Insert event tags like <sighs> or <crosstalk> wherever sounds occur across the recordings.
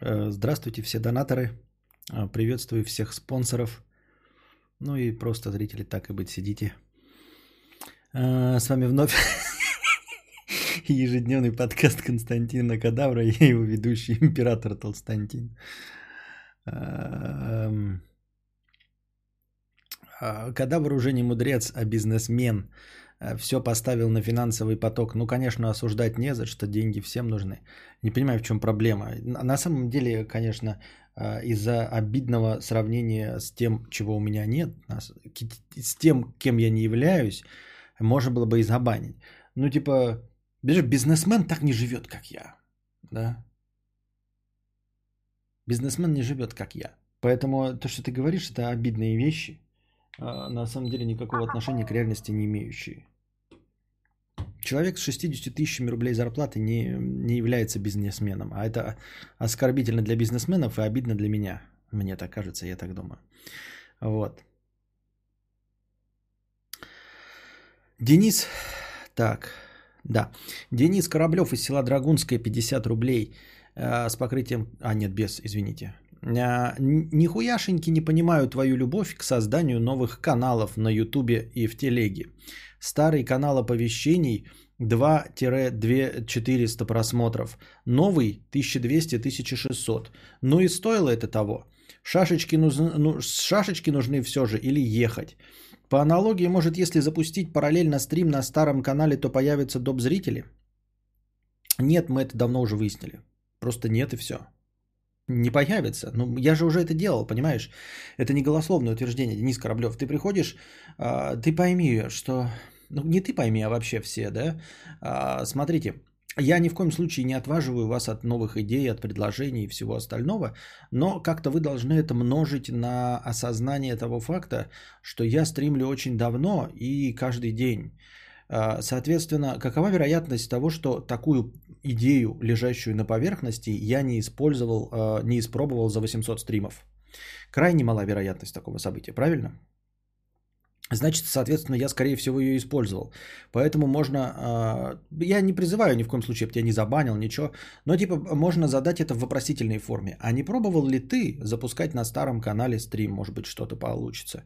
Э, здравствуйте, все донаторы. Э, приветствую всех спонсоров. Ну и просто зрители, так и быть, сидите. Э, с вами вновь <laughs> ежедневный подкаст Константина Кадавра. Я его ведущий, <laughs> император Толстантин. Эм, Кадавр уже не мудрец, а бизнесмен. Все поставил на финансовый поток. Ну, конечно, осуждать не за что, деньги всем нужны. Не понимаю, в чем проблема. На самом деле, конечно, из-за обидного сравнения с тем, чего у меня нет, с тем, кем я не являюсь, можно было бы и забанить. Ну, типа, бизнесмен так не живет, как я. Да? Бизнесмен не живет, как я. Поэтому то, что ты говоришь, это обидные вещи, на самом деле никакого отношения к реальности не имеющие. Человек с 60 тысячами рублей зарплаты не, не является бизнесменом, а это оскорбительно для бизнесменов и обидно для меня. Мне так кажется, я так думаю. Вот. Денис, так, да. Денис Кораблев из села Драгунское, 50 рублей э, с покрытием... А, нет, без, извините. Э, нихуяшеньки не понимаю твою любовь к созданию новых каналов на Ютубе и в Телеге. Старый канал оповещений 2-400 просмотров. Новый 1200-1600. Ну и стоило это того. Шашечки нужны, ну, шашечки нужны все же или ехать. По аналогии, может, если запустить параллельно стрим на старом канале, то появятся доп. зрители? Нет, мы это давно уже выяснили. Просто нет и все. Не появится. Ну, я же уже это делал, понимаешь? Это не голословное утверждение, Денис Кораблев. Ты приходишь, а, ты пойми, что... Ну, не ты пойми, а вообще все, да? А, смотрите, я ни в коем случае не отваживаю вас от новых идей, от предложений и всего остального, но как-то вы должны это множить на осознание того факта, что я стримлю очень давно и каждый день. А, соответственно, какова вероятность того, что такую идею, лежащую на поверхности, я не использовал, а, не испробовал за 800 стримов? Крайне мала вероятность такого события, правильно? Значит, соответственно, я, скорее всего, ее использовал. Поэтому можно... А, я не призываю ни в коем случае, я тебя не забанил, ничего. Но, типа, можно задать это в вопросительной форме. А не пробовал ли ты запускать на старом канале стрим? Может быть, что-то получится.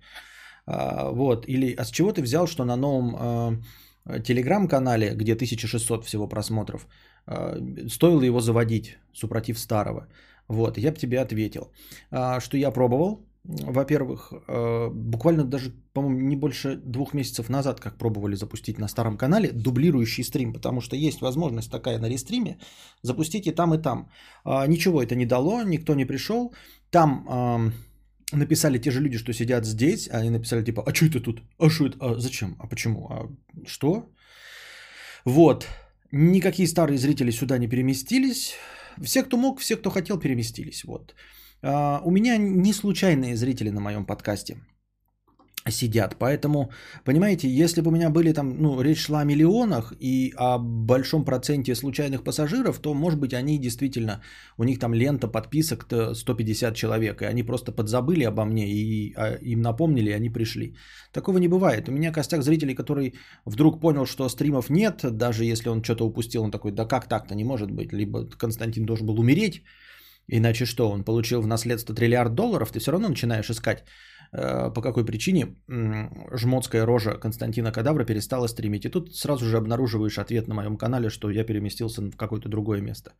Вот. Или а с чего ты взял, что на новом телеграм-канале, где 1600 всего просмотров, а, стоило его заводить, супротив старого. Вот, я бы тебе ответил, а, что я пробовал, во-первых, а, буквально даже, по-моему, не больше двух месяцев назад, как пробовали запустить на старом канале, дублирующий стрим, потому что есть возможность такая на рестриме, запустить и там, и там. Ничего это не дало, никто не пришел. Там написали те же люди, что сидят здесь, они написали типа, а что это тут? А что это? А зачем? А почему? А что? Вот. Никакие старые зрители сюда не переместились. Все, кто мог, все, кто хотел, переместились. Вот. А, у меня не случайные зрители на моем подкасте сидят. Поэтому, понимаете, если бы у меня были там, ну, речь шла о миллионах и о большом проценте случайных пассажиров, то, может быть, они действительно, у них там лента подписок 150 человек, и они просто подзабыли обо мне, и а, им напомнили, и они пришли. Такого не бывает. У меня костяк зрителей, который вдруг понял, что стримов нет, даже если он что-то упустил, он такой, да как так-то не может быть, либо Константин должен был умереть, иначе что, он получил в наследство триллиард долларов, ты все равно начинаешь искать по какой причине жмотская рожа Константина Кадавра перестала стримить. И тут сразу же обнаруживаешь ответ на моем канале, что я переместился в какое-то другое место.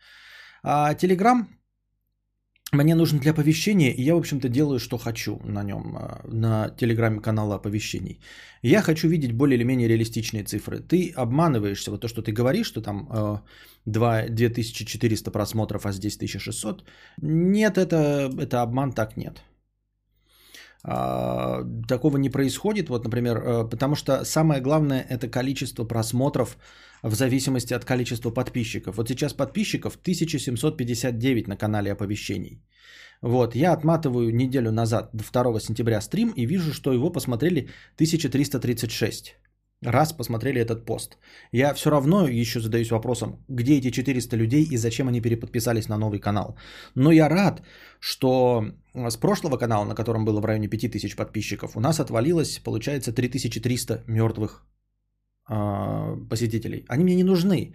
Телеграм мне нужен для оповещения, и я, в общем-то, делаю, что хочу на нем, э, на телеграме канала оповещений. Я хочу видеть более или менее реалистичные цифры. Ты обманываешься, вот то, что ты говоришь, что там 2, э, 2400 просмотров, а здесь 1600. Нет, это, это обман, так нет. А, такого не происходит, вот, например, э, потому что самое главное это количество просмотров в зависимости от количества подписчиков. Вот сейчас подписчиков 1759 на канале оповещений. Вот, я отматываю неделю назад, до 2 сентября стрим и вижу, что его посмотрели 1336 раз посмотрели этот пост. Я все равно еще задаюсь вопросом, где эти 400 людей и зачем они переподписались на новый канал. Но я рад, что с прошлого канала, на котором было в районе 5000 подписчиков, у нас отвалилось, получается, 3300 мертвых посетителей. Они мне не нужны.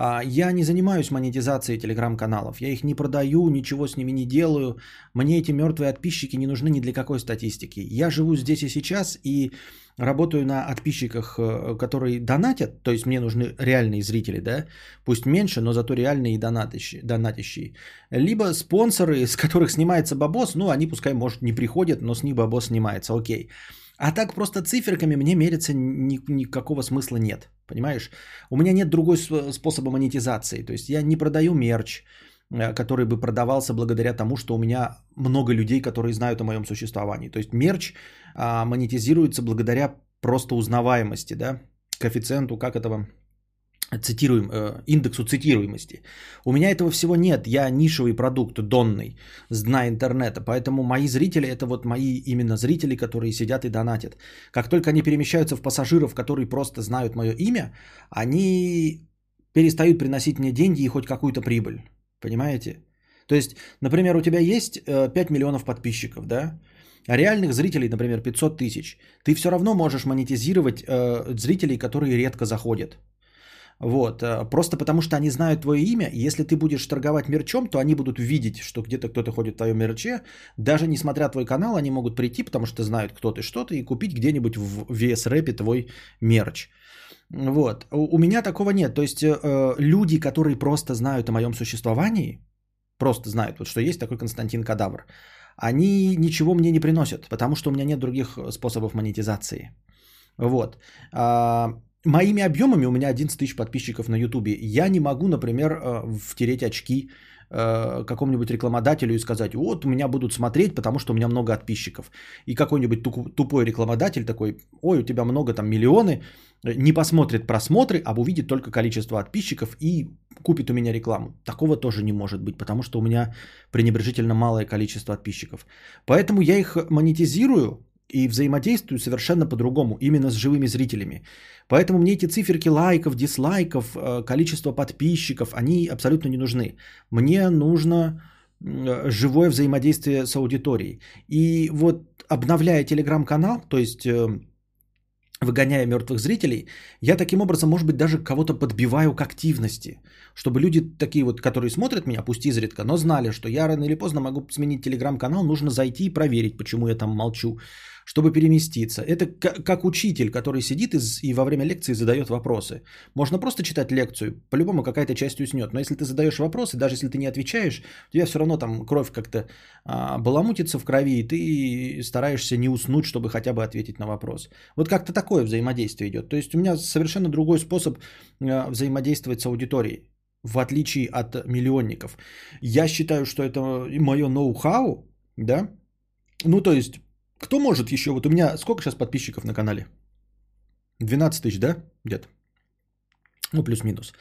А, я не занимаюсь монетизацией телеграм-каналов. Я их не продаю, ничего с ними не делаю. Мне эти мертвые подписчики не нужны ни для какой статистики. Я живу здесь и сейчас и работаю на подписчиках, э, которые донатят, то есть мне нужны реальные зрители, да, пусть меньше, но зато реальные донатящие, донатящие. Либо спонсоры, <laughs> с которых снимается бабос, ну, они пускай, может, не приходят, но с них бабос снимается, окей. А так просто циферками мне мериться ни, никакого смысла нет, понимаешь? У меня нет другой способа монетизации, то есть я не продаю мерч, э, который бы продавался благодаря тому, что у меня много людей, которые знают о моем существовании. То есть мерч а, монетизируется благодаря просто узнаваемости, да, коэффициенту, как это вам, цитируем, э, индексу цитируемости. У меня этого всего нет, я нишевый продукт, донный, с дна интернета, поэтому мои зрители это вот мои именно зрители, которые сидят и донатят. Как только они перемещаются в пассажиров, которые просто знают мое имя, они перестают приносить мне деньги и хоть какую-то прибыль, понимаете? То есть, например, у тебя есть 5 э, миллионов подписчиков, да? А реальных зрителей, например, 500 тысяч. Ты все равно можешь монетизировать э, зрителей, которые редко заходят. Вот, э, просто потому что они знают твое имя, если ты будешь торговать мерчом, то они будут видеть, что где-то кто-то ходит в твоем мерче, даже несмотря твой канал, они могут прийти, потому что знают, кто ты, что ты, и купить где-нибудь в VS Рэпе твой мерч. Вот, у, меня такого нет, то есть э, люди, которые просто знают о моем существовании, просто знают, вот что есть такой Константин Кадавр, они ничего мне не приносят, потому что у меня нет других способов монетизации. Вот. А, моими объемами у меня 11 тысяч подписчиков на Ютубе. Я не могу, например, э, втереть очки э, какому-нибудь рекламодателю и сказать, вот меня будут смотреть, потому что у меня много подписчиков. И какой-нибудь тупой рекламодатель такой, ой, у тебя много там миллионы, не посмотрит просмотры, а увидит только количество подписчиков и купит у меня рекламу. Такого тоже не может быть, потому что у меня пренебрежительно малое количество подписчиков. Поэтому я их монетизирую и взаимодействую совершенно по-другому, именно с живыми зрителями. Поэтому мне эти циферки лайков, дизлайков, э, количество подписчиков, они абсолютно не нужны. Мне нужно э, живое взаимодействие с аудиторией. И вот обновляя телеграм-канал, то есть э, выгоняя мертвых зрителей, я таким образом, может быть, даже кого-то подбиваю к активности, чтобы люди такие вот, которые смотрят меня, пусть изредка, но знали, что я рано или поздно могу сменить телеграм-канал, нужно зайти и проверить, почему я там молчу, чтобы переместиться. Это как учитель, который сидит и во время лекции задает вопросы. Можно просто читать лекцию, по-любому какая-то часть уснет. Но если ты задаешь вопросы, даже если ты не отвечаешь, у тебя все равно там кровь как-то а, баламутится в крови, и ты стараешься не уснуть, чтобы хотя бы ответить на вопрос. Вот как-то такое взаимодействие идет. То есть у меня совершенно другой способ а, взаимодействовать с аудиторией в отличие от миллионников. Я считаю, что это мое ноу-хау, да, ну то есть кто может еще? Вот у меня сколько сейчас подписчиков на канале? 12 тысяч, да? Где-то. Ну, плюс-минус.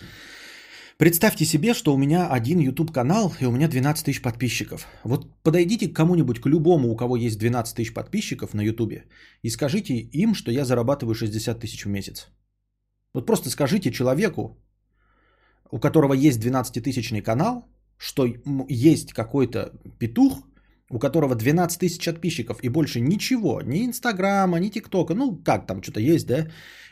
Представьте себе, что у меня один YouTube канал и у меня 12 тысяч подписчиков. Вот подойдите к кому-нибудь, к любому, у кого есть 12 тысяч подписчиков на YouTube и скажите им, что я зарабатываю 60 тысяч в месяц. Вот просто скажите человеку, у которого есть 12-тысячный канал, что есть какой-то петух, у которого 12 тысяч подписчиков и больше ничего, ни Инстаграма, ни ТикТока, ну как там что-то есть, да,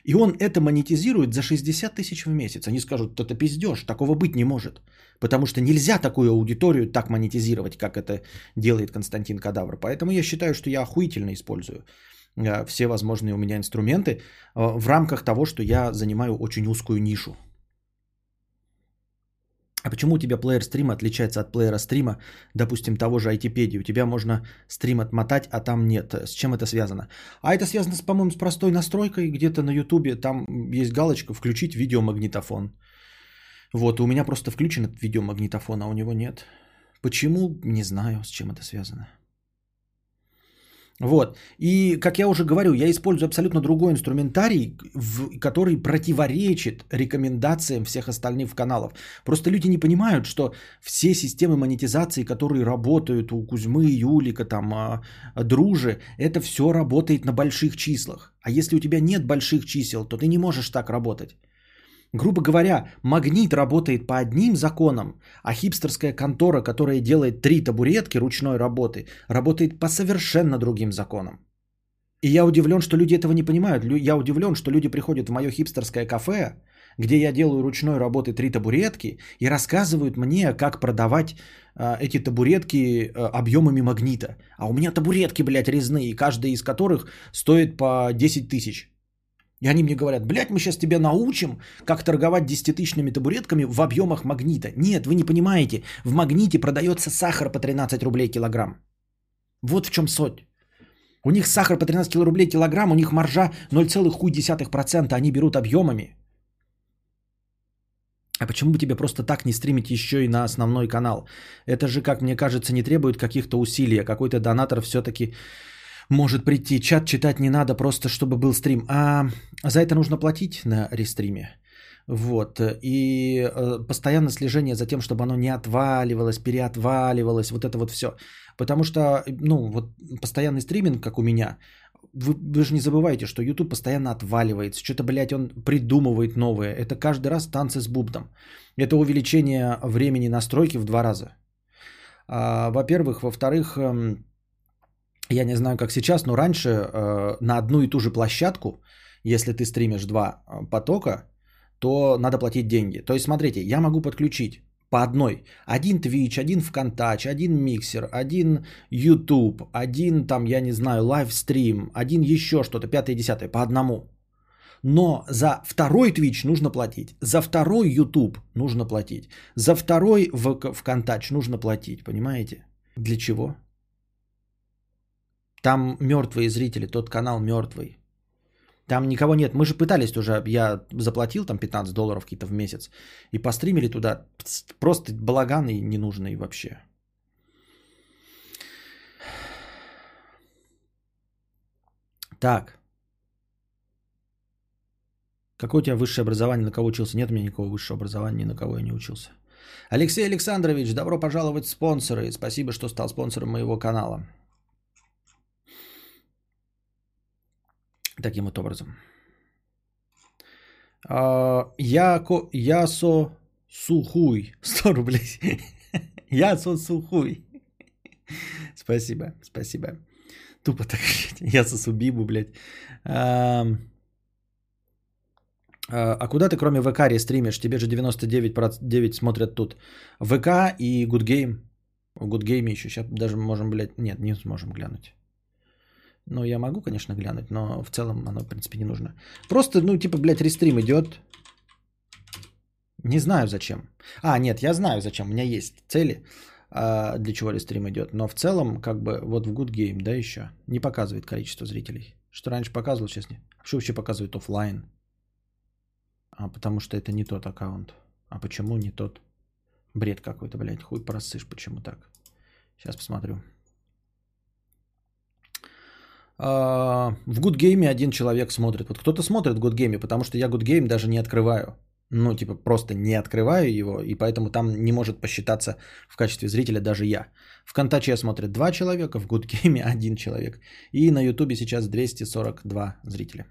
и он это монетизирует за 60 тысяч в месяц. Они скажут, это пиздеж, такого быть не может. Потому что нельзя такую аудиторию так монетизировать, как это делает Константин Кадавр. Поэтому я считаю, что я охуительно использую э, все возможные у меня инструменты э, в рамках того, что я занимаю очень узкую нишу. А почему у тебя плеер стрима отличается от плеера стрима, допустим, того же айтипедии? У тебя можно стрим отмотать, а там нет. С чем это связано? А это связано, по-моему, с простой настройкой. Где-то на ютубе там есть галочка «Включить видеомагнитофон». Вот, у меня просто включен этот видеомагнитофон, а у него нет. Почему? Не знаю, с чем это связано. Вот. И, как я уже говорю, я использую абсолютно другой инструментарий, который противоречит рекомендациям всех остальных каналов. Просто люди не понимают, что все системы монетизации, которые работают у Кузьмы, Юлика, там, а, Дружи, это все работает на больших числах. А если у тебя нет больших чисел, то ты не можешь так работать. Грубо говоря, магнит работает по одним законам, а хипстерская контора, которая делает три табуретки ручной работы, работает по совершенно другим законам. И я удивлен, что люди этого не понимают. Я удивлен, что люди приходят в мое хипстерское кафе, где я делаю ручной работы три табуретки, и рассказывают мне, как продавать а, эти табуретки а, объемами магнита. А у меня табуретки, блядь, резные, каждая из которых стоит по 10 тысяч. И они мне говорят, блядь, мы сейчас тебя научим, как торговать десятитысячными табуретками в объемах магнита. Нет, вы не понимаете, в магните продается сахар по 13 рублей килограмм. Вот в чем суть. У них сахар по 13 рублей килограмм, у них маржа 0,1%, они берут объемами. А почему бы тебе просто так не стримить еще и на основной канал? Это же, как мне кажется, не требует каких-то усилий. А какой-то донатор все-таки может прийти. Чат читать не надо, просто чтобы был стрим. А за это нужно платить на рестриме. Вот. И э, постоянно слежение за тем, чтобы оно не отваливалось, переотваливалось, вот это вот все. Потому что, ну, вот постоянный стриминг, как у меня, вы, вы же не забывайте, что YouTube постоянно отваливается, что-то, блядь, он придумывает новое. Это каждый раз танцы с бубном. Это увеличение времени настройки в два раза. А, во-первых. Во-вторых, эм, я не знаю, как сейчас, но раньше э, на одну и ту же площадку, если ты стримишь два э, потока, то надо платить деньги. То есть, смотрите, я могу подключить по одной. Один Twitch, один ВКонтач, один Миксер, один YouTube, один там, я не знаю, лайвстрим, один еще что-то, пятое, десятое, по одному. Но за второй Twitch нужно платить, за второй YouTube нужно платить, за второй ВКонтач нужно платить, понимаете? Для чего? Там мертвые зрители, тот канал мертвый. Там никого нет. Мы же пытались уже, я заплатил там 15 долларов какие-то в месяц и постримили туда. Просто балаган и ненужный вообще. Так. Какое у тебя высшее образование, на кого учился? Нет у меня никакого высшего образования, ни на кого я не учился. Алексей Александрович, добро пожаловать в спонсоры. Спасибо, что стал спонсором моего канала. Таким вот образом. А, яко, ясо сухуй. <laughs> 100 рублей. <laughs> ясо сухуй. спасибо, спасибо. Тупо так. <laughs> ясо субибу, блядь. А, а, а куда ты кроме ВК рестримишь? Тебе же 99% смотрят тут. ВК и GoodGame. В Гудгейме еще. Сейчас даже можем, блядь... Нет, не сможем глянуть. Ну, я могу, конечно, глянуть, но в целом оно, в принципе, не нужно. Просто, ну, типа, блядь, restream идет. Не знаю зачем. А, нет, я знаю зачем. У меня есть цели, а, для чего рестрим идет. Но в целом, как бы, вот в Good Game, да, еще, не показывает количество зрителей. Что раньше показывал, сейчас не. Что вообще показывает офлайн? А, потому что это не тот аккаунт. А почему не тот? Бред какой-то, блядь, хуй просышь, почему так? Сейчас посмотрю. А, в Good Game один человек смотрит. Вот кто-то смотрит Good Game, потому что я Good Game даже не открываю. Ну, типа, просто не открываю его, и поэтому там не может посчитаться в качестве зрителя даже я. В Контаче смотрит два человека, в Good <laughs> Game один человек. И на Ютубе сейчас 242 зрителя.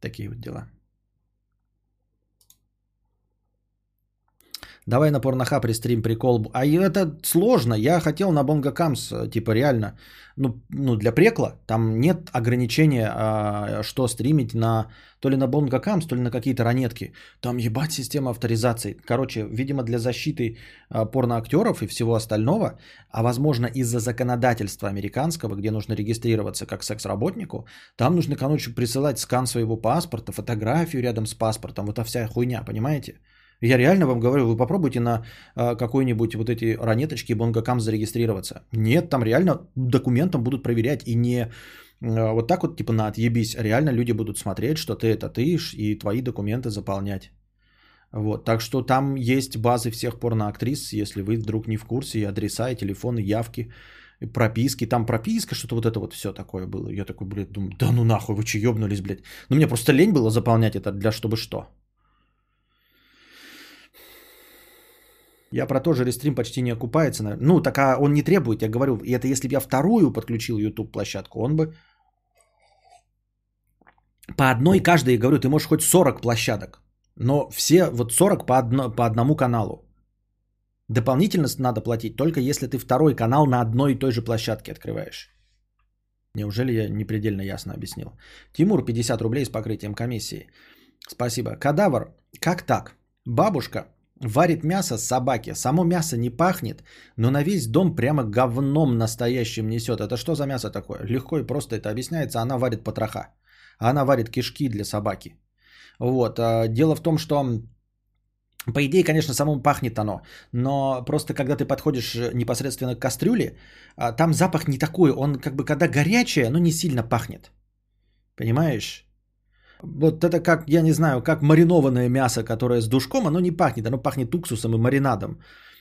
Такие вот дела. Давай на порнохаб стрим прикол. А это сложно. Я хотел на Бонгакамс, типа реально. Ну, ну, для прекла там нет ограничения, а, что стримить на то ли на Бонгакамс, то ли на какие-то ранетки. Там ебать система авторизации. Короче, видимо, для защиты а, порноактеров и всего остального, а возможно из-за законодательства американского, где нужно регистрироваться как секс-работнику, там нужно, короче, присылать скан своего паспорта, фотографию рядом с паспортом. Вот эта вся хуйня, понимаете? Я реально вам говорю, вы попробуйте на э, какой-нибудь вот эти ранеточки Бонгакам зарегистрироваться. Нет, там реально документом будут проверять и не э, вот так вот типа на отъебись. Реально люди будут смотреть, что ты это ты и твои документы заполнять. Вот, так что там есть базы всех порноактрис, если вы вдруг не в курсе, и адреса, и телефоны, явки, и прописки. Там прописка, что-то вот это вот все такое было. Я такой, блядь, думаю, да ну нахуй, вы че ебнулись, блядь. Ну мне просто лень было заполнять это для чтобы что. Я про то же рестрим почти не окупается. Ну, так а он не требует, я говорю. И это если бы я вторую подключил YouTube площадку, он бы по одной каждой, я говорю, ты можешь хоть 40 площадок, но все вот 40 по, одно, по одному каналу. Дополнительность надо платить только если ты второй канал на одной и той же площадке открываешь. Неужели я не предельно ясно объяснил? Тимур, 50 рублей с покрытием комиссии. Спасибо. Кадавр, как так? Бабушка варит мясо собаке. Само мясо не пахнет, но на весь дом прямо говном настоящим несет. Это что за мясо такое? Легко и просто это объясняется. Она варит потроха. Она варит кишки для собаки. Вот. А, дело в том, что по идее, конечно, самому пахнет оно, но просто когда ты подходишь э, непосредственно к кастрюле, а, там запах не такой, он как бы когда горячее, оно не сильно пахнет. Понимаешь? Вот это как, я не знаю, как маринованное мясо, которое с душком, оно не пахнет, оно пахнет уксусом и маринадом.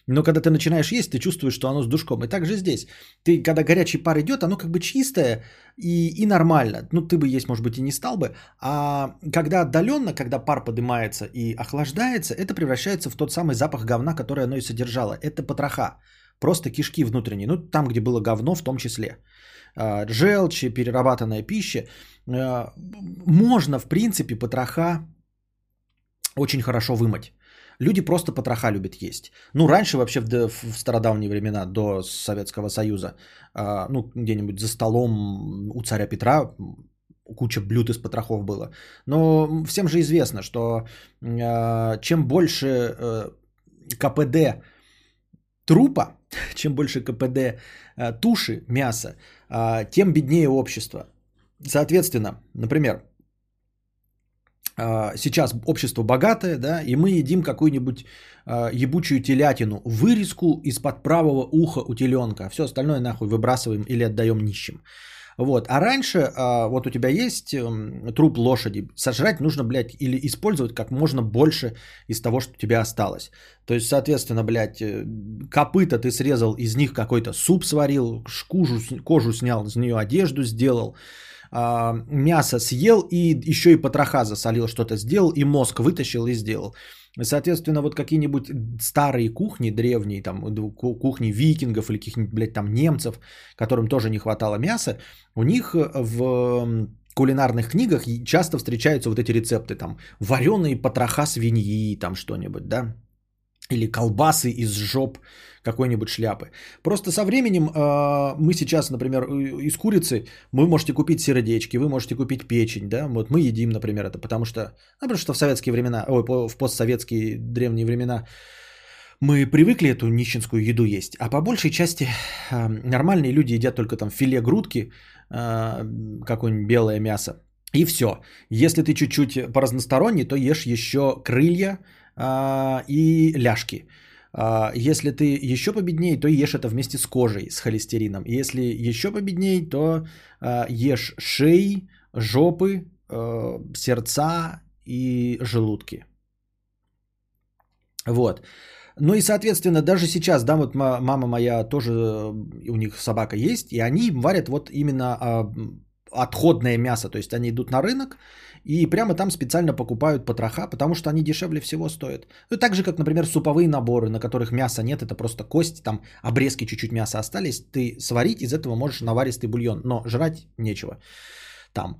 Но когда ты начинаешь есть, ты чувствуешь, что оно с душком. И также здесь. Ты, когда горячий пар идет, оно как бы чистое и, и нормально. Ну, ты бы есть, может быть, и не стал бы. А когда отдаленно, когда пар поднимается и охлаждается, это превращается в тот самый запах говна, который оно и содержало. Это потроха. Просто кишки внутренние. Ну, там, где было говно в том числе. А, желчь, перерабатанная пища. А, можно, в принципе, потроха очень хорошо вымыть. Люди просто потроха любят есть. Ну, раньше вообще в, в стародавние времена, до Советского Союза, э, ну, где-нибудь за столом у царя Петра куча блюд из потрохов было. Но всем же известно, что э, чем больше э, КПД трупа, <laughs> чем больше КПД э, туши, мяса, э, тем беднее общество. Соответственно, например, а, сейчас общество богатое, да, и мы едим какую-нибудь э, ебучую телятину, вырезку из-под правого уха у теленка, а все остальное нахуй выбрасываем или отдаем нищим. Вот. А раньше, э, вот у тебя есть э, труп лошади, сожрать нужно, блядь, или использовать как можно больше из того, что у тебя осталось. То есть, соответственно, блядь, э, копыта ты срезал, из них какой-то суп сварил, кожу, кожу снял, из нее одежду сделал, а, мясо съел и еще и потроха засолил, что-то сделал, и мозг вытащил и сделал. Соответственно, вот какие-нибудь старые кухни, древние, там, кухни викингов или каких-нибудь, блядь, там, немцев, которым тоже не хватало мяса, у них в кулинарных книгах часто встречаются вот эти рецепты, там, вареные потроха свиньи, там, что-нибудь, да, или колбасы из жоп какой-нибудь шляпы. Просто со временем э, мы сейчас, например, из курицы вы можете купить сердечки, вы можете купить печень, да, вот мы едим, например, это, потому что, ну, потому что в советские времена, ой, в постсоветские древние времена мы привыкли эту нищенскую еду есть, а по большей части э, нормальные люди едят только там филе грудки, э, какое-нибудь белое мясо, и все. Если ты чуть-чуть поразносторонний, то ешь еще крылья, а, и ляжки. А, если ты еще победнее, то ешь это вместе с кожей, с холестерином. Если еще победнее, то а, ешь шеи, жопы, сердца и желудки. Вот. Ну и, соответственно, даже сейчас, да, вот мама моя тоже, у них собака есть, и они варят вот именно отходное мясо, то есть они идут на рынок, и прямо там специально покупают потроха, потому что они дешевле всего стоят. Ну, так же, как, например, суповые наборы, на которых мяса нет, это просто кость, там обрезки чуть-чуть мяса остались. Ты сварить из этого можешь наваристый бульон, но жрать нечего там.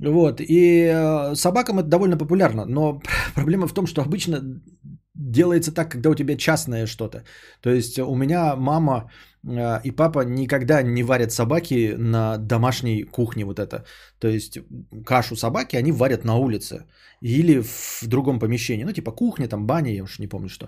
Вот, и э, собакам это довольно популярно, но <laughs> проблема в том, что обычно делается так, когда у тебя частное что-то. То есть у меня мама и папа никогда не варят собаки на домашней кухне вот это. То есть кашу собаки они варят на улице или в другом помещении. Ну типа кухня, там баня, я уж не помню что.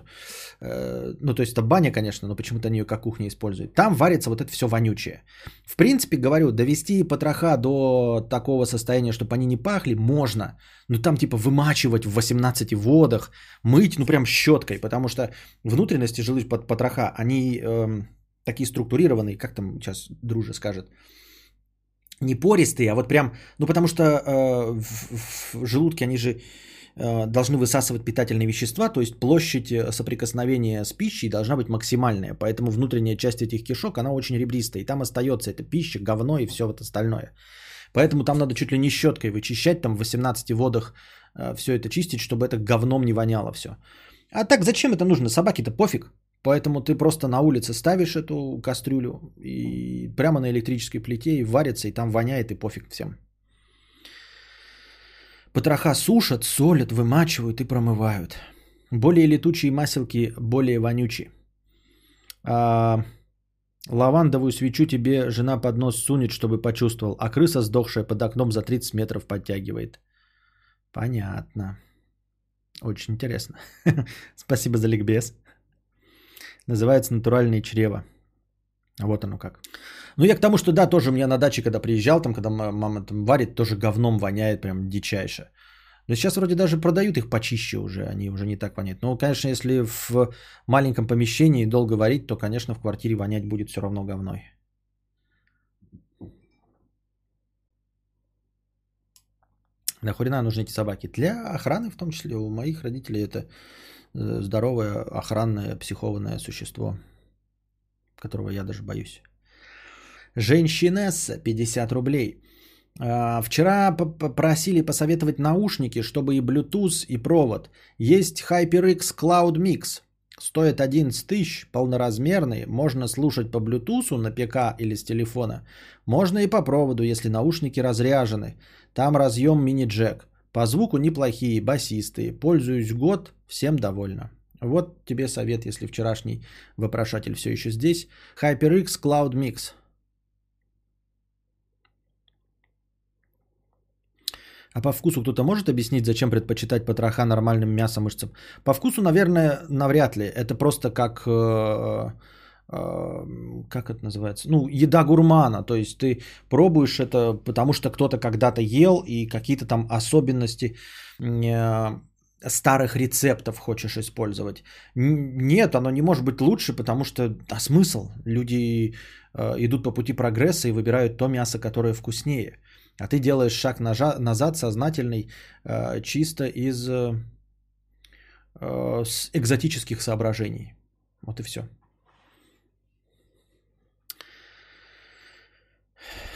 Э, ну то есть это баня, конечно, но почему-то они ее как кухня используют. Там варится вот это все вонючее. В принципе, говорю, довести потроха до такого состояния, чтобы они не пахли, можно. Но там типа вымачивать в 18 водах, мыть, ну прям щеткой, потому что внутренности жилых потроха, они э, такие структурированные, как там сейчас друже скажет, не пористые, а вот прям, ну потому что э, в, в желудке они же э, должны высасывать питательные вещества, то есть площадь э, соприкосновения с пищей должна быть максимальная, поэтому внутренняя часть этих кишок, она очень ребристая, и там остается эта пища, говно и все вот остальное. Поэтому там надо чуть ли не щеткой вычищать, там в 18 водах э, все это чистить, чтобы это говном не воняло все. А так зачем это нужно? Собаке-то пофиг. Поэтому ты просто на улице ставишь эту кастрюлю и прямо на электрической плите и варится, и там воняет, и пофиг всем. Потроха сушат, солят, вымачивают и промывают. Более летучие маселки более вонючие. А, Лавандовую свечу тебе жена под нос сунет, чтобы почувствовал, а крыса, сдохшая под окном, за 30 метров подтягивает. Понятно. Очень интересно. <laughs> Спасибо за ликбез. Называется «Натуральное чрево». Вот оно как. Ну, я к тому, что да, тоже у меня на даче, когда приезжал, там, когда мама там варит, тоже говном воняет прям дичайше. Но сейчас вроде даже продают их почище уже, они уже не так воняют. Но, конечно, если в маленьком помещении долго варить, то, конечно, в квартире вонять будет все равно говной. Нахрена нужны эти собаки? Для охраны, в том числе у моих родителей, это здоровое, охранное, психованное существо, которого я даже боюсь. Женщинесса, 50 рублей. А, вчера просили посоветовать наушники, чтобы и Bluetooth, и провод. Есть HyperX Cloud Mix. Стоит 11 тысяч, полноразмерный. Можно слушать по Bluetooth на ПК или с телефона. Можно и по проводу, если наушники разряжены. Там разъем мини-джек. По звуку неплохие, басистые. Пользуюсь год, всем довольна. Вот тебе совет, если вчерашний вопрошатель все еще здесь. HyperX Cloud Mix. А по вкусу кто-то может объяснить, зачем предпочитать потроха нормальным мясом мышцам? По вкусу, наверное, навряд ли. Это просто как... Э, как это называется? Ну, еда гурмана. То есть ты пробуешь это, потому что кто-то когда-то ел и какие-то там особенности э, старых рецептов хочешь использовать. Нет, оно не может быть лучше, потому что, а смысл? Люди идут по пути прогресса и выбирают то мясо, которое вкуснее. А ты делаешь шаг назад сознательный, э, чисто из э, экзотических соображений. Вот и все.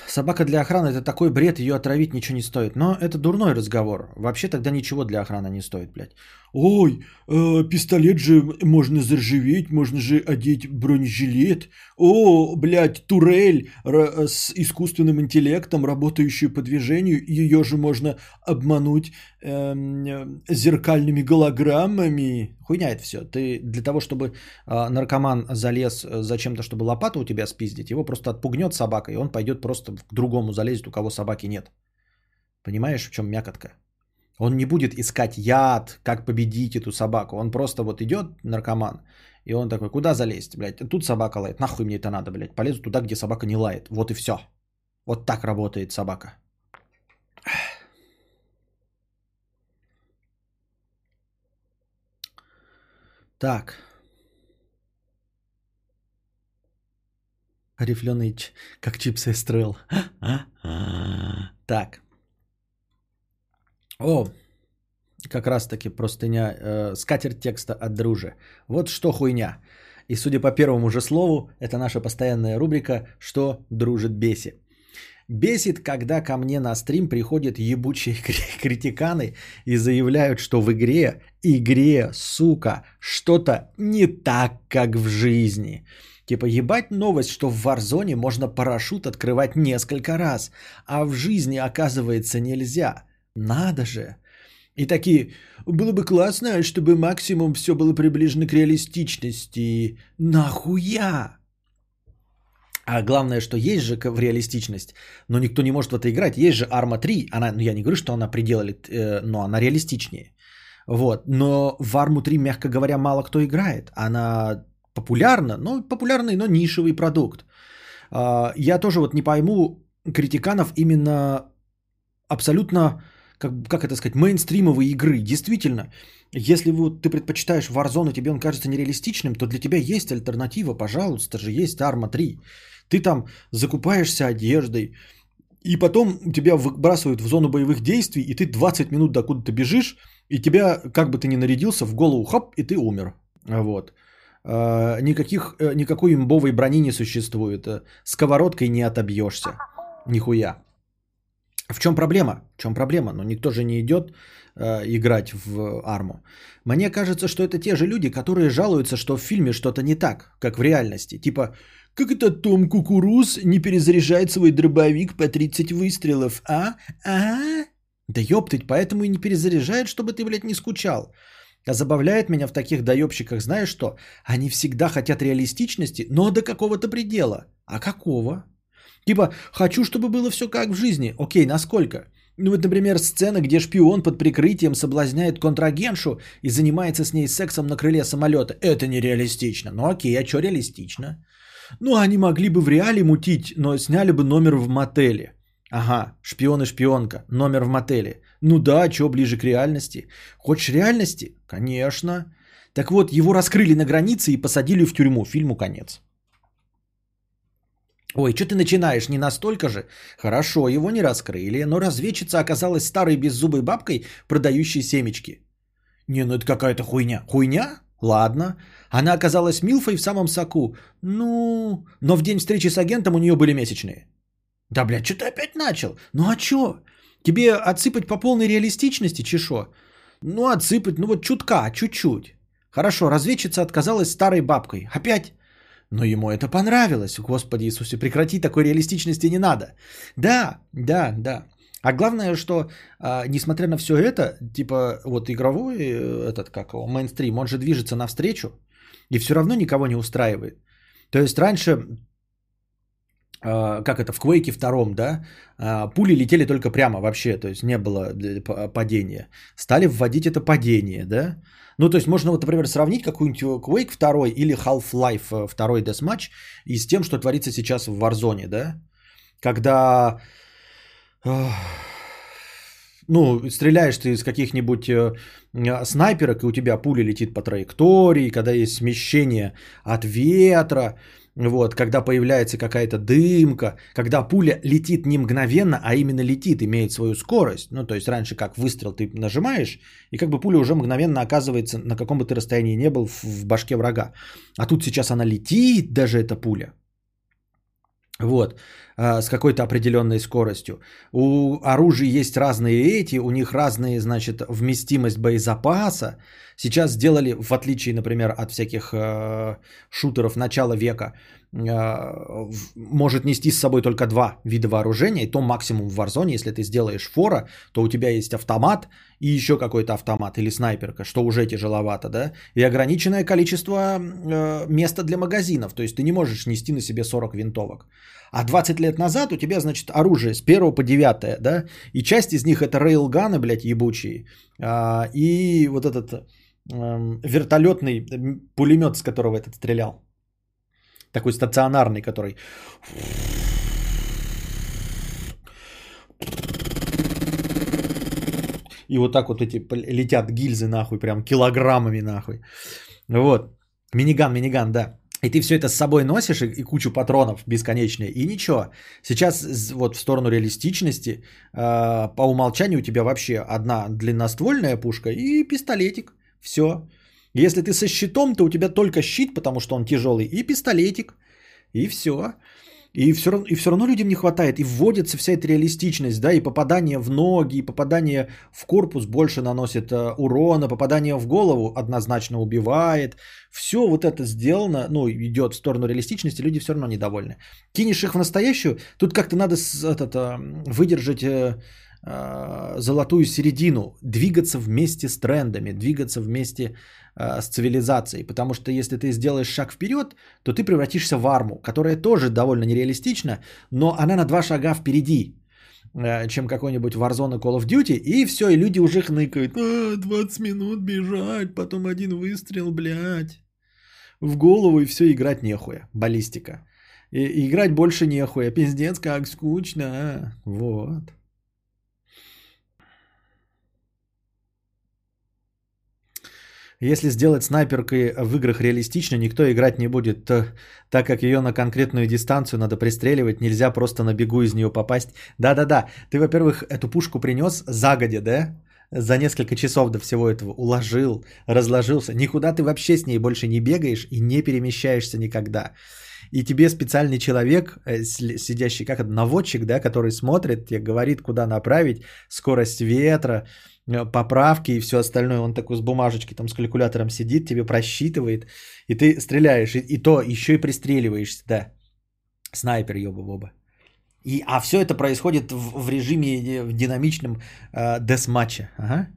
Собака для охраны это такой бред, ее отравить ничего не стоит. Но это дурной разговор. Вообще тогда ничего для охраны не стоит, блядь. Ой, э, пистолет же можно заржаветь, можно же одеть бронежилет. О, блядь, турель с искусственным интеллектом, работающую по движению, ее же можно обмануть э, зеркальными голограммами. Хуйня это все. Ты для того, чтобы э, наркоман залез зачем-то, чтобы лопату у тебя спиздить, его просто отпугнет собака, и он пойдет просто к другому залезет, у кого собаки нет. Понимаешь, в чем мякотка? Он не будет искать яд, как победить эту собаку. Он просто вот идет, наркоман, и он такой, куда залезть, блядь? Тут собака лает, нахуй мне это надо, блядь? Полезу туда, где собака не лает. Вот и все. Вот так работает собака. Так. Рифленый, как чипсы стрел. Так. О, как раз таки простыня, э, скатерть текста от дружи. Вот что хуйня. И судя по первому же слову, это наша постоянная рубрика «Что дружит беси». Бесит, когда ко мне на стрим приходят ебучие <laughs> критиканы и заявляют, что в игре, игре, сука, что-то не так, как в жизни. Типа ебать новость, что в Warzone можно парашют открывать несколько раз, а в жизни оказывается нельзя. Надо же. И такие, было бы классно, чтобы максимум все было приближено к реалистичности. Нахуя? А главное, что есть же в реалистичность, но никто не может в это играть. Есть же Arma 3, она, ну я не говорю, что она пределали, э, но она реалистичнее. Вот. Но в Arma 3, мягко говоря, мало кто играет. Она популярна, но популярный, но нишевый продукт. А, я тоже вот не пойму критиканов именно абсолютно как, как это сказать, мейнстримовые игры. Действительно, если вот ты предпочитаешь Warzone, и тебе он кажется нереалистичным, то для тебя есть альтернатива, пожалуйста же, есть Arma 3. Ты там закупаешься одеждой, и потом тебя выбрасывают в зону боевых действий, и ты 20 минут докуда-то бежишь, и тебя, как бы ты ни нарядился, в голову хоп, и ты умер. Вот. А, никаких, э, никакой имбовой брони не существует. Сковородкой не отобьешься. Нихуя. В чем проблема? В чем проблема? Ну, никто же не идет э, играть в арму. Мне кажется, что это те же люди, которые жалуются, что в фильме что-то не так, как в реальности. Типа, как это Том Кукуруз не перезаряжает свой дробовик по 30 выстрелов, а? А? Да ёптыть, поэтому и не перезаряжает, чтобы ты, блядь, не скучал. А забавляет меня в таких доебщиках, знаешь что? Они всегда хотят реалистичности, но до какого-то предела. А какого? Типа, хочу, чтобы было все как в жизни. Окей, насколько? Ну вот, например, сцена, где шпион под прикрытием соблазняет контрагеншу и занимается с ней сексом на крыле самолета. Это нереалистично. Ну окей, а что реалистично? Ну, они могли бы в реале мутить, но сняли бы номер в мотеле. Ага, шпион и шпионка, номер в мотеле. Ну да, что ближе к реальности? Хочешь реальности? Конечно. Так вот, его раскрыли на границе и посадили в тюрьму. Фильму конец. Ой, что ты начинаешь? Не настолько же? Хорошо, его не раскрыли, но разведчица оказалась старой беззубой бабкой, продающей семечки. Не, ну это какая-то хуйня. Хуйня? Ладно. Она оказалась Милфой в самом соку. Ну, но в день встречи с агентом у нее были месячные. Да, блядь, что ты опять начал? Ну а чё? Тебе отсыпать по полной реалистичности, чешо? Ну, отсыпать, ну вот чутка, чуть-чуть. Хорошо, разведчица отказалась старой бабкой. Опять? Но ему это понравилось. Господи Иисусе, прекрати, такой реалистичности не надо. Да, да, да. А главное, что, а, несмотря на все это, типа вот игровой э, этот, как его, мейнстрим, он же движется навстречу и все равно никого не устраивает. То есть раньше, а, как это, в Quake втором, да, а, пули летели только прямо вообще, то есть не было э, падения. Стали вводить это падение, да. Ну, то есть можно, вот, например, сравнить какую-нибудь Quake 2 или Half-Life 2 э, Deathmatch и с тем, что творится сейчас в Warzone, да. Когда ну, стреляешь ты из каких-нибудь э, снайперок, и у тебя пуля летит по траектории, когда есть смещение от ветра, вот, когда появляется какая-то дымка, когда пуля летит не мгновенно, а именно летит, имеет свою скорость. Ну, то есть раньше как выстрел ты нажимаешь, и как бы пуля уже мгновенно оказывается на каком бы ты расстоянии не был в, в башке врага. А тут сейчас она летит, даже эта пуля. Вот, а, с какой-то определенной скоростью. У оружия есть разные эти, у них разные, значит, вместимость боезапаса. Сейчас сделали, в отличие, например, от всяких э, шутеров начала века, может нести с собой только два вида вооружения, и то максимум в Warzone, если ты сделаешь фора, то у тебя есть автомат и еще какой-то автомат или снайперка, что уже тяжеловато, да, и ограниченное количество э, места для магазинов, то есть ты не можешь нести на себе 40 винтовок. А 20 лет назад у тебя, значит, оружие с 1 по 9, да, и часть из них это рейлганы, блядь, ебучие, а, и вот этот эм, вертолетный пулемет, с которого этот стрелял. Такой стационарный, который... И вот так вот эти летят гильзы нахуй, прям килограммами нахуй. Вот. Миниган, миниган, да. И ты все это с собой носишь и, и кучу патронов бесконечные, и ничего. Сейчас вот в сторону реалистичности, э, по умолчанию у тебя вообще одна длинноствольная пушка и пистолетик. Все. Если ты со щитом, то у тебя только щит, потому что он тяжелый, и пистолетик. И все. И все, равно, и все равно людям не хватает. И вводится вся эта реалистичность, да, и попадание в ноги, и попадание в корпус больше наносит э, урона, попадание в голову однозначно убивает. Все вот это сделано, ну, идет в сторону реалистичности, люди все равно недовольны. Кинешь их в настоящую, тут как-то надо этот, э, выдержать... Э, золотую середину, двигаться вместе с трендами, двигаться вместе Э, с цивилизацией. Потому что если ты сделаешь шаг вперед, то ты превратишься в арму, которая тоже довольно нереалистична, но она на два шага впереди, э, чем какой-нибудь Warzone Call of Duty, и все, и люди уже хныкают. А, 20 минут бежать, потом один выстрел, блядь. В голову и все, играть нехуя. Баллистика. И, играть больше нехуя. Пиздец, как скучно. Вот. Если сделать снайперкой в играх реалистично, никто играть не будет, так как ее на конкретную дистанцию надо пристреливать, нельзя просто на бегу из нее попасть. Да-да-да, ты, во-первых, эту пушку принес загодя, да? За несколько часов до всего этого уложил, разложился. Никуда ты вообще с ней больше не бегаешь и не перемещаешься никогда. И тебе специальный человек, э, сидящий, как наводчик, да, который смотрит, тебе говорит, куда направить, скорость ветра, поправки и все остальное. Он такой с бумажечкой, там с калькулятором сидит, тебе просчитывает, и ты стреляешь, и, и то еще и пристреливаешься, да. Снайпер, ёба-боба. И, а все это происходит в, в режиме э, в динамичном э, десматча. Ага.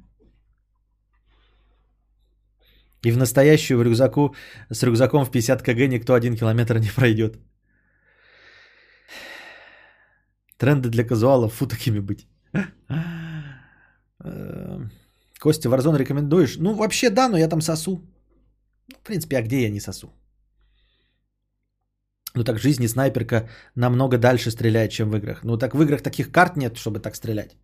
И в настоящую в рюкзаку с рюкзаком в 50 кг никто один километр не пройдет. Тренды для казуалов, фу такими быть. Эм, Костя, Warzone рекомендуешь? Ну, вообще да, но я там сосу. В принципе, а где я не сосу? Ну так в жизни снайперка намного дальше стреляет, чем в играх. Ну так в играх таких карт нет, чтобы так стрелять.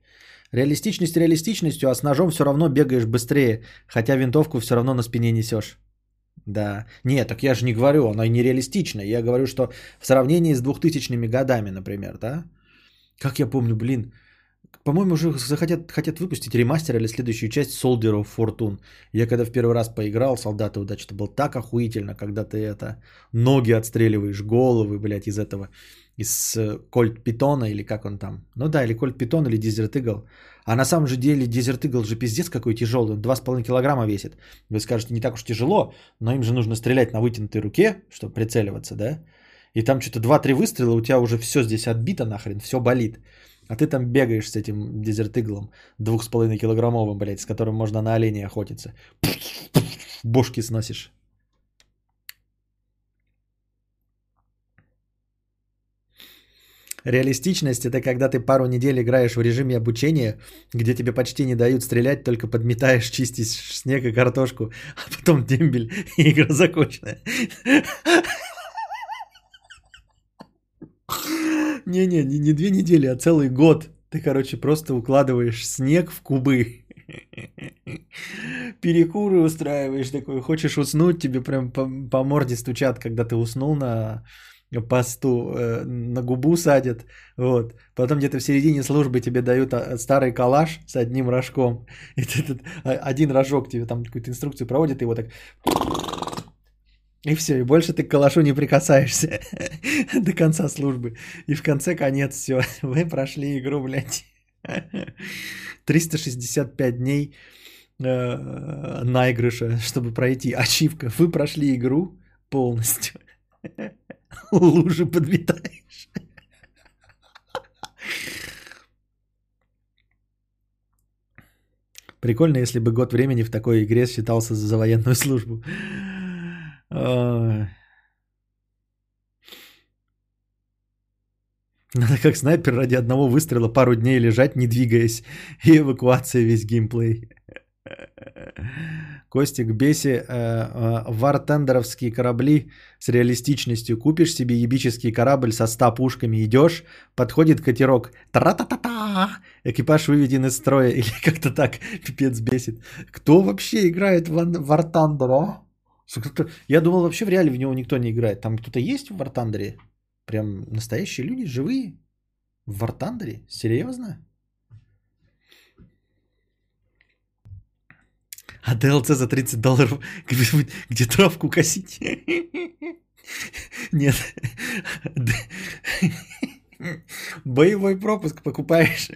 Реалистичность реалистичностью, а с ножом все равно бегаешь быстрее, хотя винтовку все равно на спине несешь. Да. Нет, так я же не говорю, она нереалистична. Я говорю, что в сравнении с 2000-ми годами, например, да? Как я помню, блин, по-моему, уже захотят, хотят выпустить ремастер или следующую часть Soldier of Fortune. Я когда в первый раз поиграл, Солдаты удачи, это было так охуительно, когда ты это, ноги отстреливаешь, головы, блядь, из этого, из Кольт Питона или как он там. Ну да, или Кольт Питон, или Desert Eagle. А на самом же деле Desert Eagle же пиздец какой тяжелый, 2,5 килограмма весит. Вы скажете, не так уж тяжело, но им же нужно стрелять на вытянутой руке, чтобы прицеливаться, да? И там что-то 2-3 выстрела, у тебя уже все здесь отбито нахрен, все болит. А ты там бегаешь с этим дезертыглом двух с половиной килограммовым, блядь, с которым можно на оленя охотиться. Бошки сносишь. Реалистичность это когда ты пару недель играешь в режиме обучения, где тебе почти не дают стрелять, только подметаешь, чистишь снег и картошку, а потом дембель <laughs> и игра закончена. Не-не, не, не две недели, а целый год. Ты, короче, просто укладываешь снег в кубы. <laughs> Перекуры устраиваешь такой. Хочешь уснуть, тебе прям по, по морде стучат, когда ты уснул на посту, э, на губу садят. Вот. Потом где-то в середине службы тебе дают а, старый калаш с одним рожком. <laughs> И ты, ты, один рожок тебе там какую-то инструкцию проводит, и его так и все, и больше ты к калашу не прикасаешься <laughs> до конца службы. И в конце конец все. <laughs> Вы прошли игру, блядь. <laughs> 365 дней э, наигрыша, чтобы пройти. Ачивка. Вы прошли игру полностью. Лужи подметаешь. Прикольно, если бы год времени в такой игре считался за военную службу. Надо как снайпер ради одного выстрела пару дней лежать, не двигаясь. И эвакуация весь геймплей. Костик, беси э, э, вартендеровские корабли с реалистичностью. Купишь себе ебический корабль со 100 пушками, идешь, подходит катерок. Тра-та-та-та! Экипаж выведен из строя. <laughs> Или как-то так, пипец бесит. Кто вообще играет в War Thunder, а? Я думал, вообще в реале в него никто не играет. Там кто-то есть в Вартандере? Прям настоящие люди, живые? В Вартандере? Серьезно? А DLC за 30 долларов <laughs> где, где травку косить? <laughs> Нет. <laughs> Боевой пропуск покупаешь,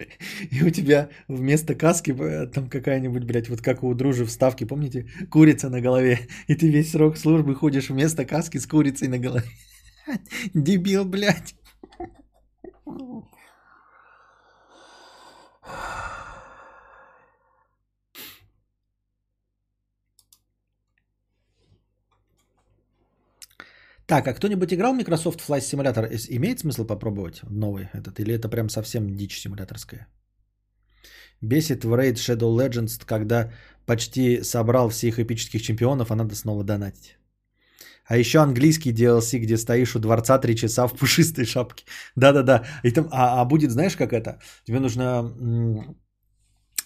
и у тебя вместо каски э, там какая-нибудь, блядь, вот как у дружи вставки, помните, курица на голове, и ты весь срок службы ходишь вместо каски с курицей на голове. <laughs> Дебил, блядь. Так, а кто-нибудь играл в Microsoft Flight Simulator? Имеет смысл попробовать новый этот? Или это прям совсем дичь симуляторская? Бесит в Raid Shadow Legends, когда почти собрал всех эпических чемпионов, а надо снова донатить. А еще английский DLC, где стоишь у дворца три часа в пушистой шапке. Да-да-да. И там, а, а будет, знаешь, как это? Тебе нужно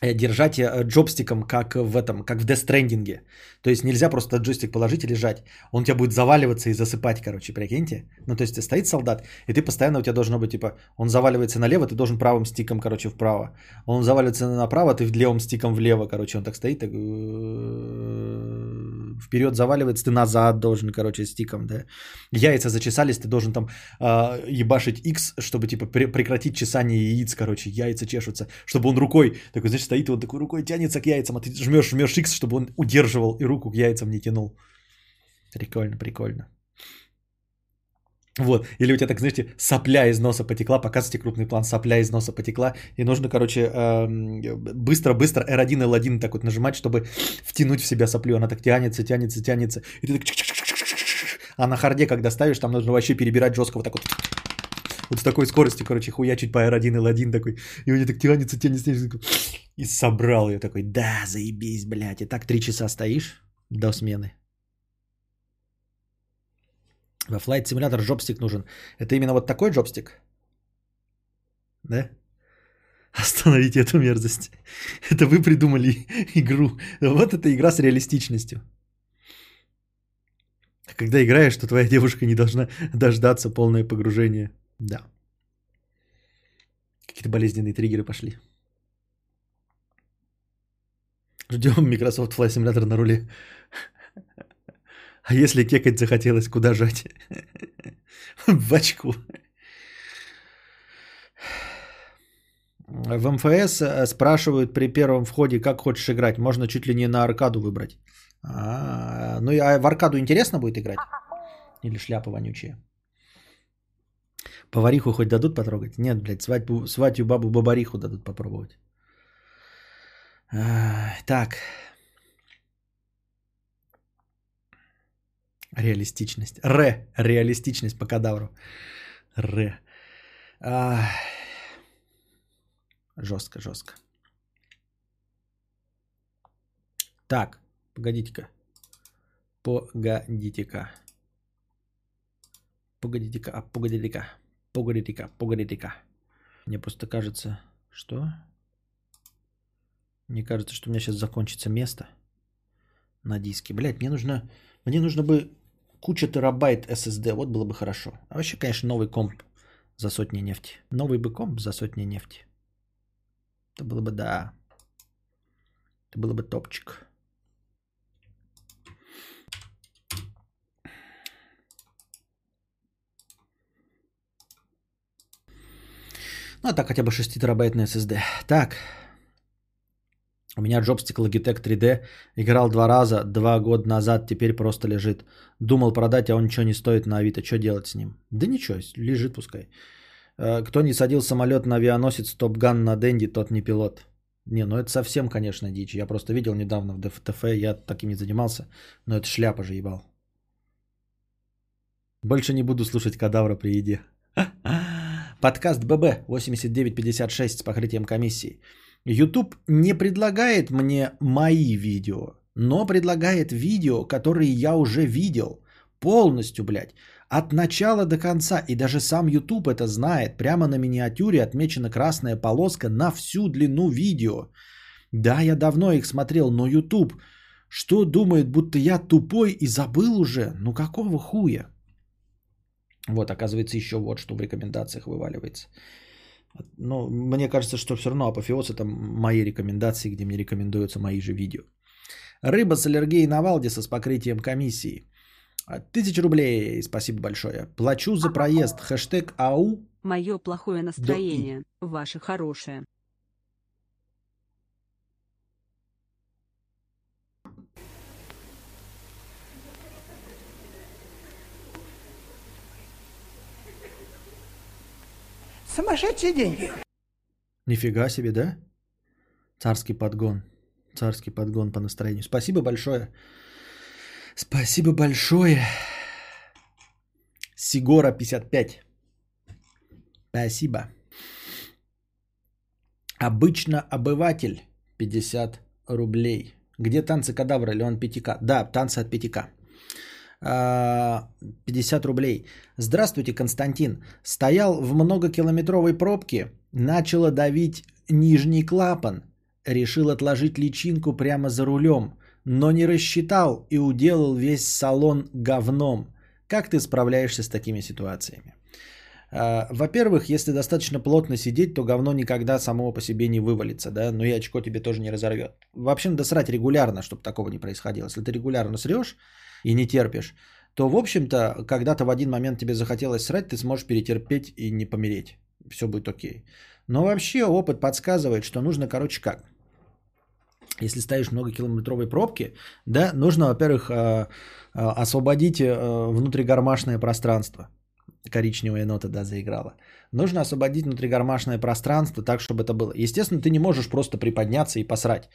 держать э, джобстиком, как в этом, как в Death. То есть нельзя просто джойстик положить и лежать. Он у тебя будет заваливаться и засыпать, короче, прикиньте. Ну, то есть стоит солдат, и ты постоянно у тебя должно быть, типа, он заваливается налево, ты должен правым стиком, короче, вправо. Он заваливается направо, ты левым стиком влево, короче, он так стоит, так... Вперед заваливается, ты назад должен, короче, стиком, да. Яйца зачесались, ты должен там э, ебашить X, чтобы, типа, прекратить чесание яиц, короче, яйца чешутся, чтобы он рукой, такой, знаешь, стоит вот такой рукой тянется к яйцам, а ты жмешь, жмешь X, чтобы он удерживал и руку к яйцам не тянул. Прикольно, прикольно. Вот. Или у тебя так, знаете, сопля из носа потекла, показывайте крупный план, сопля из носа потекла, и нужно, короче, быстро-быстро R1, L1 так вот нажимать, чтобы втянуть в себя соплю. Она так тянется, тянется, тянется. И ты так... А на харде, когда ставишь, там нужно вообще перебирать жестко вот так вот. Вот с такой скоростью, короче, хуячить по R1, L1 такой. И у нее так тянется, тянется, тянется. И собрал ее такой, да, заебись, блядь. И так три часа стоишь до смены. Во Flight Simulator джобстик нужен. Это именно вот такой джобстик? Да? Остановите эту мерзость. <laughs> Это вы придумали <laughs> игру. Вот эта игра с реалистичностью. Когда играешь, то твоя девушка не должна дождаться полное погружение. Да. Какие-то болезненные триггеры пошли. Ждем Microsoft Flight Simulator на руле. <laughs> А если кекать захотелось, куда жать? <laughs> В очку. В МФС э, спрашивают при первом входе, как хочешь играть. Можно чуть ли не на аркаду выбрать. А, ну а в аркаду интересно будет играть? Или шляпа вонючая? Повариху хоть дадут потрогать? Нет, блядь, свадьбу, свадью бабу Бабариху дадут попробовать. А, так. Реалистичность. Ре. Реалистичность по кадавру. Ре. А... Жестко, жестко. Так, погодите-ка. Погодите-ка. Погодите-ка, а погодите-ка. Погодите-ка, погодите-ка. Мне просто кажется, что... Мне кажется, что у меня сейчас закончится место на диске. Блять, мне нужно... Мне нужно бы куча терабайт SSD, вот было бы хорошо. А вообще, конечно, новый комп за сотни нефти. Новый бы комп за сотни нефти. Это было бы, да. Это было бы топчик. Ну, а так хотя бы 6 терабайтный SSD. Так, у меня джобстик Logitech 3D. Играл два раза, два года назад, теперь просто лежит. Думал продать, а он ничего не стоит на Авито. Что делать с ним? Да ничего, лежит пускай. Э, кто не садил самолет на авианосец Топган на Дэнди, тот не пилот. Не, ну это совсем, конечно, дичь. Я просто видел недавно в ДФТФ, я таким не занимался, но это шляпа же ебал. Больше не буду слушать кадавра при еде. <laughs> Подкаст ББ 8956 с покрытием комиссии. YouTube не предлагает мне мои видео, но предлагает видео, которые я уже видел. Полностью, блядь. От начала до конца. И даже сам YouTube это знает. Прямо на миниатюре отмечена красная полоска на всю длину видео. Да, я давно их смотрел, но YouTube что думает, будто я тупой и забыл уже? Ну какого хуя? Вот, оказывается, еще вот что в рекомендациях вываливается. Ну, мне кажется, что все равно апофеоз это мои рекомендации, где мне рекомендуются мои же видео. Рыба с аллергией на Валдиса с покрытием комиссии. Тысяча рублей, спасибо большое. Плачу за проезд. Хэштег АУ. Мое плохое настроение, ваше хорошее. Сумасшедшие деньги. Нифига себе, да? Царский подгон. Царский подгон по настроению. Спасибо большое. Спасибо большое. Сигора 55. Спасибо. Обычно обыватель 50 рублей. Где танцы кадавра? Леон 5К. Да, танцы от 5К. 50 рублей. Здравствуйте, Константин. Стоял в многокилометровой пробке, начало давить нижний клапан. Решил отложить личинку прямо за рулем, но не рассчитал и уделал весь салон говном. Как ты справляешься с такими ситуациями? А, во-первых, если достаточно плотно сидеть, то говно никогда само по себе не вывалится, да, но и очко тебе тоже не разорвет. Вообще надо срать регулярно, чтобы такого не происходило. Если ты регулярно срешь, и не терпишь, то, в общем-то, когда-то в один момент тебе захотелось срать, ты сможешь перетерпеть и не помереть. Все будет окей. Но вообще опыт подсказывает, что нужно, короче, как? Если стоишь в многокилометровой пробке, да, нужно, во-первых, а, а, освободить э, внутригармашное пространство. коричневая нота, да, заиграла. Нужно освободить внутригармашное пространство так, чтобы это было. Естественно, ты не можешь просто приподняться и посрать,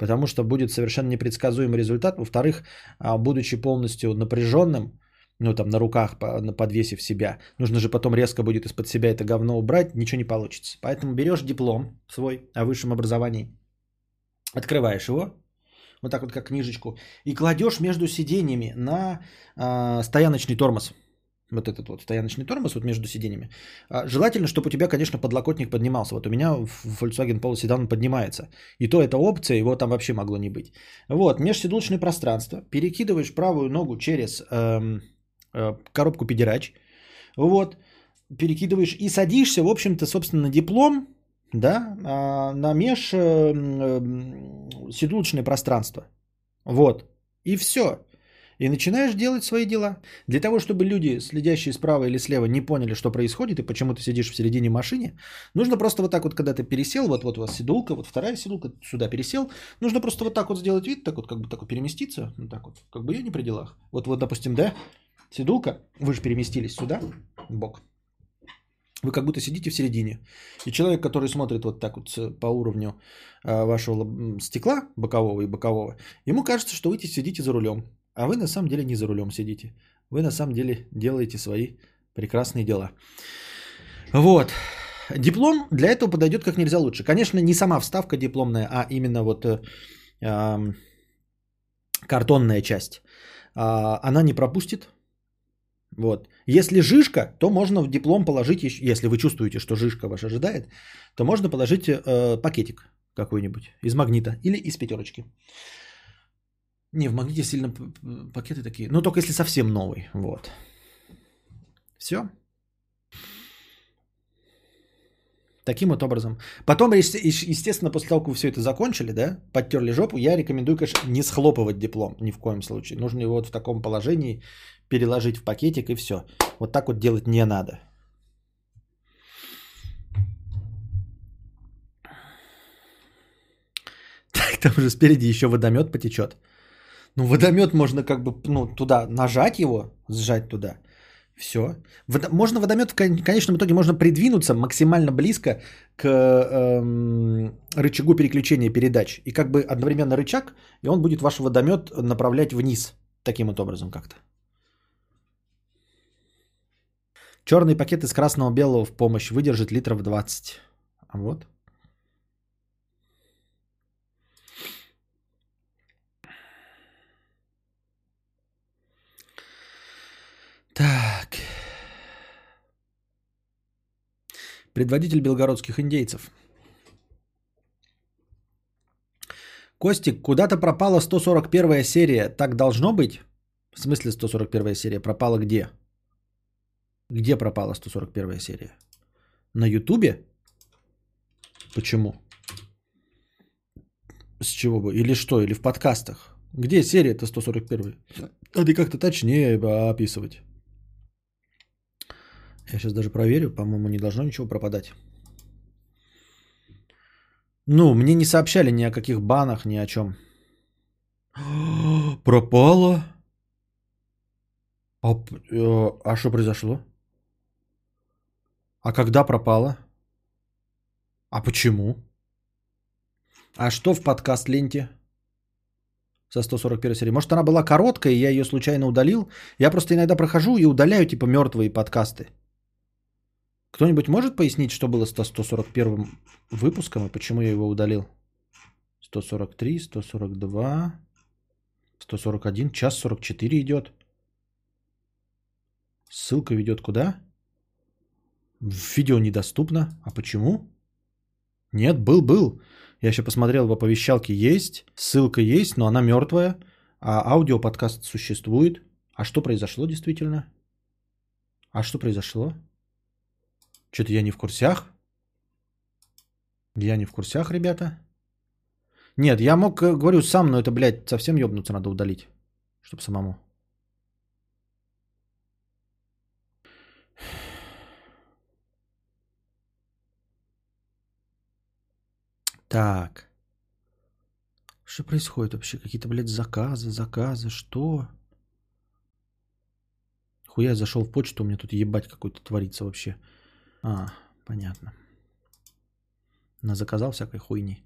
потому что будет совершенно непредсказуемый результат. Во-вторых, а, будучи полностью напряженным, ну там на руках, подвесив себя, нужно же потом резко будет из-под себя это говно убрать, ничего не получится. Поэтому берешь диплом свой о высшем образовании, открываешь его, вот так вот как книжечку, и кладешь между сиденьями на э, стояночный тормоз. Вот этот вот стояночный тормоз вот между сиденьями. А, желательно, чтобы у тебя, конечно, подлокотник поднимался. Вот у меня в Volkswagen Polo Sedan поднимается. И то это опция, его там вообще могло не быть. Вот, межседлочное пространство. Перекидываешь правую ногу через эм, э, коробку педерач. Вот, перекидываешь и садишься, в общем-то, собственно, диплом, да, а, на меж э, седлочное пространство. Вот. И все. И начинаешь делать свои дела. Для того, чтобы люди, следящие справа или слева, не поняли, что происходит и почему ты сидишь в середине машины, нужно просто вот так вот, когда ты пересел, вот, вот у вас седулка, вот вторая седулка, сюда пересел, нужно просто вот так вот сделать вид, так вот, как бы так вот переместиться, вот так вот, как бы я не при делах. Вот, вот, допустим, да, седулка, вы же переместились сюда, бок. Вы как будто сидите в середине. И человек, который смотрит вот так вот по уровню а, вашего стекла бокового и бокового, ему кажется, что вы сидите за рулем. А вы на самом деле не за рулем сидите. Вы на самом деле делаете свои прекрасные дела. Вот. Диплом для этого подойдет как нельзя лучше. Конечно, не сама вставка дипломная, а именно вот э, э, картонная часть. Э, она не пропустит вот. Если жишка, то можно в диплом положить, если вы чувствуете, что жишка вас ожидает, то можно положить э, пакетик какой-нибудь из магнита или из пятерочки. Не, в магните сильно пакеты такие. Ну, только если совсем новый. Вот. Все. Таким вот образом. Потом, естественно, после того, как вы все это закончили, да, подтерли жопу, я рекомендую, конечно, не схлопывать диплом ни в коем случае. Нужно его вот в таком положении переложить в пакетик и все. Вот так вот делать не надо. Так, там уже спереди еще водомет потечет. Ну, водомет можно как бы ну, туда нажать его, сжать туда. Все. Водо... Можно водомет в конечном итоге можно придвинуться максимально близко к эм, рычагу переключения передач. И как бы одновременно рычаг, и он будет ваш водомет направлять вниз. Таким вот образом как-то. Черный пакет из красного белого в помощь выдержит литров 20. А вот. Так. Предводитель белгородских индейцев. Костик, куда-то пропала 141 серия. Так должно быть? В смысле 141 серия? Пропала где? Где пропала 141 серия? На Ютубе? Почему? С чего бы? Или что? Или в подкастах? Где серия-то 141? Надо как-то точнее описывать. Я сейчас даже проверю. По-моему, не должно ничего пропадать. Ну, мне не сообщали ни о каких банах, ни о чем. <gasps> Пропала? А, э, а что произошло? А когда пропала? А почему? А что в подкаст ленте? Со 141 серии. Может, она была короткая, и я ее случайно удалил? Я просто иногда прохожу и удаляю, типа, мертвые подкасты. Кто-нибудь может пояснить, что было с 141 выпуском и почему я его удалил? 143, 142, 141, час 44 идет. Ссылка ведет куда? Видео недоступно. А почему? Нет, был, был. Я еще посмотрел в оповещалке есть, ссылка есть, но она мертвая, а аудиоподкаст существует. А что произошло действительно? А что произошло? Что-то я не в курсях. Я не в курсях, ребята. Нет, я мог, э, говорю, сам, но это, блядь, совсем ёбнуться надо удалить. Чтобы самому. Так. Что происходит вообще? Какие-то, блядь, заказы, заказы, что? Хуя зашел в почту, у меня тут ебать какой-то творится вообще. А, понятно. На заказал всякой хуйни.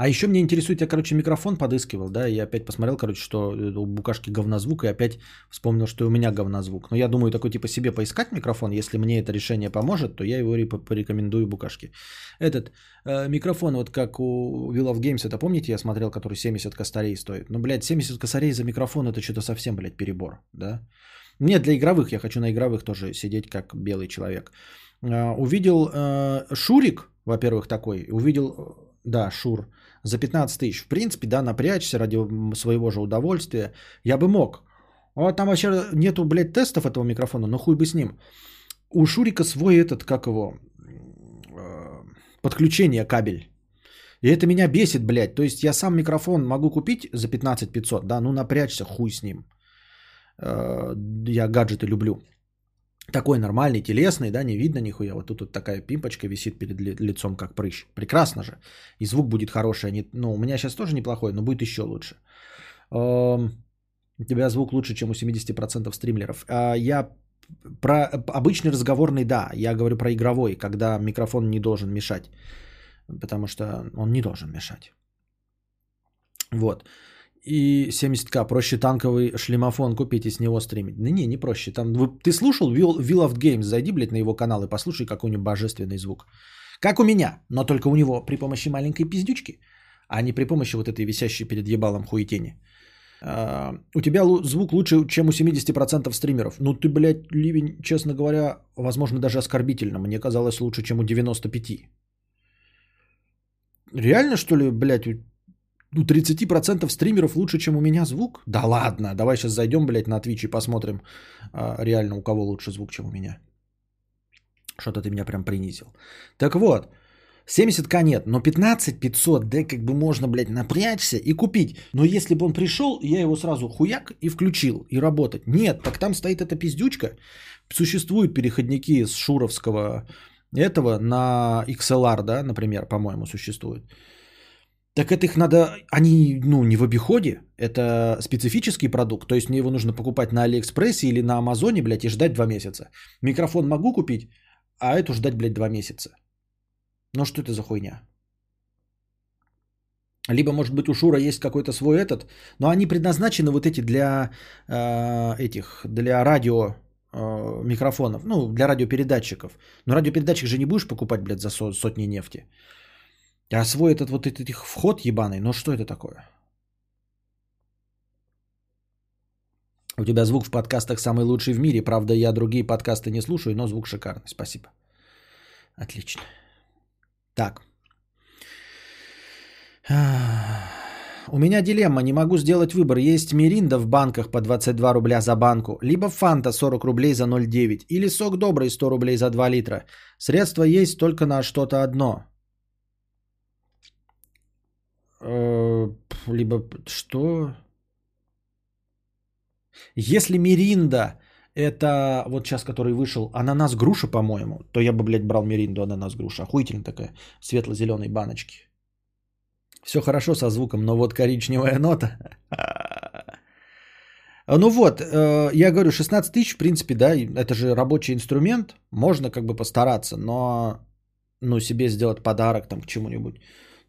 А еще меня интересует, я, короче, микрофон подыскивал, да, и опять посмотрел, короче, что у букашки говнозвук, и опять вспомнил, что у меня говнозвук. Но я думаю, такой типа себе поискать микрофон, если мне это решение поможет, то я его порекомендую букашке. Этот э, микрофон, вот как у Will of Games, это помните, я смотрел, который 70 косарей стоит. Ну, блядь, 70 косарей за микрофон, это что-то совсем, блядь, перебор, да. Нет, для игровых, я хочу на игровых тоже сидеть как белый человек. Э, увидел э, Шурик, во-первых, такой, увидел, да, Шур, за 15 тысяч. В принципе, да, напрячься ради своего же удовольствия. Я бы мог. А там вообще нету, блядь, тестов этого микрофона, но хуй бы с ним. У Шурика свой этот, как его, э, подключение кабель. И это меня бесит, блядь. То есть я сам микрофон могу купить за 15 500, да, ну напрячься, хуй с ним. Э, я гаджеты люблю такой нормальный, телесный, да, не видно нихуя. Вот тут вот такая пимпочка висит перед ли, лицом, как прыщ. Прекрасно же. И звук будет хороший. Не, ну, у меня сейчас тоже неплохой, но будет еще лучше. Эм, у тебя звук лучше, чем у 70% стримлеров. А я про обычный разговорный, да. Я говорю про игровой, когда микрофон не должен мешать. Потому что он не должен мешать. Вот и 70к. Проще танковый шлемофон купить и с него стримить. Да не, не проще. Там, ты слушал Will, Will of Games? Зайди, блядь, на его канал и послушай какой-нибудь божественный звук. Как у меня, но только у него при помощи маленькой пиздючки, а не при помощи вот этой висящей перед ебалом хуетени. Uh, у тебя звук лучше, чем у 70% стримеров. Ну ты, блядь, ливень, честно говоря, возможно, даже оскорбительно. Мне казалось лучше, чем у 95%. Реально, что ли, блядь, у 30% стримеров лучше, чем у меня звук? Да ладно, давай сейчас зайдем, блядь, на Twitch и посмотрим а, реально у кого лучше звук, чем у меня. Что-то ты меня прям принизил. Так вот, 70к нет, но 15 500, да, как бы можно, блядь, напрячься и купить. Но если бы он пришел, я его сразу хуяк и включил, и работать. Нет, так там стоит эта пиздючка. Существуют переходники с шуровского этого на XLR, да, например, по-моему, существует. Так это их надо, они, ну, не в обиходе, это специфический продукт, то есть мне его нужно покупать на Алиэкспрессе или на Амазоне, блядь, и ждать два месяца. Микрофон могу купить, а эту ждать, блядь, два месяца. Ну что это за хуйня? Либо, может быть, у Шура есть какой-то свой этот, но они предназначены вот эти для э, этих, для радио э, микрофонов, ну, для радиопередатчиков. Но радиопередатчик же не будешь покупать, блядь, за сотни нефти. А свой этот вот этот их вход ебаный, ну что это такое? У тебя звук в подкастах самый лучший в мире. Правда, я другие подкасты не слушаю, но звук шикарный. Спасибо. Отлично. Так. У меня дилемма, не могу сделать выбор. Есть Миринда в банках по 22 рубля за банку, либо Фанта 40 рублей за 0,9, или Сок Добрый 100 рублей за 2 литра. Средства есть только на что-то одно. Э, либо что? Если Миринда это вот сейчас, который вышел, ананас груша, по-моему, то я бы, блядь, брал Миринду ананас груша. Охуительная такая, светло-зеленой баночки. Все хорошо со звуком, но вот коричневая нота. Ну вот, э, я говорю, 16 тысяч, в принципе, да, это же рабочий инструмент, можно как бы постараться, но ну, себе сделать подарок там к чему-нибудь.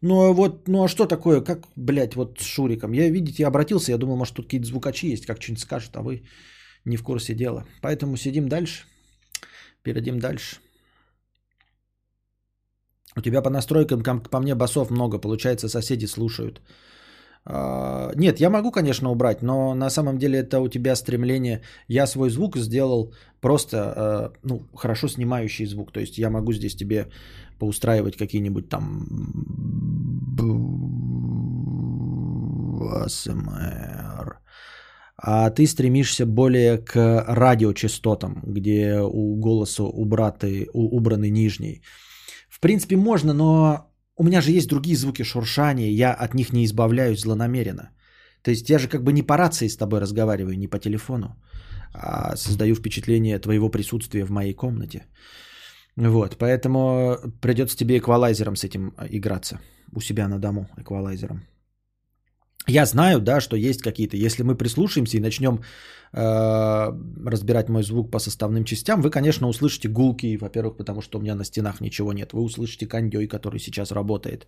Ну а вот, ну а что такое, как, блядь, вот с Шуриком? Я, видите, обратился, я думал, может тут какие-то звукачи есть, как что-нибудь скажут, а вы не в курсе дела. Поэтому сидим дальше, перейдем дальше. У тебя по настройкам, по мне, басов много, получается, соседи слушают. А, нет, я могу, конечно, убрать, но на самом деле это у тебя стремление. Я свой звук сделал просто, а, ну, хорошо снимающий звук. То есть я могу здесь тебе поустраивать какие-нибудь там АСМР. А ты стремишься более к радиочастотам, где у голоса убраты, убраны нижний. В принципе, можно, но у меня же есть другие звуки шуршания, я от них не избавляюсь злонамеренно. То есть я же как бы не по рации с тобой разговариваю, не по телефону, а создаю впечатление твоего присутствия в моей комнате. Вот, поэтому придется тебе эквалайзером с этим играться. У себя на дому эквалайзером. Я знаю, да, что есть какие-то. Если мы прислушаемся и начнем э, разбирать мой звук по составным частям, вы, конечно, услышите гулки, во-первых, потому что у меня на стенах ничего нет. Вы услышите кондей, который сейчас работает.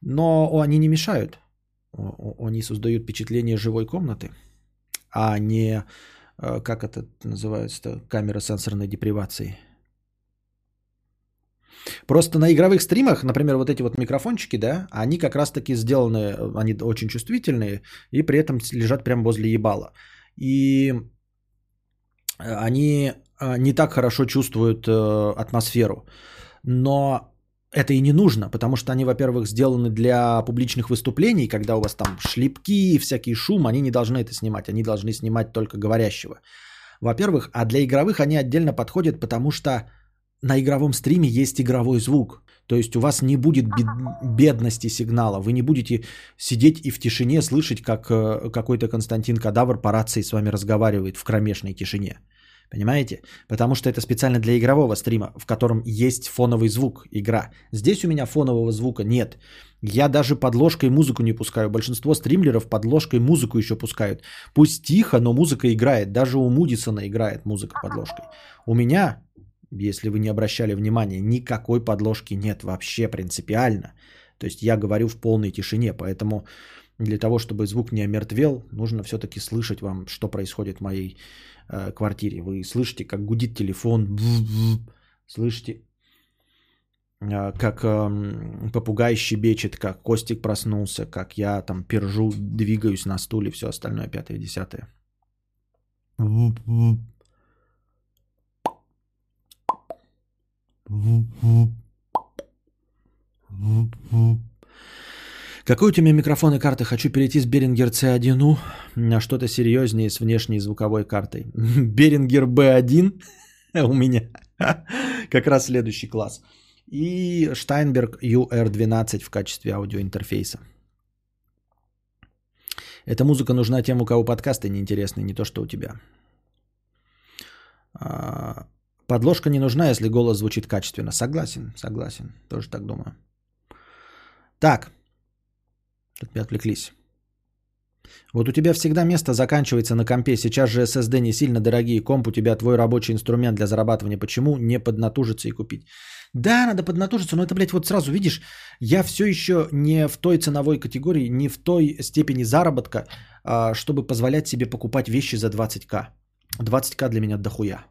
Но они не мешают. Они создают впечатление живой комнаты, а не, э, как это называется, камера сенсорной депривации. Просто на игровых стримах, например, вот эти вот микрофончики, да, они как раз-таки сделаны, они очень чувствительные и при этом лежат прямо возле ебала. И э, они э, не так хорошо чувствуют э, атмосферу. Но это и не нужно, потому что они, во-первых, сделаны для публичных выступлений, когда у вас там шлепки, всякий шум, они не должны это снимать, они должны снимать только говорящего. Во-первых, а для игровых они отдельно подходят, потому что на игровом стриме есть игровой звук. То есть у вас не будет бедности сигнала. Вы не будете сидеть и в тишине слышать, как э, какой-то Константин Кадавр по рации с вами разговаривает в кромешной тишине. Понимаете? Потому что это специально для игрового стрима, в котором есть фоновый звук, игра. Здесь у меня фонового звука нет. Я даже подложкой музыку не пускаю. Большинство стримлеров подложкой музыку еще пускают. Пусть тихо, но музыка играет. Даже у Мудисона играет музыка подложкой. У меня если вы не обращали внимания, никакой подложки нет вообще принципиально. То есть я говорю в полной тишине, поэтому для того, чтобы звук не омертвел, нужно все-таки слышать вам, что происходит в моей э, квартире. Вы слышите, как гудит телефон, слышите, э, как э, попугай щебечет, как Костик проснулся, как я там пержу, двигаюсь на стуле, все остальное, пятое, десятое. Какой у тебя микрофон и карты? Хочу перейти с Берингер C1 на что-то серьезнее с внешней звуковой картой. <laughs> Берингер B1 <laughs> у меня <laughs> как раз следующий класс. И Steinberg UR12 в качестве аудиоинтерфейса. Эта музыка нужна тем, у кого подкасты неинтересные, не то что у тебя. А, Подложка не нужна, если голос звучит качественно. Согласен, согласен. Тоже так думаю. Так. Тут мы отвлеклись. Вот у тебя всегда место заканчивается на компе. Сейчас же SSD не сильно дорогие. Комп у тебя твой рабочий инструмент для зарабатывания. Почему не поднатужиться и купить? Да, надо поднатужиться, но это, блядь, вот сразу видишь, я все еще не в той ценовой категории, не в той степени заработка, а, чтобы позволять себе покупать вещи за 20к. 20к для меня дохуя.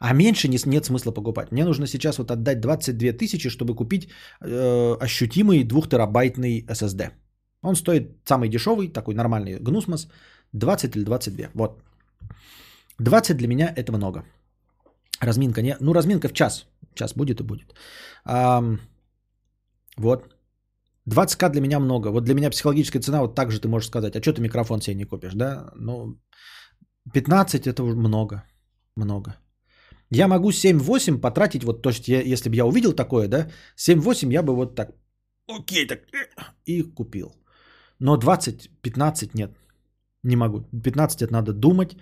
А меньше нет смысла покупать. Мне нужно сейчас вот отдать 22 тысячи, чтобы купить э, ощутимый 2 терабайтный SSD. Он стоит самый дешевый, такой нормальный Гнусмос, 20 или 22. Вот. 20 для меня это много. Разминка не... Ну, разминка в час. Час будет и будет. А, вот. 20к для меня много. Вот для меня психологическая цена, вот так же ты можешь сказать, а что ты микрофон себе не купишь, да? Ну, 15 это много. Много. Я могу 7-8 потратить, вот, то есть, я, если бы я увидел такое, да, 7-8 я бы вот так, окей, так, и купил. Но 20-15 нет, не могу. 15 это надо думать,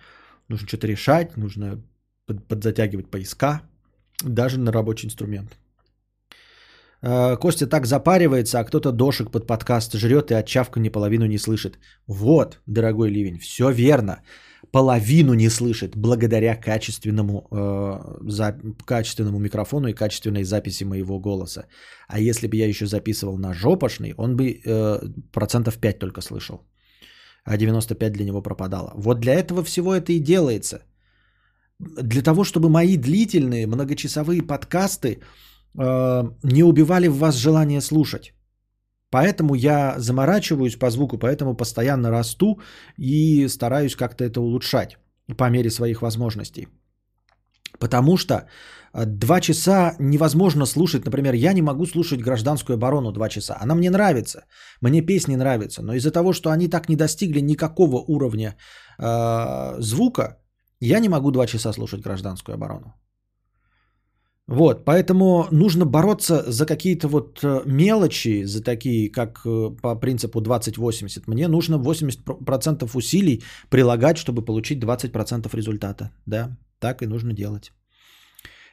нужно что-то решать, нужно под, подзатягивать поиска, даже на рабочий инструмент. Э, Костя так запаривается, а кто-то дошек под подкаст жрет и от чавканья половину не слышит. Вот, дорогой Ливень, все верно половину не слышит благодаря качественному, э, за, качественному микрофону и качественной записи моего голоса. А если бы я еще записывал на жопошный, он бы э, процентов 5 только слышал. А 95 для него пропадало. Вот для этого всего это и делается. Для того, чтобы мои длительные многочасовые подкасты э, не убивали в вас желание слушать. Поэтому я заморачиваюсь по звуку, поэтому постоянно расту и стараюсь как-то это улучшать по мере своих возможностей. Потому что э, два часа невозможно слушать. Например, я не могу слушать гражданскую оборону два часа. Она мне нравится. Мне песни нравятся. Но из-за того, что они так не достигли никакого уровня э, звука, я не могу два часа слушать гражданскую оборону. Вот, поэтому нужно бороться за какие-то вот э, мелочи, за такие, как э, по принципу 20-80. Мне нужно 80% усилий прилагать, чтобы получить 20% результата. Да, так и нужно делать.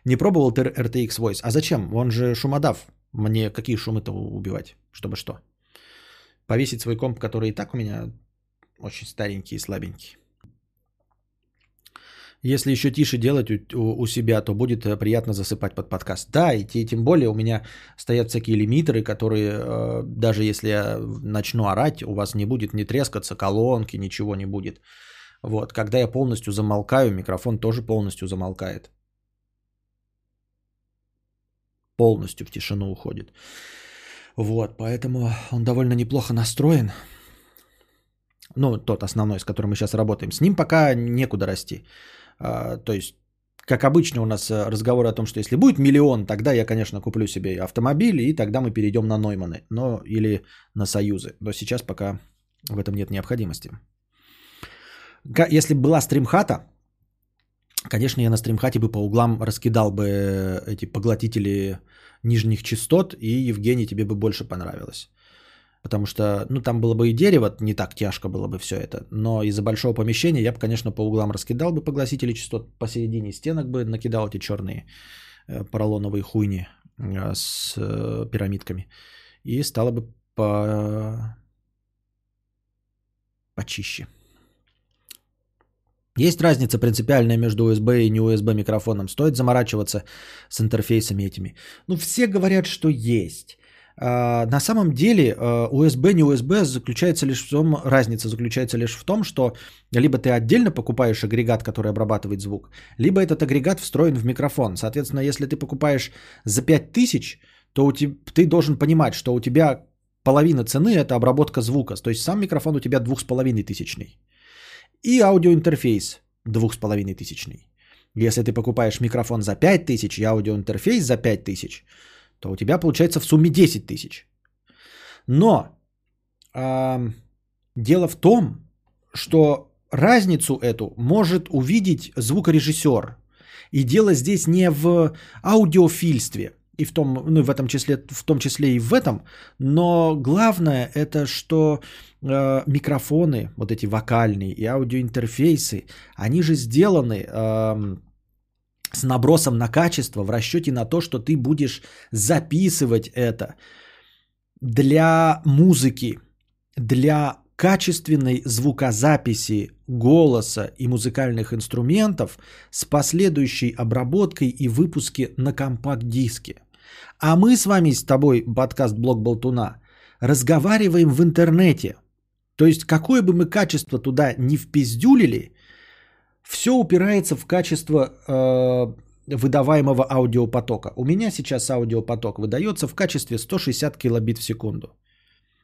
Не пробовал ты RTX Voice? А зачем? Он же шумодав. Мне какие шумы-то убивать? Чтобы что? Повесить свой комп, который и так у меня очень старенький и слабенький. Если еще тише делать у, у, у себя, то будет э, приятно засыпать под подкаст. Да, и тем более у меня стоят всякие лимитеры, которые э, даже если я начну орать, у вас не будет не трескаться колонки, ничего не будет. Вот, когда я полностью замолкаю, микрофон тоже полностью замолкает. Полностью в тишину уходит. Вот, поэтому он довольно неплохо настроен. Ну, тот основной, с которым мы сейчас работаем. С ним пока некуда расти. А, то есть, как обычно у нас э, разговоры о том, что если будет миллион, тогда я, конечно, куплю себе автомобиль, и тогда мы перейдем на Нойманы, но или на Союзы. Но сейчас пока в этом нет необходимости. Если была стримхата, конечно, я на стримхате бы по углам раскидал бы эти поглотители нижних частот, и Евгений тебе бы больше понравилось. Потому что, ну, там было бы и дерево, не так тяжко было бы все это. Но из-за большого помещения я бы, конечно, по углам раскидал бы погласители частот, посередине стенок бы накидал эти черные э, поролоновые хуйни э, с э, пирамидками. И стало бы по... почище. Есть разница принципиальная между USB и не USB микрофоном. Стоит заморачиваться с интерфейсами этими. Ну, все говорят, что есть. А, на самом деле USB, а, не USB заключается лишь в том, разница заключается лишь в том, что либо ты отдельно покупаешь агрегат, который обрабатывает звук, либо этот агрегат встроен в микрофон. Соответственно, если ты покупаешь за 5000, то у тебя, ты должен понимать, что у тебя половина цены это обработка звука. То есть сам микрофон у тебя двухсполовиной И аудиоинтерфейс двухсполовиной Если ты покупаешь микрофон за 5000 и аудиоинтерфейс за 5000, то у тебя получается в сумме 10 тысяч. Но э, дело в том, что разницу эту может увидеть звукорежиссер. И дело здесь не в аудиофильстве, и в том, ну, в этом числе, в том числе и в этом, но главное это, что э, микрофоны, вот эти вокальные и аудиоинтерфейсы, они же сделаны э, с набросом на качество в расчете на то, что ты будешь записывать это для музыки, для качественной звукозаписи голоса и музыкальных инструментов с последующей обработкой и выпуске на компакт-диске. А мы с вами, с тобой, подкаст Блок Болтуна, разговариваем в интернете. То есть, какое бы мы качество туда не впиздюлили, все упирается в качество э, выдаваемого аудиопотока. У меня сейчас аудиопоток выдается в качестве 160 килобит в секунду.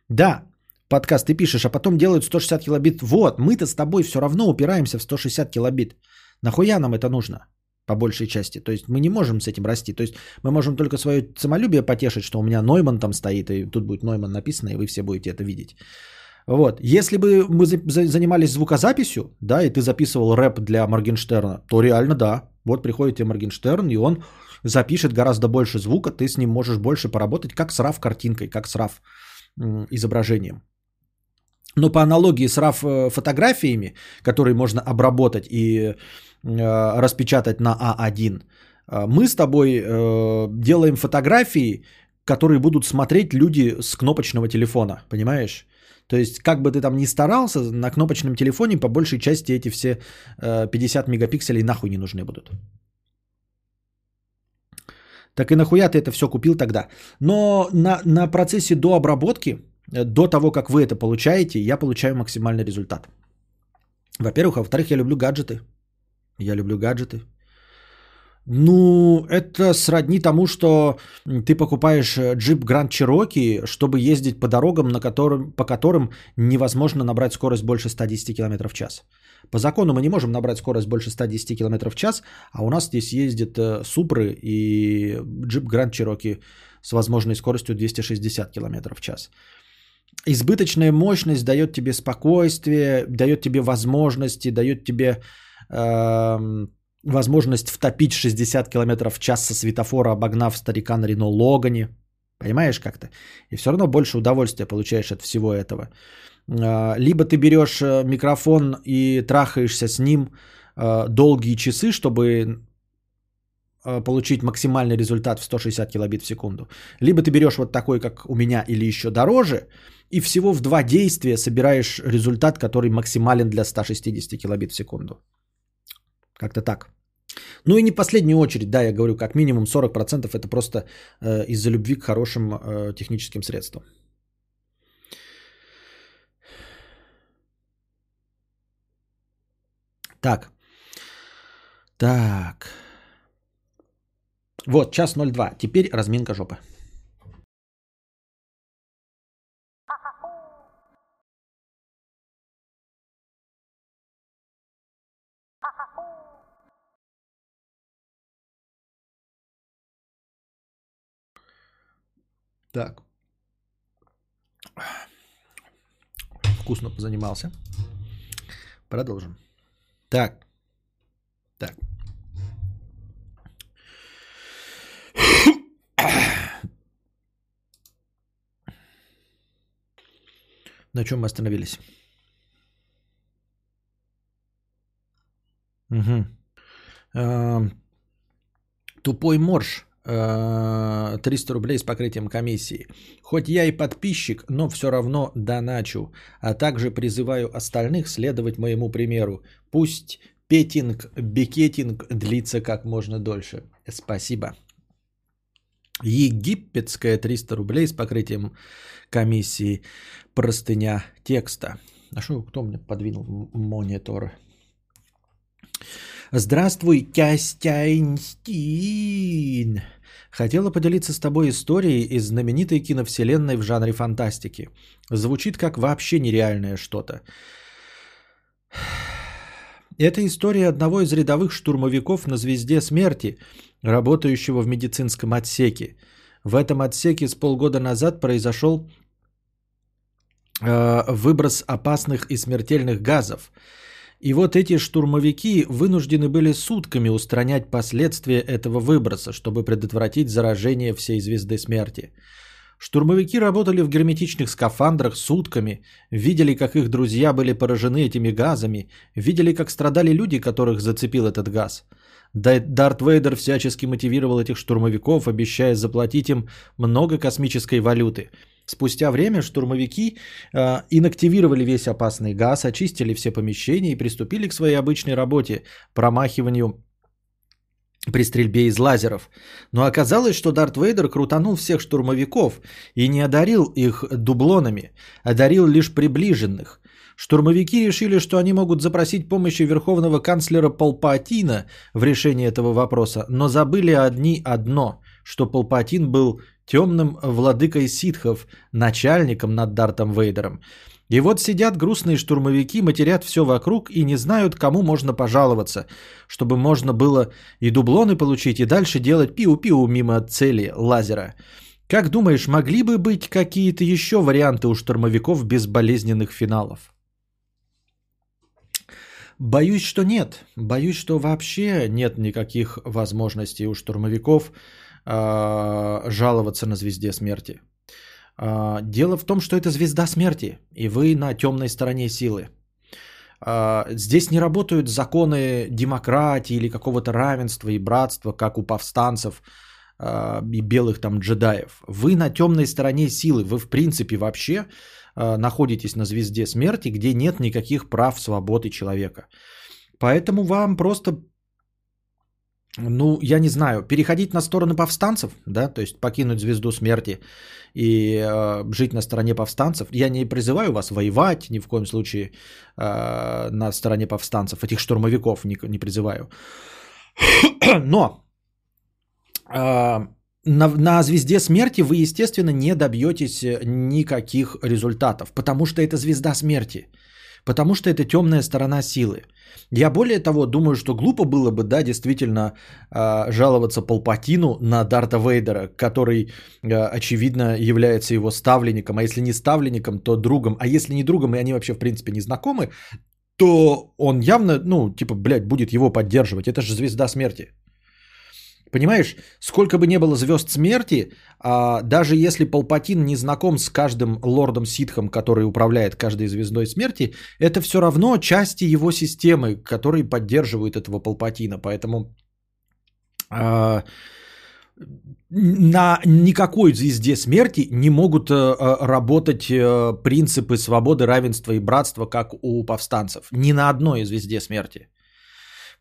Да, подкаст ты пишешь, а потом делают 160 килобит. Вот, мы-то с тобой все равно упираемся в 160 килобит. Нахуя нам это нужно? По большей части. То есть мы не можем с этим расти. То есть мы можем только свое самолюбие потешить, что у меня Нойман там стоит, и тут будет Нойман написано, и вы все будете это видеть. Вот. Если бы мы занимались звукозаписью, да, и ты записывал рэп для Моргенштерна, то реально да. Вот приходит тебе Моргенштерн, и он запишет гораздо больше звука, ты с ним можешь больше поработать, как с RAW картинкой, как с RAW изображением. Но по аналогии с RAW э, фотографиями, которые можно обработать и э, распечатать на А1, э, мы с тобой э, делаем фотографии, которые будут смотреть люди с кнопочного телефона, понимаешь? То есть, как бы ты там ни старался, на кнопочном телефоне по большей части эти все 50 э, мегапикселей нахуй не нужны будут. Так и нахуя ты это все купил тогда? Но на, на процессе до обработки, э, до того, как вы это получаете, я получаю максимальный результат. Во-первых, а во-вторых, я люблю гаджеты. Я люблю гаджеты. Ну, это сродни тому, что ты покупаешь э, джип Grand Cherokee, чтобы ездить по дорогам, на которым, по которым невозможно набрать скорость больше 110 км в час. По закону мы не можем набрать скорость больше 110 км в час, а у нас здесь ездят э, Супры и джип Grand Cherokee с возможной скоростью 260 км в час. Избыточная мощность дает тебе спокойствие, дает тебе возможности, дает тебе... Э, возможность втопить 60 км в час со светофора, обогнав старика на Рено Логане. Понимаешь как-то? И все равно больше удовольствия получаешь от всего этого. А, либо ты берешь э, микрофон и трахаешься с ним э, долгие часы, чтобы э, получить максимальный результат в 160 килобит в секунду. Либо ты берешь вот такой, как у меня, или еще дороже, и всего в два действия собираешь результат, который максимален для 160 килобит в секунду. Как-то так. Ну и не последнюю очередь, да, я говорю, как минимум 40% это просто э, из-за любви к хорошим э, техническим средствам. Так. Так. Вот, час 02. Теперь разминка жопы. Так. Вкусно позанимался. Продолжим. Так. Так. На чем мы остановились? Угу. Тупой морж 300 рублей с покрытием комиссии. Хоть я и подписчик, но все равно доначу. А также призываю остальных следовать моему примеру. Пусть петинг, бикетинг длится как можно дольше. Спасибо. Египетская 300 рублей с покрытием комиссии. Простыня текста. А что, кто мне подвинул монитор? Здравствуй, Костянстин. Хотела поделиться с тобой историей из знаменитой киновселенной в жанре фантастики. Звучит как вообще нереальное что-то. <sighs> Это история одного из рядовых штурмовиков на звезде смерти, работающего в медицинском отсеке. В этом отсеке с полгода назад произошел э, выброс опасных и смертельных газов. И вот эти штурмовики вынуждены были сутками устранять последствия этого выброса, чтобы предотвратить заражение всей звезды смерти. Штурмовики работали в герметичных скафандрах сутками, видели, как их друзья были поражены этими газами, видели, как страдали люди, которых зацепил этот газ. Дарт Вейдер всячески мотивировал этих штурмовиков, обещая заплатить им много космической валюты – Спустя время штурмовики э, инактивировали весь опасный газ, очистили все помещения и приступили к своей обычной работе – промахиванию при стрельбе из лазеров. Но оказалось, что Дарт Вейдер крутанул всех штурмовиков и не одарил их дублонами, одарил лишь приближенных. Штурмовики решили, что они могут запросить помощи верховного канцлера Палпатина в решении этого вопроса, но забыли одни одно, что Палпатин был темным владыкой ситхов, начальником над Дартом Вейдером. И вот сидят грустные штурмовики, матерят все вокруг и не знают, кому можно пожаловаться, чтобы можно было и дублоны получить, и дальше делать пиу-пиу мимо цели лазера. Как думаешь, могли бы быть какие-то еще варианты у штурмовиков безболезненных финалов? Боюсь, что нет. Боюсь, что вообще нет никаких возможностей у штурмовиков э, жаловаться на звезде смерти. Э, дело в том, что это звезда смерти, и вы на темной стороне силы. Э, здесь не работают законы демократии или какого-то равенства и братства, как у повстанцев и белых там джедаев. Вы на темной стороне силы, вы в принципе вообще находитесь на звезде смерти, где нет никаких прав, свободы человека. Поэтому вам просто ну, я не знаю, переходить на сторону повстанцев, да, то есть покинуть звезду смерти и э, жить на стороне повстанцев. Я не призываю вас воевать ни в коем случае э, на стороне повстанцев, этих штурмовиков не, не призываю. <clears throat> Но э, на, на звезде смерти вы, естественно, не добьетесь никаких результатов, потому что это звезда смерти, потому что это темная сторона силы. Я более того думаю, что глупо было бы, да, действительно э, жаловаться Палпатину на Дарта Вейдера, который, э, очевидно, является его ставленником, а если не ставленником, то другом, а если не другом, и они вообще, в принципе, не знакомы, то он явно, ну, типа, блядь, будет его поддерживать. Это же звезда смерти. Понимаешь, сколько бы не было звезд смерти, а, даже если Палпатин не знаком с каждым лордом ситхом, который управляет каждой звездой смерти, это все равно части его системы, которые поддерживают этого Палпатина. Поэтому э, на никакой звезде смерти не могут э, э, работать э, принципы свободы, равенства и братства, как у повстанцев. Ни на одной звезде смерти.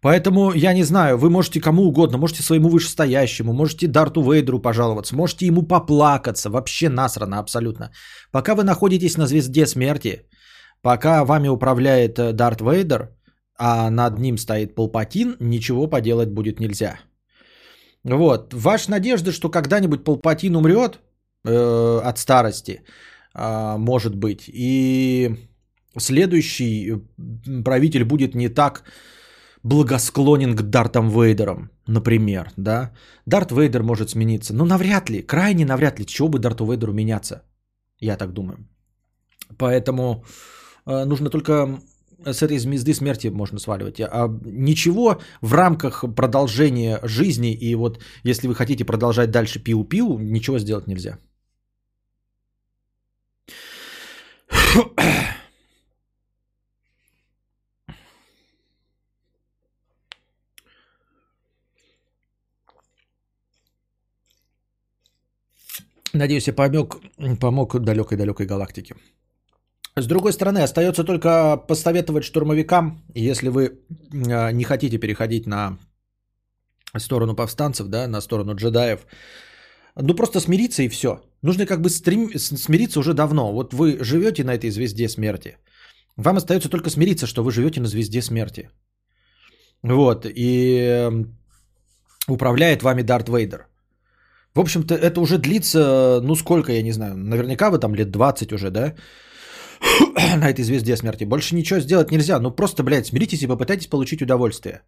Поэтому я не знаю, вы можете кому угодно, можете своему вышестоящему, можете Дарту Вейдеру пожаловаться, можете ему поплакаться, вообще насрано абсолютно. Пока вы находитесь на звезде смерти, пока вами управляет Дарт Вейдер, а над ним стоит Палпатин, ничего поделать будет нельзя. Вот. Ваша надежда, что когда-нибудь Палпатин умрет э, от старости, э, может быть, и следующий правитель будет не так благосклонен к Дартам Вейдерам, например, да. Дарт Вейдер может смениться, но навряд ли, крайне навряд ли, чего бы Дарту Вейдеру меняться, я так думаю. Поэтому э, нужно только с этой звезды смерти можно сваливать. А ничего в рамках продолжения жизни и вот если вы хотите продолжать дальше пиу-пиу, ничего сделать нельзя. Надеюсь, я помог, помог далекой-далекой галактике. С другой стороны, остается только посоветовать штурмовикам, если вы а, не хотите переходить на сторону повстанцев, да, на сторону джедаев, ну просто смириться и все. Нужно как бы стрем... смириться уже давно. Вот вы живете на этой звезде смерти. Вам остается только смириться, что вы живете на звезде смерти. Вот. И управляет вами Дарт Вейдер. В общем-то, это уже длится, ну сколько, я не знаю, наверняка вы там лет 20 уже, да? <clears throat> на этой звезде смерти. Больше ничего сделать нельзя. Ну просто, блядь, смиритесь и попытайтесь получить удовольствие.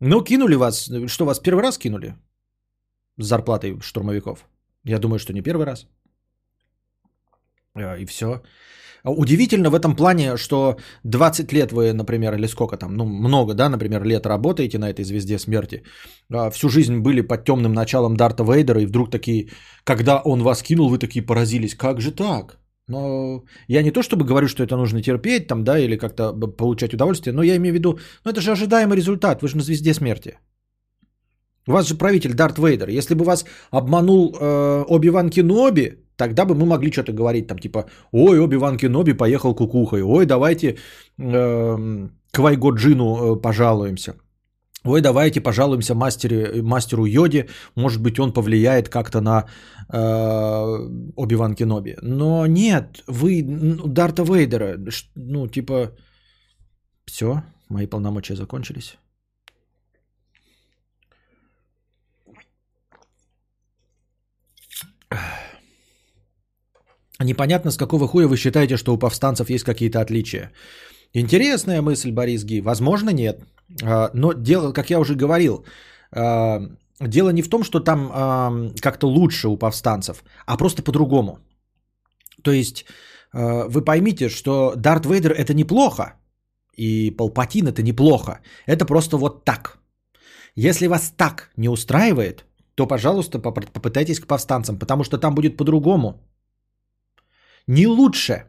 Ну, кинули вас. Что, вас первый раз кинули? С зарплатой штурмовиков. Я думаю, что не первый раз. А, и все. Удивительно в этом плане, что 20 лет вы, например, или сколько там, ну много, да, например, лет работаете на этой звезде смерти, а, всю жизнь были под темным началом Дарта Вейдера, и вдруг такие, когда он вас кинул, вы такие поразились, как же так? Но я не то чтобы говорю, что это нужно терпеть там, да, или как-то получать удовольствие, но я имею в виду, ну это же ожидаемый результат, вы же на звезде смерти. У вас же правитель Дарт Вейдер. Если бы вас обманул э, Оби-Ван Кеноби, тогда бы мы могли что-то говорить, там типа, ой, Оби-Ван Кеноби поехал кукухой, ой, давайте э, к Вайго Джину э, пожалуемся. Ой, давайте пожалуемся мастере, мастеру Йоде, может быть, он повлияет как-то на э, Оби-Ван Кеноби. Но нет, вы Дарта Вейдера, ну, типа, все, мои полномочия закончились. Непонятно, с какого хуя вы считаете, что у повстанцев есть какие-то отличия. Интересная мысль, Борис Ги. Возможно, нет. А, но дело, как я уже говорил, а, дело не в том, что там а, как-то лучше у повстанцев, а просто по-другому. То есть вы поймите, что Дарт Вейдер это неплохо, и Палпатин это неплохо. Это просто вот так. Если вас так не устраивает, то, пожалуйста, попытайтесь к повстанцам, потому что там будет по-другому. Не лучше,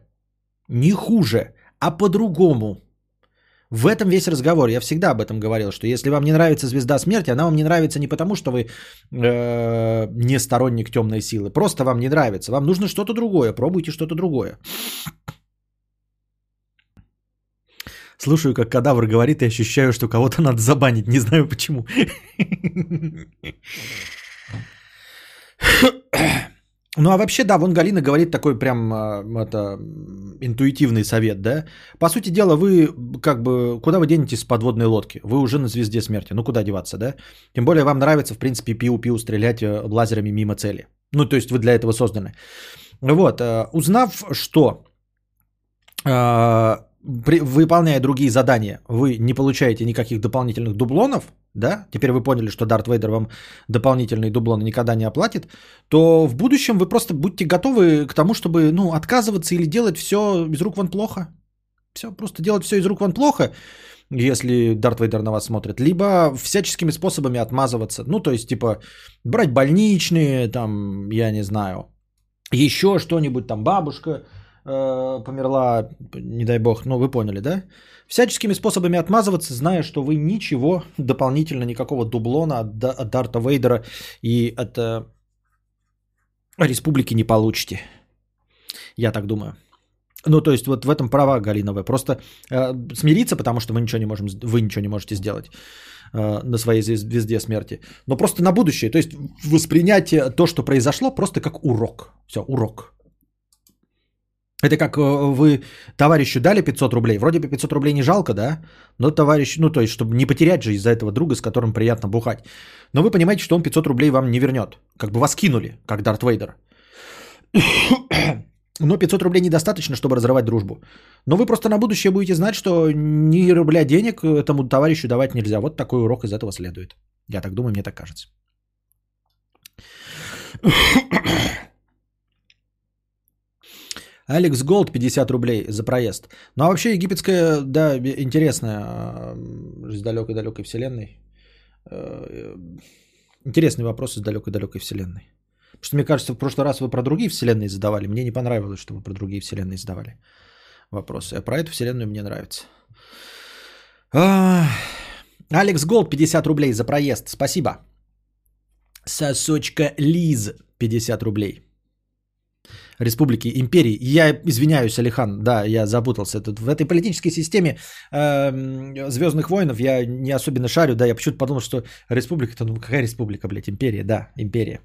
не хуже, а по-другому. В этом весь разговор. Я всегда об этом говорил, что если вам не нравится звезда смерти, она вам не нравится не потому, что вы э, не сторонник темной силы. Просто вам не нравится. Вам нужно что-то другое. Пробуйте что-то другое. Слушаю, как кадавр говорит и ощущаю, что кого-то надо забанить. Не знаю почему. <laughs> Ну а вообще, да, вон Галина говорит такой прям а, это, интуитивный совет, да. По сути дела, вы как бы, куда вы денетесь с подводной лодки? Вы уже на звезде смерти, ну куда деваться, да? Тем более вам нравится, в принципе, пиу-пиу стрелять э, лазерами мимо цели. Ну то есть вы для этого созданы. Вот, э, узнав, что а, при, выполняя другие задания, вы не получаете никаких дополнительных дублонов, да, теперь вы поняли, что Дарт Вейдер вам дополнительные дублоны никогда не оплатит, то в будущем вы просто будьте готовы к тому, чтобы, ну, отказываться или делать все из рук вон плохо. Все, просто делать все из рук вон плохо, если Дарт Вейдер на вас смотрит, либо всяческими способами отмазываться. Ну, то есть, типа, брать больничные, там, я не знаю, еще что-нибудь, там, бабушка, э, померла, не дай бог, ну вы поняли, да? Всяческими способами отмазываться, зная, что вы ничего дополнительно, никакого дублона от, от Дарта Вейдера и от э, республики не получите. Я так думаю. Ну, то есть вот в этом права Галиновая. Просто э, смириться, потому что мы ничего не можем, вы ничего не можете сделать э, на своей звез- звезде смерти. Но просто на будущее. То есть воспринятие то, что произошло, просто как урок. Все, урок. Это как э, вы товарищу дали 500 рублей. Вроде бы 500 рублей не жалко, да? Но товарищ, ну то есть, чтобы не потерять же из-за этого друга, с которым приятно бухать. Но вы понимаете, что он 500 рублей вам не вернет. Как бы вас кинули, как Дарт Вейдер. <coughs> Но 500 рублей недостаточно, чтобы разрывать дружбу. Но вы просто на будущее будете знать, что ни рубля денег этому товарищу давать нельзя. Вот такой урок из этого следует. Я так думаю, мне так кажется. Алекс Голд 50 рублей за проезд. Ну а вообще египетская, да, интересная из далекой-далекой вселенной. Э, Интересный вопрос из далекой-далекой вселенной. Потому что мне кажется, в прошлый раз вы про другие вселенные задавали. Мне не понравилось, что вы про другие вселенные задавали вопросы. А про эту вселенную мне нравится. Алекс Голд 50 рублей за проезд. Спасибо. Сосочка Лиз 50 рублей. Республики, империи. Я извиняюсь, Алихан, да, я запутался. Тут в этой политической системе э, Звездных войнов я не особенно шарю, да, я почему-то подумал, что республика-то, ну какая республика, блядь, империя, да, империя.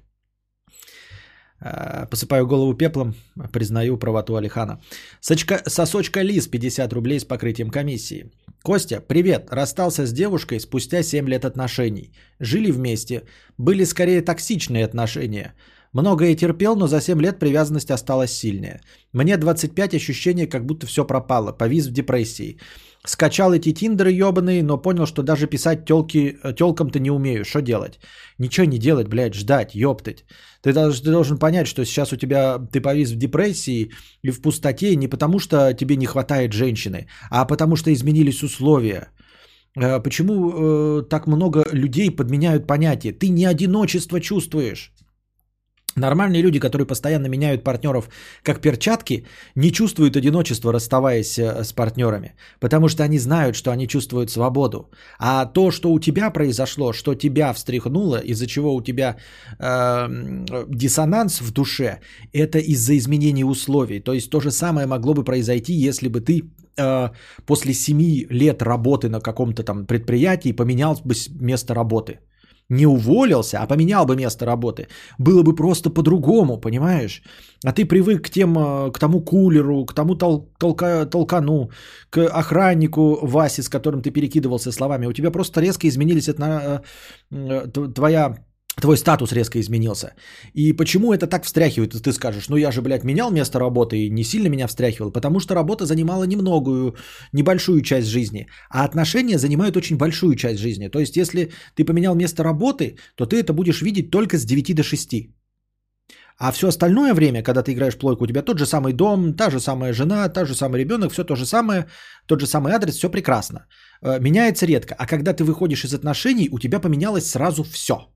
Э, Посыпаю голову пеплом, признаю правоту Алихана. Сочка, сосочка Лиз, 50 рублей с покрытием комиссии. Костя, привет. Расстался с девушкой спустя 7 лет отношений. Жили вместе. Были скорее токсичные отношения. Многое терпел, но за 7 лет привязанность осталась сильная. Мне 25, ощущение, как будто все пропало. Повис в депрессии. Скачал эти тиндеры ебаные, но понял, что даже писать тёлки, тёлкам-то не умею. Что делать? Ничего не делать, блядь, ждать, ёптать. Ты должен, ты должен понять, что сейчас у тебя ты повис в депрессии и в пустоте не потому, что тебе не хватает женщины, а потому что изменились условия. Э, Почему э, так много людей подменяют понятие? Ты не одиночество чувствуешь. Нормальные люди, которые постоянно меняют партнеров как перчатки, не чувствуют одиночества, расставаясь э, с партнерами, потому что они знают, что они чувствуют свободу. А то, что у тебя произошло, что тебя встряхнуло, из-за чего у тебя э, диссонанс в душе, это из-за изменения условий. То есть то же самое могло бы произойти, если бы ты э, после 7 лет работы на каком-то там предприятии поменял бы место работы не уволился, а поменял бы место работы, было бы просто по-другому, понимаешь? А ты привык к, тем, э, к тому кулеру, к тому тол- толка, толкану, к охраннику Васе, с которым ты перекидывался словами. У тебя просто резко изменились отно- э, т- твоя Твой статус резко изменился. И почему это так встряхивает? Ты скажешь, ну я же, блядь, менял место работы и не сильно меня встряхивал, потому что работа занимала немногую, небольшую часть жизни, а отношения занимают очень большую часть жизни. То есть, если ты поменял место работы, то ты это будешь видеть только с 9 до 6. А все остальное время, когда ты играешь плойку, у тебя тот же самый дом, та же самая жена, та же самый ребенок, все то же самое, тот же самый адрес, все прекрасно. Э, Меняется редко. А когда ты выходишь из отношений, у тебя поменялось сразу все.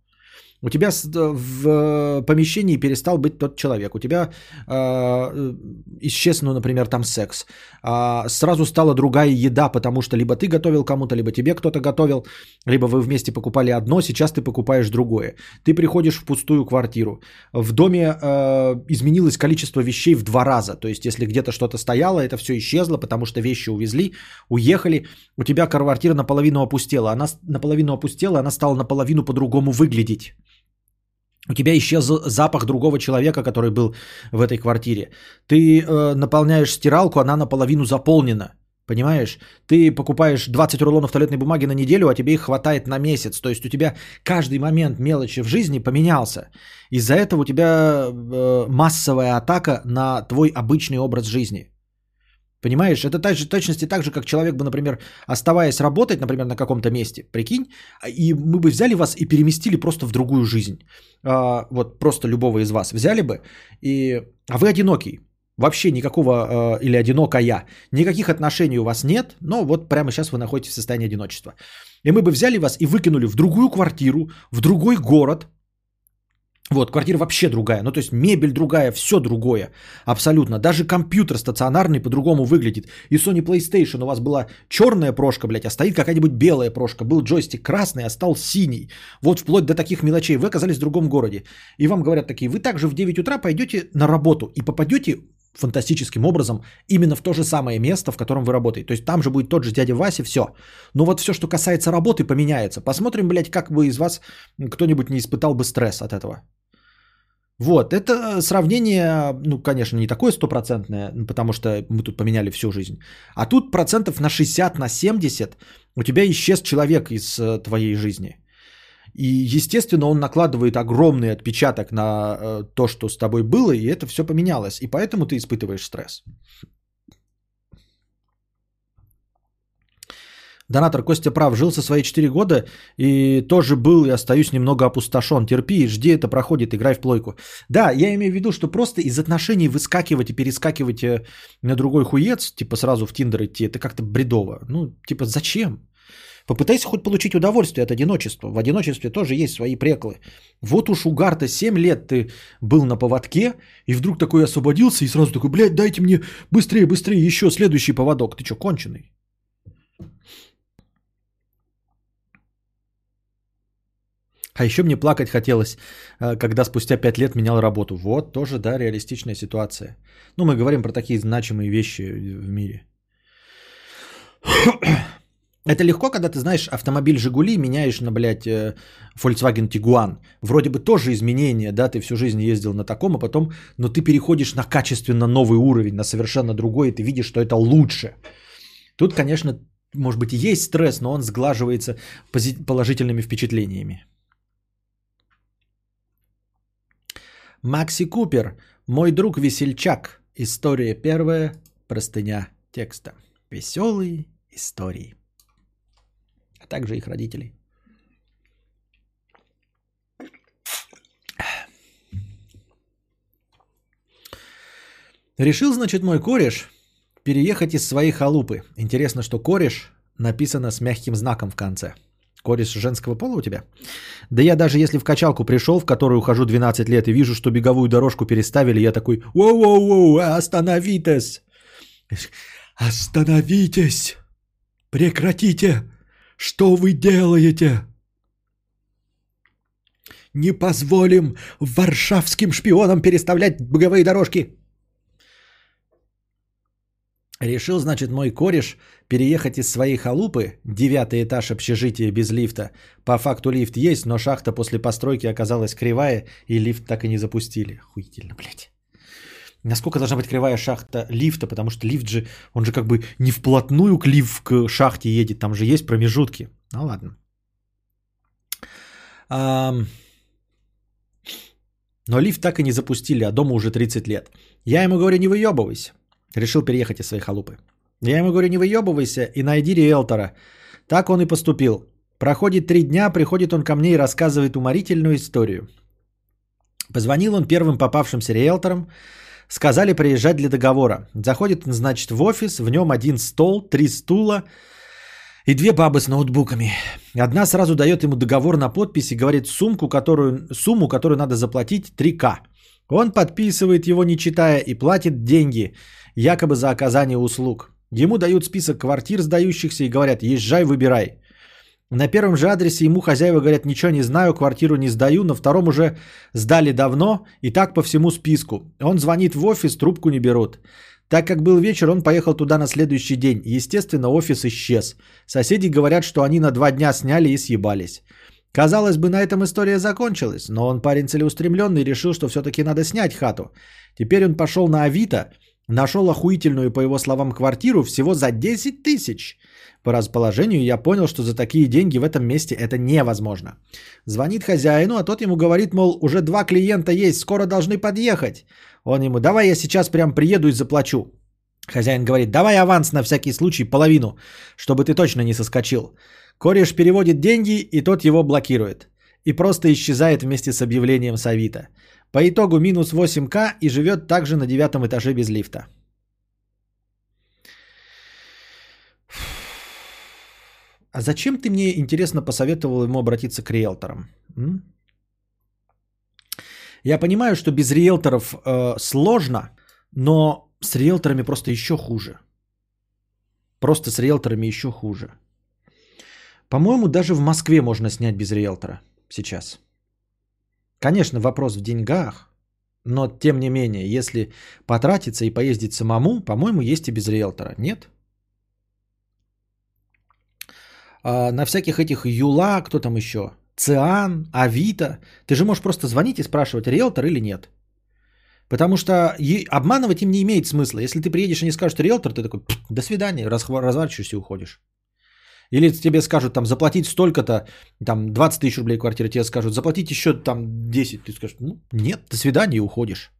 У тебя в э, помещении перестал быть тот человек. У тебя э, исчез, ну, например, там секс. А, сразу стала другая еда, потому что либо ты готовил кому-то, либо тебе кто-то готовил, либо вы вместе покупали одно, сейчас ты покупаешь другое. Ты приходишь в пустую квартиру. В доме э, изменилось количество вещей в два раза. То есть, если где-то что-то стояло, это все исчезло, потому что вещи увезли, уехали. У тебя квартира наполовину опустела. Она наполовину опустела, она стала наполовину по-другому выглядеть. У тебя исчез запах другого человека, который был в этой квартире. Ты э, наполняешь стиралку, она наполовину заполнена. Понимаешь? Ты покупаешь 20 рулонов туалетной бумаги на неделю, а тебе их хватает на месяц. То есть у тебя каждый момент мелочи в жизни поменялся. Из-за этого у тебя э, массовая атака на твой обычный образ жизни. Понимаешь, это так же, точности так же, как человек бы, например, оставаясь работать, например, на каком-то месте, прикинь, а, и мы бы взяли вас и переместили просто в другую жизнь. А, вот просто любого из вас взяли бы, и... а вы одинокий, вообще никакого, э, или одинокая, никаких отношений у вас нет, но вот прямо сейчас вы находитесь в состоянии одиночества. И мы бы взяли вас и выкинули в другую квартиру, в другой город, Вот, квартира вообще другая. Ну, то есть мебель другая, все другое. Абсолютно. Даже компьютер стационарный по-другому выглядит. И Sony PlayStation у вас была черная прошка, блядь, а стоит какая-нибудь белая прошка. Был джойстик красный, а стал синий. Вот вплоть до таких мелочей. Вы оказались в другом городе. И вам говорят такие, вы также в 9 утра пойдете на работу и попадете фантастическим образом именно в то же самое место, в котором вы работаете. То есть там же будет тот же дядя Вася, все. Но вот все, что касается работы, поменяется. Посмотрим, блядь, как бы из вас кто-нибудь не испытал бы стресс от этого. Вот, это сравнение, ну, конечно, не такое стопроцентное, потому что мы тут поменяли всю жизнь. А тут процентов на 60, на 70 у тебя исчез человек из э, твоей жизни. И, естественно, он накладывает огромный отпечаток на э, то, что с тобой было, и это все поменялось. И поэтому ты испытываешь стресс. Донатор Костя прав, жил со свои 4 года и тоже был и остаюсь немного опустошен. Терпи, жди, это проходит, играй в плойку. Да, я имею в виду, что просто из отношений выскакивать и перескакивать э, на другой хуец, типа сразу в Тиндер идти, это как-то бредово. Ну, типа, зачем? Попытайся хоть получить удовольствие от одиночества. В одиночестве тоже есть свои преклы. Вот уж у Гарта 7 лет ты был на поводке, и вдруг такой освободился, и сразу такой, блядь, дайте мне быстрее, быстрее, еще следующий поводок. Ты что, конченый? А еще мне плакать хотелось, э, когда спустя 5 лет менял работу. Вот тоже, да, реалистичная ситуация. Ну, мы говорим про такие значимые вещи в мире. <clears throat> Это легко, когда ты знаешь автомобиль «Жигули», меняешь на, блядь, э, Volkswagen Tiguan. Вроде бы тоже изменения, да, ты всю жизнь ездил на таком, а потом, но ты переходишь на качественно новый уровень, на совершенно другой, и ты видишь, что это лучше. Тут, конечно, может быть, и есть стресс, но он сглаживается положительными впечатлениями. Макси Купер, мой друг весельчак. История первая, простыня текста. Веселые истории. А также их родителей. Решил, значит, мой кореш переехать из своей халупы. Интересно, что кореш написано с мягким знаком в конце – Кореш женского пола у тебя? Да я даже если в качалку пришел, в которую ухожу 12 лет, и вижу, что беговую дорожку переставили, я такой, воу-воу-воу, остановитесь! Остановитесь! Прекратите! Что вы делаете? Не позволим варшавским шпионам переставлять беговые дорожки. Решил, значит, мой кореш переехать из своей халупы, девятый этаж общежития без лифта. По факту лифт есть, но шахта после постройки оказалась кривая, и лифт так и не запустили. Охуительно, блядь. Насколько должна быть кривая шахта лифта, потому что лифт же, он же как бы не вплотную к лифт к шахте едет, там же есть промежутки. Ну ладно. А... Но лифт так и не запустили, а дома уже 30 лет. Я ему говорю, не выебывайся. Решил переехать из своей халупы. Я ему говорю, не выебывайся и найди риэлтора. Так он и поступил. Проходит три дня, приходит он ко мне и рассказывает уморительную историю. Позвонил он первым попавшимся риэлторам, сказали приезжать для договора. Заходит значит, в офис, в нем один стол, три стула и две бабы с ноутбуками. Одна сразу дает ему договор на подпись и говорит сумку, которую, сумму, которую надо заплатить 3К. Он подписывает его, не читая, и платит деньги – якобы за оказание услуг. Ему дают список квартир сдающихся и говорят, езжай, выбирай. На первом же адресе ему хозяева говорят, ничего не знаю, квартиру не сдаю, на втором уже сдали давно и так по всему списку. Он звонит в офис, трубку не берут. Так как был вечер, он поехал туда на следующий день. Естественно, офис исчез. Соседи говорят, что они на два дня сняли и съебались. Казалось бы, на этом история закончилась, но он парень целеустремленный и решил, что все-таки надо снять хату. Теперь он пошел на Авито Нашел охуительную, по его словам, квартиру всего за 10 тысяч. По расположению я понял, что за такие деньги в этом месте это невозможно. Звонит хозяину, а тот ему говорит, мол, уже два клиента есть, скоро должны подъехать. Он ему, давай я сейчас прям приеду и заплачу. Хозяин говорит, давай аванс на всякий случай, половину, чтобы ты точно не соскочил. Кореш переводит деньги, и тот его блокирует. И просто исчезает вместе с объявлением с Авито. По итогу минус 8К и живет также на девятом этаже без лифта. А зачем ты мне, интересно, посоветовал ему обратиться к риэлторам? Я понимаю, что без риэлторов э, сложно, но с риэлторами просто еще хуже. Просто с риэлторами еще хуже. По-моему, даже в Москве можно снять без риэлтора сейчас. Конечно, вопрос в деньгах, но тем не менее, если потратиться и поездить самому, по-моему, есть и без риэлтора. Нет? А, на всяких этих Юла, кто там еще? Циан, Авито. Ты же можешь просто звонить и спрашивать, риэлтор или нет. Потому что обманывать им не имеет смысла. Если ты приедешь и не скажешь риэлтор, ты такой, до свидания, разворачиваешься и уходишь. Или тебе скажут там заплатить столько-то, там 20 тысяч рублей квартира, тебе скажут заплатить еще там 10, ты скажешь, ну нет, до свидания и уходишь.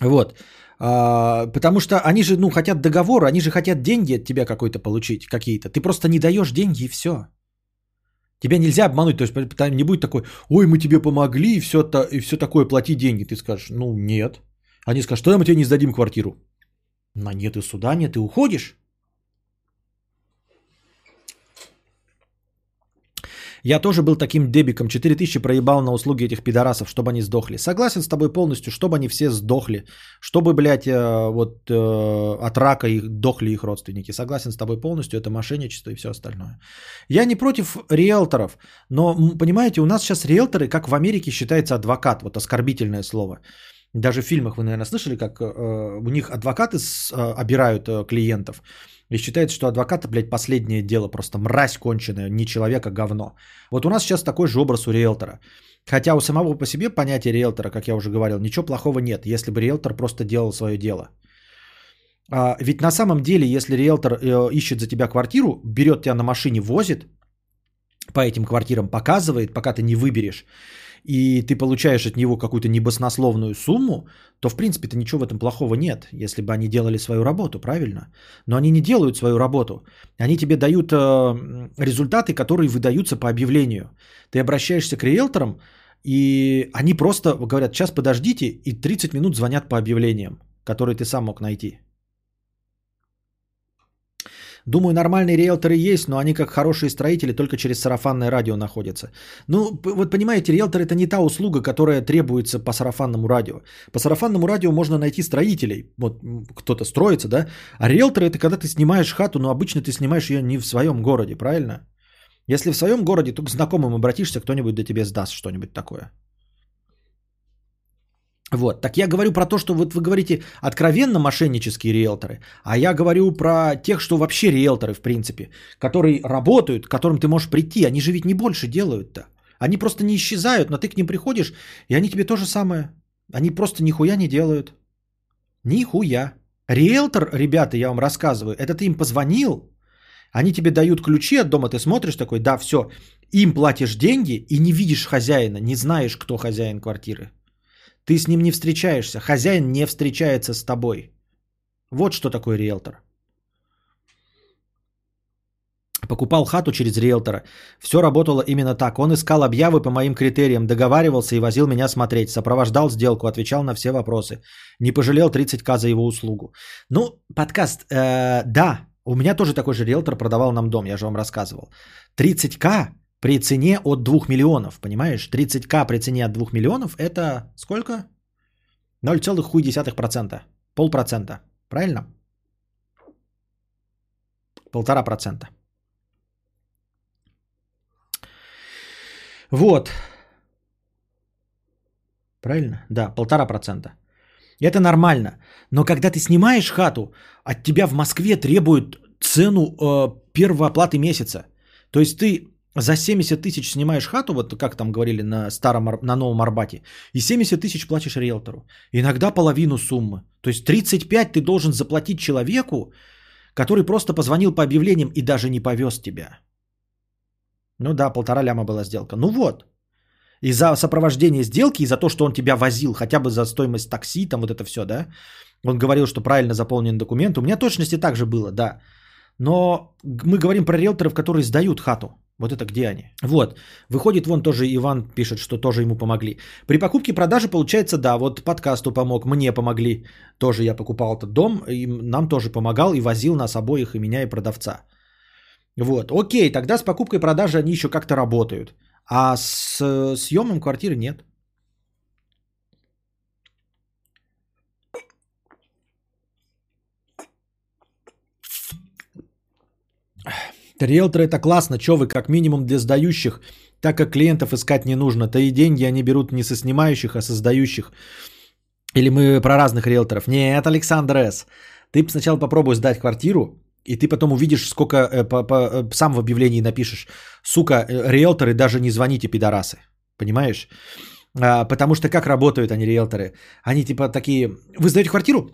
Вот. А, потому что они же, ну, хотят договора, они же хотят деньги от тебя какой-то получить, какие-то. Ты просто не даешь деньги и все. Тебя нельзя обмануть, то есть не будет такой, ой, мы тебе помогли и все, то, и все такое, плати деньги. Ты скажешь, ну нет. Они скажут, что мы тебе не сдадим квартиру. На нет и суда нет, ты уходишь. Я тоже был таким дебиком, 4000 проебал на услуги этих пидорасов, чтобы они сдохли. Согласен с тобой полностью, чтобы они все сдохли. Чтобы, блядь, э, вот э, от рака их дохли их родственники. Согласен с тобой полностью, это мошенничество и все остальное. Я не против риэлторов, но, понимаете, у нас сейчас риэлторы, как в Америке считается адвокат, вот оскорбительное слово. Даже в фильмах вы, наверное, слышали, как э, у них адвокаты обирают клиентов. И считается, что адвоката, блядь, последнее дело, просто мразь конченая, не человека, говно. Вот у нас сейчас такой же образ у риэлтора. Хотя у самого по себе понятия риэлтора, как я уже говорил, ничего плохого нет, если бы риэлтор просто делал свое дело. А, ведь на самом деле, если риэлтор э, ищет за тебя квартиру, берет тебя на машине, возит, по этим квартирам показывает, пока ты не выберешь, и ты получаешь от него какую-то небоснословную сумму, то в принципе-то ничего в этом плохого нет, если бы они делали свою работу, правильно? Но они не делают свою работу. Они тебе дают э, результаты, которые выдаются по объявлению. Ты обращаешься к риэлторам, и они просто говорят, сейчас подождите, и 30 минут звонят по объявлениям, которые ты сам мог найти. Думаю, нормальные риэлторы есть, но они как хорошие строители только через сарафанное радио находятся. Ну, вот понимаете, риэлтор это не та услуга, которая требуется по сарафанному радио. По сарафанному радио можно найти строителей. Вот кто-то строится, да? А риэлтор это когда ты снимаешь хату, но обычно ты снимаешь ее не в своем городе, правильно? Если в своем городе, то к знакомым обратишься, кто-нибудь до тебе сдаст что-нибудь такое. Вот, так я говорю про то, что вот вы говорите откровенно мошеннические риэлторы, а я говорю про тех, что вообще риэлторы, в принципе, которые работают, к которым ты можешь прийти, они же ведь не больше делают-то. Они просто не исчезают, но ты к ним приходишь, и они тебе то же самое. Они просто нихуя не делают. Нихуя. Риэлтор, ребята, я вам рассказываю, это ты им позвонил, они тебе дают ключи от дома, ты смотришь такой, да, все, им платишь деньги и не видишь хозяина, не знаешь, кто хозяин квартиры. Ты с ним не встречаешься. Хозяин не встречается с тобой. Вот что такое риэлтор. Покупал хату через риэлтора. Все работало именно так. Он искал объявы по моим критериям, договаривался и возил меня смотреть. Сопровождал сделку, отвечал на все вопросы. Не пожалел 30к за его услугу. Ну, подкаст, э, да, у меня тоже такой же риэлтор продавал нам дом, я же вам рассказывал. 30к при цене от 2 миллионов, понимаешь? 30к при цене от 2 миллионов это сколько? 0,1%. Полпроцента. Правильно? Полтора процента. Вот. Правильно? Да, полтора процента. Это нормально. Но когда ты снимаешь хату, от тебя в Москве требуют цену э, первой оплаты месяца. То есть ты за 70 тысяч снимаешь хату, вот как там говорили на старом, на Новом Арбате, и 70 тысяч платишь риэлтору. Иногда половину суммы. То есть 35 ты должен заплатить человеку, который просто позвонил по объявлениям и даже не повез тебя. Ну да, полтора ляма была сделка. Ну вот. И за сопровождение сделки, и за то, что он тебя возил, хотя бы за стоимость такси, там вот это все, да. Он говорил, что правильно заполнен документ. У меня точности так же было, да. Но мы говорим про риэлторов, которые сдают хату. Вот это где они? Вот. Выходит, вон тоже Иван пишет, что тоже ему помогли. При покупке и продаже получается, да, вот подкасту помог, мне помогли. Тоже я покупал этот дом, и нам тоже помогал и возил нас обоих, и меня, и продавца. Вот, окей, тогда с покупкой и продажей они еще как-то работают. А с э, съемом квартиры нет. Риэлторы это классно, что вы как минимум для сдающих, так как клиентов искать не нужно. То и деньги они берут не со снимающих, а со сдающих. Или мы про разных риэлторов. Нет, Александр С. Ты сначала попробуй сдать квартиру, и ты потом увидишь, сколько э, по, по, э, сам в объявлении напишешь. Сука, э, риэлторы даже не звоните, пидорасы. Понимаешь? А, потому что как работают они, риэлторы? Они типа такие, вы сдаете квартиру?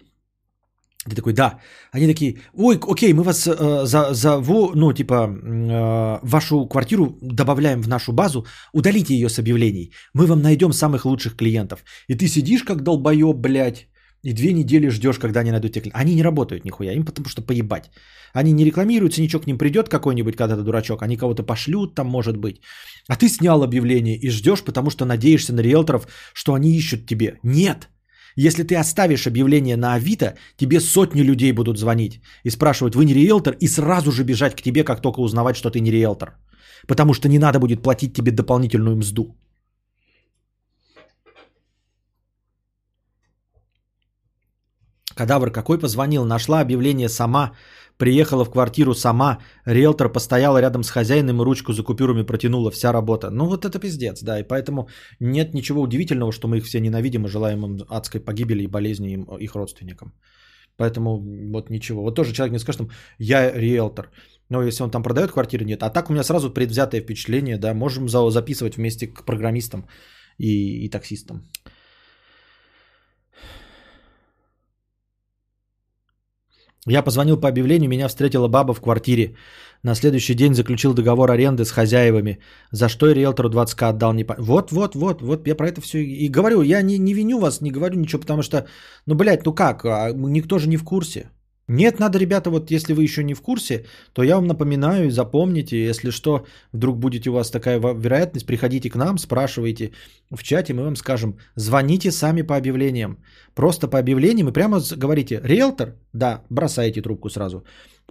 Ты такой, да. Они такие, ой, окей, мы вас э, за, зову, ну, типа, э, вашу квартиру добавляем в нашу базу, удалите ее с объявлений. Мы вам найдем самых лучших клиентов. И ты сидишь как долбоеб, блядь, и две недели ждешь, когда они найдут те клиенты. Они не работают нихуя, им потому что поебать. Они не рекламируются, ничего к ним придет какой-нибудь когда-то дурачок, они кого-то пошлют там, может быть. А ты снял объявление и ждешь, потому что надеешься на риэлторов, что они ищут тебе. Нет. Если ты оставишь объявление на Авито, тебе сотни людей будут звонить и спрашивать, вы не риэлтор, и сразу же бежать к тебе, как только узнавать, что ты не риэлтор. Потому что не надо будет платить тебе дополнительную мзду. Кадавр какой позвонил, нашла объявление сама, приехала в квартиру сама, риэлтор постояла рядом с хозяином и ручку за купюрами протянула, вся работа. Ну вот это пиздец, да, и поэтому нет ничего удивительного, что мы их все ненавидим и желаем им адской погибели и болезни им, их родственникам. Поэтому вот ничего. Вот тоже человек мне скажет, я риэлтор. Но если он там продает квартиру, нет. А так у меня сразу предвзятое впечатление, да, можем записывать вместе к программистам и, и таксистам. Я позвонил по объявлению, меня встретила баба в квартире. На следующий день заключил договор аренды с хозяевами, за что и риэлтору 20к отдал. Не. Вот, вот, вот, вот, я про это все и говорю. Я не, не виню вас, не говорю ничего, потому что, ну, блядь, ну как, а никто же не в курсе. Нет, надо, ребята, вот если вы еще не в курсе, то я вам напоминаю и запомните, если что, вдруг будете у вас такая вероятность, приходите к нам, спрашивайте в чате, мы вам скажем, звоните сами по объявлениям. Просто по объявлениям и прямо говорите, риэлтор? Да, бросаете трубку сразу.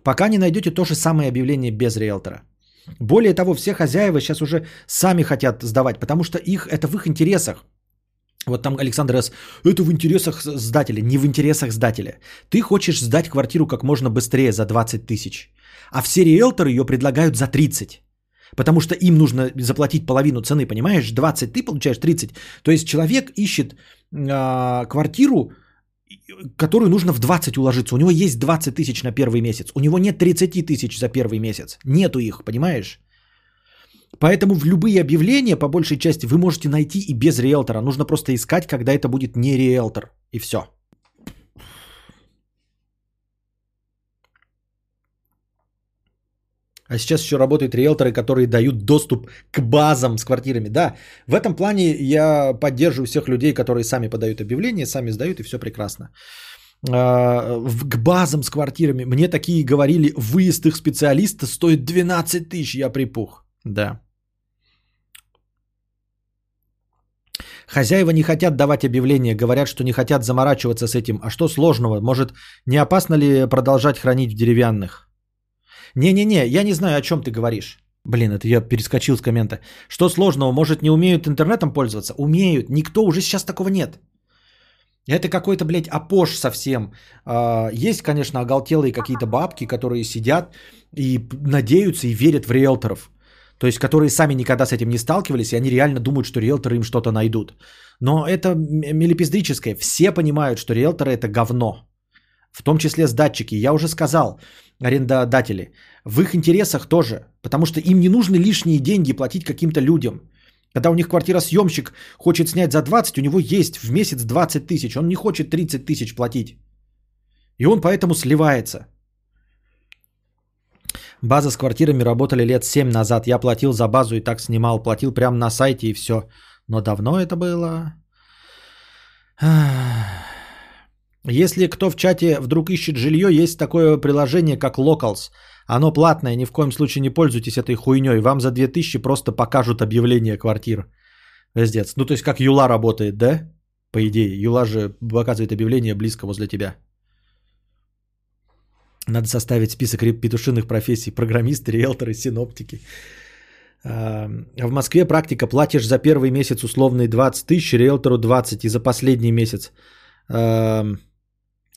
Пока не найдете то же самое объявление без риэлтора. Более того, все хозяева сейчас уже сами хотят сдавать, потому что их, это в их интересах. Вот там Александр С. Это в интересах сдателя, не в интересах сдателя. Ты хочешь сдать квартиру как можно быстрее за 20 тысяч, а все риэлторы ее предлагают за 30. Потому что им нужно заплатить половину цены, понимаешь? 20 ты получаешь 30. То есть человек ищет э, квартиру, которую нужно в 20 уложиться. У него есть 20 тысяч на первый месяц. У него нет 30 тысяч за первый месяц. Нету их, понимаешь? Поэтому в любые объявления, по большей части, вы можете найти и без риэлтора. Нужно просто искать, когда это будет не риэлтор. И все. А сейчас еще работают риэлторы, которые дают доступ к базам с квартирами. Да, в этом плане я поддерживаю всех людей, которые сами подают объявления, сами сдают, и все прекрасно. А, к базам с квартирами. Мне такие говорили, выезд их специалиста стоит 12 тысяч, я припух. Да. Хозяева не хотят давать объявления, говорят, что не хотят заморачиваться с этим. А что сложного? Может, не опасно ли продолжать хранить в деревянных? Не-не-не, я не знаю, о чем ты говоришь. Блин, это я перескочил с коммента. Что сложного? Может, не умеют интернетом пользоваться? Умеют. Никто уже сейчас такого нет. Это какой-то, блядь, опош совсем. А, есть, конечно, оголтелые какие-то бабки, которые сидят и надеются и верят в риэлторов. То есть, которые сами никогда с этим не сталкивались, и они реально думают, что риэлторы им что-то найдут. Но это мелепиздрическое. Все понимают, что риэлторы это говно. В том числе с датчики. Я уже сказал, арендодатели, в их интересах тоже. Потому что им не нужны лишние деньги платить каким-то людям. Когда у них квартиросъемщик хочет снять за 20, у него есть в месяц 20 тысяч. Он не хочет 30 тысяч платить. И он поэтому сливается. База с квартирами работали лет 7 назад. Я платил за базу и так снимал. Платил прямо на сайте и все. Но давно это было. Если кто в чате вдруг ищет жилье, есть такое приложение, как Locals. Оно платное, ни в коем случае не пользуйтесь этой хуйней. Вам за 2000 просто покажут объявление квартир. Пиздец. Ну, то есть, как Юла работает, да? По идее. Юла же показывает объявление близко возле тебя. Надо составить список петушиных профессий. Программисты, риэлторы, синоптики. Эм, в Москве практика платишь за первый месяц условный 20 тысяч, риэлтору 20 и за последний месяц. Эм,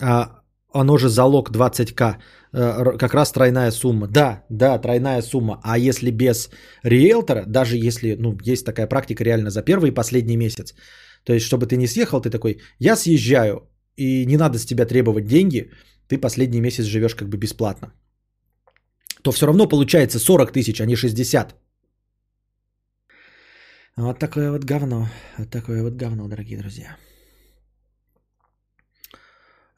а оно же залог 20к, э, как раз тройная сумма. Да, да, тройная сумма. А если без риэлтора, даже если, ну, есть такая практика реально за первый и последний месяц, то есть, чтобы ты не съехал, ты такой, я съезжаю, и не надо с тебя требовать деньги, ты последний месяц живешь как бы бесплатно. То все равно получается 40 тысяч, а не 60. Вот такое вот говно. Вот такое вот говно, дорогие друзья.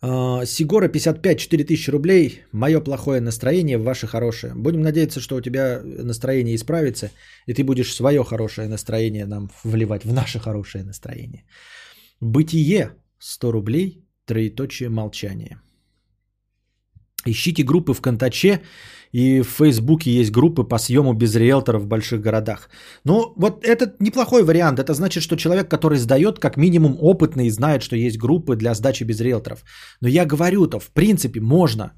А, Сигора 55, 4000 рублей. Мое плохое настроение, ваше хорошее. Будем надеяться, что у тебя настроение исправится, и ты будешь свое хорошее настроение нам вливать в наше хорошее настроение. Бытие 100 рублей, троеточие молчание. Ищите группы в Контаче и в Фейсбуке есть группы по съему без риэлтора в больших городах. Ну, вот это неплохой вариант. Это значит, что человек, который сдает, как минимум опытный и знает, что есть группы для сдачи без риэлторов. Но я говорю-то, в принципе, можно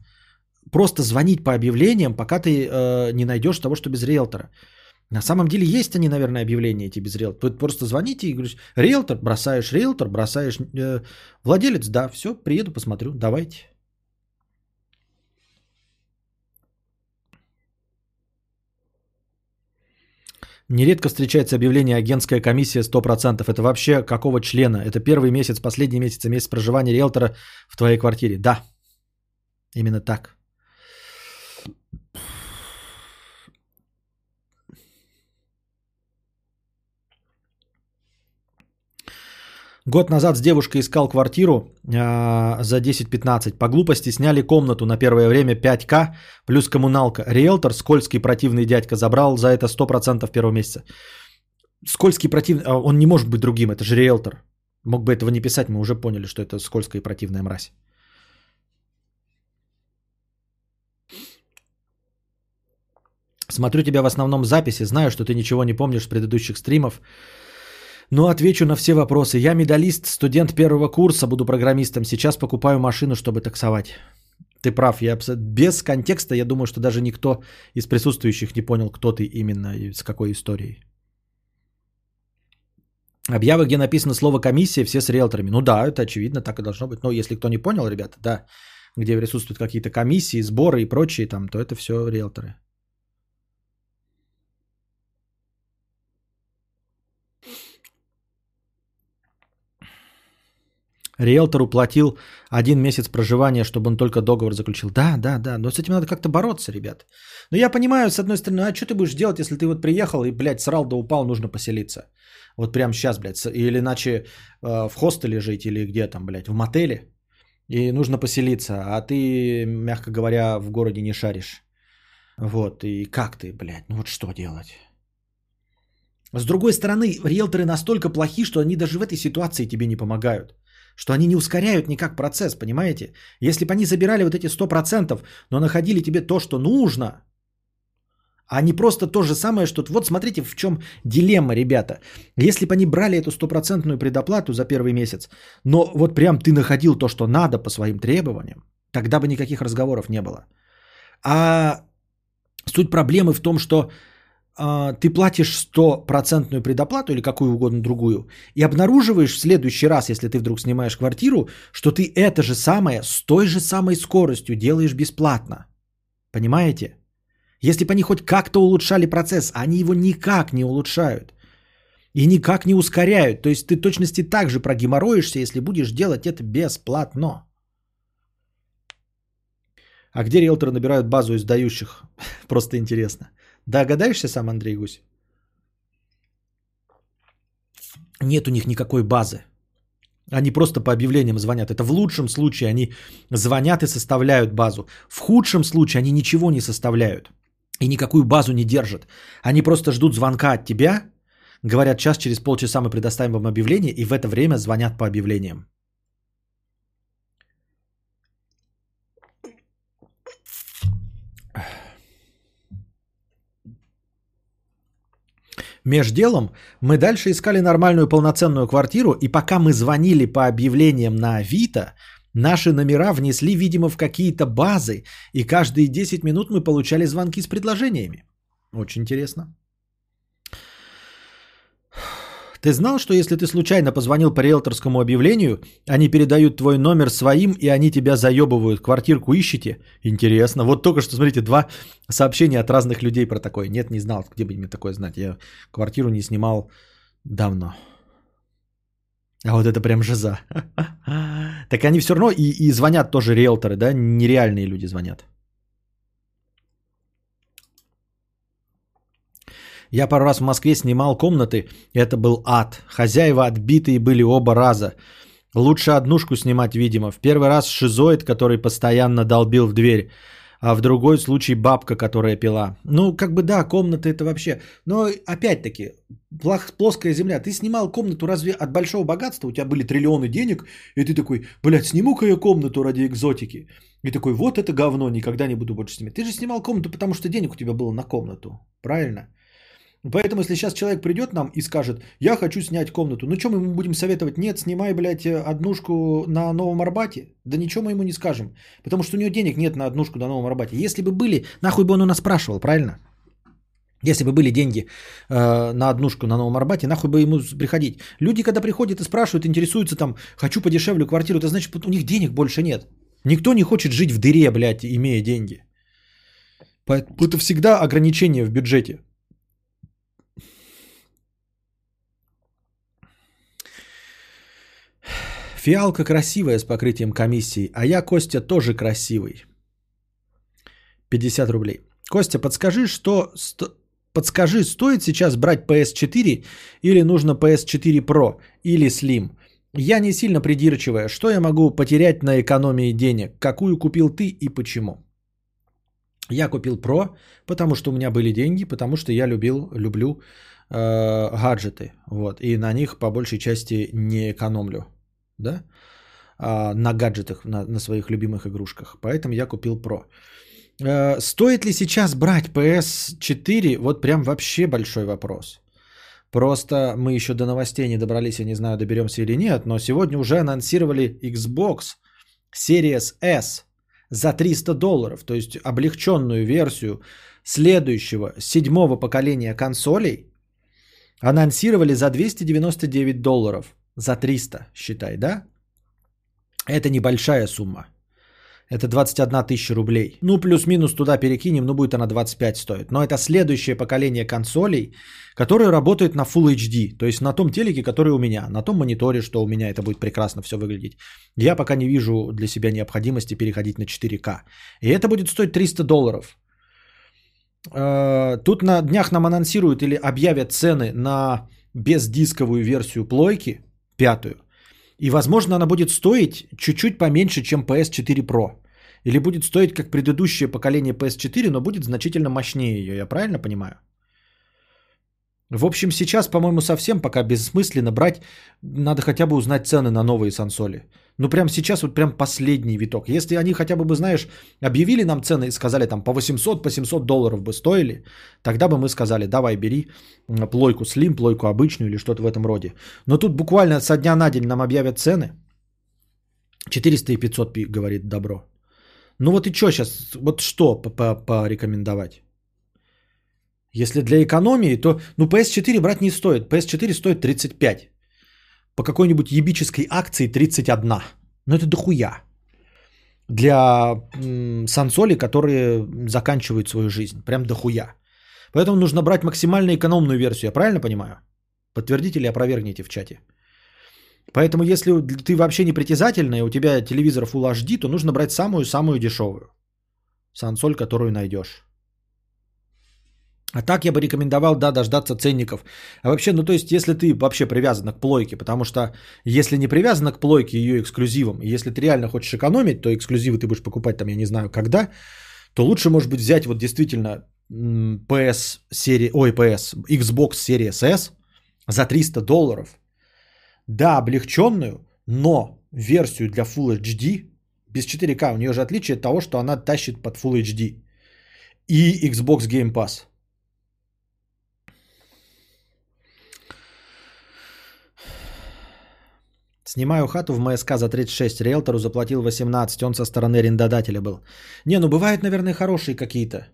просто звонить по объявлениям, пока ты э, не найдешь того, что без риэлтора. На самом деле есть они, наверное, объявления эти без риэлтора. Вы просто звоните и говорите, риэлтор, бросаешь риэлтор, бросаешь э, владелец, да, все, приеду, посмотрю, давайте. Нередко встречается объявление агентская комиссия 100%. Это вообще какого члена? Это первый месяц, последний месяц, месяц проживания риэлтора в твоей квартире. Да, именно так. Год назад с девушкой искал квартиру э, за 10-15. По глупости сняли комнату на первое время 5К плюс коммуналка. Риэлтор, скользкий противный дядька, забрал за это 100% первого месяца. Скользкий противный, а он не может быть другим, это же риэлтор. Мог бы этого не писать, мы уже поняли, что это скользкая и противная мразь. Смотрю тебя в основном записи, знаю, что ты ничего не помнишь с предыдущих стримов. Но отвечу на все вопросы. Я медалист, студент первого курса, буду программистом. Сейчас покупаю машину, чтобы таксовать. Ты прав, я без контекста, я думаю, что даже никто из присутствующих не понял, кто ты именно и с какой историей. Объявы, где написано слово комиссия, все с риэлторами. Ну да, это очевидно, так и должно быть. Но если кто не понял, ребята, да, где присутствуют какие-то комиссии, сборы и прочие там, то это все риэлторы. Риэлтору платил один месяц проживания, чтобы он только договор заключил. Да, да, да, но с этим надо как-то бороться, ребят. Но я понимаю, с одной стороны, а что ты будешь делать, если ты вот приехал и, блядь, срал да упал, нужно поселиться. Вот прямо сейчас, блядь, или иначе э, в хостеле жить или где там, блядь, в мотеле. И нужно поселиться, а ты, мягко говоря, в городе не шаришь. Вот, и как ты, блядь, ну вот что делать? С другой стороны, риэлторы настолько плохи, что они даже в этой ситуации тебе не помогают что они не ускоряют никак процесс, понимаете? Если бы они забирали вот эти 100%, но находили тебе то, что нужно, а не просто то же самое, что вот смотрите, в чем дилемма, ребята. Если бы они брали эту стопроцентную предоплату за первый месяц, но вот прям ты находил то, что надо по своим требованиям, тогда бы никаких разговоров не было. А суть проблемы в том, что ты платишь стопроцентную предоплату или какую угодно другую, и обнаруживаешь в следующий раз, если ты вдруг снимаешь квартиру, что ты это же самое с той же самой скоростью делаешь бесплатно. Понимаете? Если бы они хоть как-то улучшали процесс, они его никак не улучшают. И никак не ускоряют. То есть ты точности так же прогеморроишься, если будешь делать это бесплатно. А где риэлторы набирают базу издающих? <laughs> Просто интересно. Догадаешься сам, Андрей Гусь? Нет у них никакой базы. Они просто по объявлениям звонят. Это в лучшем случае они звонят и составляют базу. В худшем случае они ничего не составляют и никакую базу не держат. Они просто ждут звонка от тебя, говорят, час через полчаса мы предоставим вам объявление, и в это время звонят по объявлениям. Между делом мы дальше искали нормальную полноценную квартиру, и пока мы звонили по объявлениям на Авито, наши номера внесли, видимо, в какие-то базы, и каждые 10 минут мы получали звонки с предложениями. Очень интересно. Ты знал, что если ты случайно позвонил по риэлторскому объявлению, они передают твой номер своим, и они тебя заебывают, квартирку ищете? Интересно. Вот только что, смотрите, два сообщения от разных людей про такое. Нет, не знал, где бы мне такое знать. Я квартиру не снимал давно. А вот это прям жиза. <laughs> Так они все равно и, и звонят тоже риэлторы, да? Нереальные люди звонят. Я пару раз в Москве снимал комнаты, это был ад. Хозяева отбитые были оба раза. Лучше однушку снимать, видимо. В первый раз шизоид, который постоянно долбил в дверь, а в другой случай бабка, которая пила. Ну, как бы да, комната это вообще. Но опять-таки, плоская земля. Ты снимал комнату разве от большого богатства? У тебя были триллионы денег, и ты такой, блядь, сниму-ка я комнату ради экзотики. И такой, вот это говно, никогда не буду больше снимать. Ты же снимал комнату, потому что денег у тебя было на комнату. Правильно? Поэтому, если сейчас человек придет нам и скажет, я хочу снять комнату, ну что мы ему будем советовать? Нет, снимай, блядь, однушку на Новом Арбате. Да ничего мы ему не скажем. Потому что у него денег нет на однушку на Новом Арбате. Если бы были, нахуй бы он у нас спрашивал, правильно? Если бы были деньги э, на однушку на Новом Арбате, нахуй бы ему приходить. Люди, когда приходят и спрашивают, интересуются там, хочу подешевле квартиру, это значит, у них денег больше нет. Никто не хочет жить в дыре, блядь, имея деньги. Это всегда ограничение в бюджете. Фиалка красивая с покрытием комиссии, а я, Костя, тоже красивый. 50 рублей. Костя, подскажи, что... Сто... Подскажи, стоит сейчас брать PS4 или нужно PS4 Pro или Slim? Я не сильно придирчивая. Что я могу потерять на экономии денег? Какую купил ты и почему? Я купил Pro, потому что у меня были деньги, потому что я любил, люблю э, гаджеты. Вот, и на них по большей части не экономлю да, а, на гаджетах, на, на своих любимых игрушках. Поэтому я купил Pro. Э, стоит ли сейчас брать PS4? Вот прям вообще большой вопрос. Просто мы еще до новостей не добрались, я не знаю, доберемся или нет, но сегодня уже анонсировали Xbox Series S за 300 долларов, то есть облегченную версию следующего седьмого поколения консолей анонсировали за 299 долларов. За 300, считай, да? Это небольшая сумма. Это 21 тысяча рублей. Ну, плюс-минус туда перекинем, ну, будет она 25 стоить. Но это следующее поколение консолей, которые работают на Full HD. То есть на том телеке, который у меня. На том мониторе, что у меня это будет прекрасно все выглядеть. Я пока не вижу для себя необходимости переходить на 4К. И это будет стоить 300 долларов. Э, тут на днях нам анонсируют или объявят цены на бездисковую версию плойки – пятую. И, возможно, она будет стоить чуть-чуть поменьше, чем PS4 Pro. Или будет стоить как предыдущее поколение PS4, но будет значительно мощнее ее. Я правильно понимаю? В общем, сейчас, по-моему, совсем пока бессмысленно брать. Надо хотя бы узнать цены на новые сансоли. Ну, прям сейчас вот прям последний виток. Если они хотя бы, бы, знаешь, объявили нам цены и сказали там по 800, по 700 долларов бы стоили, тогда бы мы сказали, давай бери плойку слим, плойку обычную или что-то в этом роде. Но тут буквально со дня на день нам объявят цены. 400 и 500 говорит добро. Ну вот и что сейчас, вот что порекомендовать? Если для экономии, то ну PS4 брать не стоит. PS4 стоит 35 по какой-нибудь ебической акции 31. Ну это дохуя. Для сансоли, которые заканчивают свою жизнь. Прям дохуя. Поэтому нужно брать максимально экономную версию. Я правильно понимаю? Подтвердите или опровергните в чате. Поэтому если ты вообще не притязательный, у тебя телевизор Full HD, то нужно брать самую-самую дешевую. Сансоль, которую найдешь. А так я бы рекомендовал, да, дождаться ценников. А вообще, ну то есть, если ты вообще привязан к плойке, потому что если не привязан к плойке ее эксклюзивам, если ты реально хочешь экономить, то эксклюзивы ты будешь покупать там, я не знаю, когда, то лучше, может быть, взять вот действительно PS серии, ой, PS, Xbox Series S за 300 долларов. Да, облегченную, но версию для Full HD без 4К. У нее же отличие от того, что она тащит под Full HD. И Xbox Game Pass – Снимаю хату в МСК за 36, риэлтору заплатил 18, он со стороны арендодателя был. Не, ну бывают, наверное, хорошие какие-то.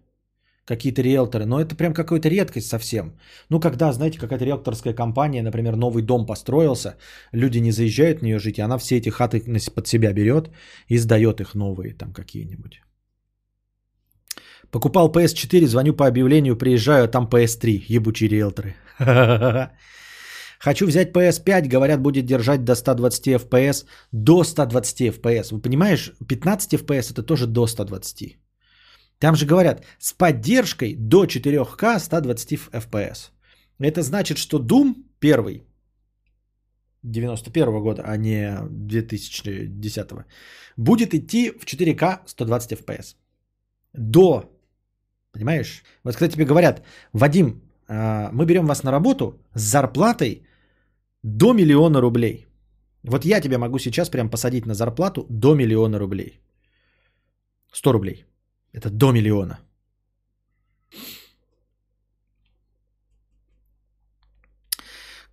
какие-то риэлторы, но это прям какая-то редкость совсем. Ну, когда, знаете, какая-то риэлторская компания, например, новый дом построился, люди не заезжают в нее жить, и она все эти хаты под себя берет и сдает их новые там какие-нибудь. Покупал PS4, звоню по объявлению, приезжаю, а там PS3, ебучие риэлторы. <laughs> Хочу взять PS5, говорят, будет держать до 120 FPS. До 120 FPS. Вы понимаешь, 15 FPS это тоже до 120. Там же говорят, с поддержкой до 4К 120 FPS. Это значит, что Doom первый 91 года, а не 2010, будет идти в 4К 120 FPS. До. Понимаешь? Вот когда тебе говорят, Вадим, а, мы берем вас на работу с зарплатой до миллиона рублей. Вот я тебя могу сейчас прям посадить на зарплату до миллиона рублей. 100 рублей. Это до миллиона.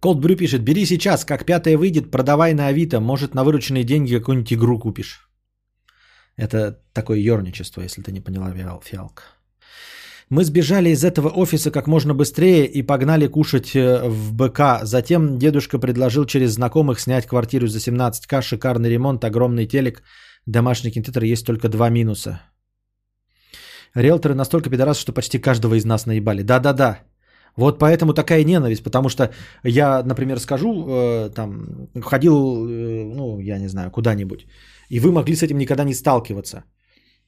Cold пишет, бери сейчас, как пятая выйдет, продавай на Авито, может на вырученные деньги какую-нибудь игру купишь. Это такое ерничество, если ты не поняла, Фиал- Фиалка. Мы сбежали из этого офиса как можно быстрее и погнали кушать э, в БК. Затем дедушка предложил через знакомых снять квартиру за 17к, шикарный ремонт, огромный телек, домашний кинотеатр, есть только два минуса. Риэлторы настолько пидорасы, что почти каждого из нас наебали. Да-да-да. Вот поэтому такая ненависть, потому что я, например, скажу, э, там, ходил, э, ну, я не знаю, куда-нибудь, и вы могли с этим никогда не сталкиваться.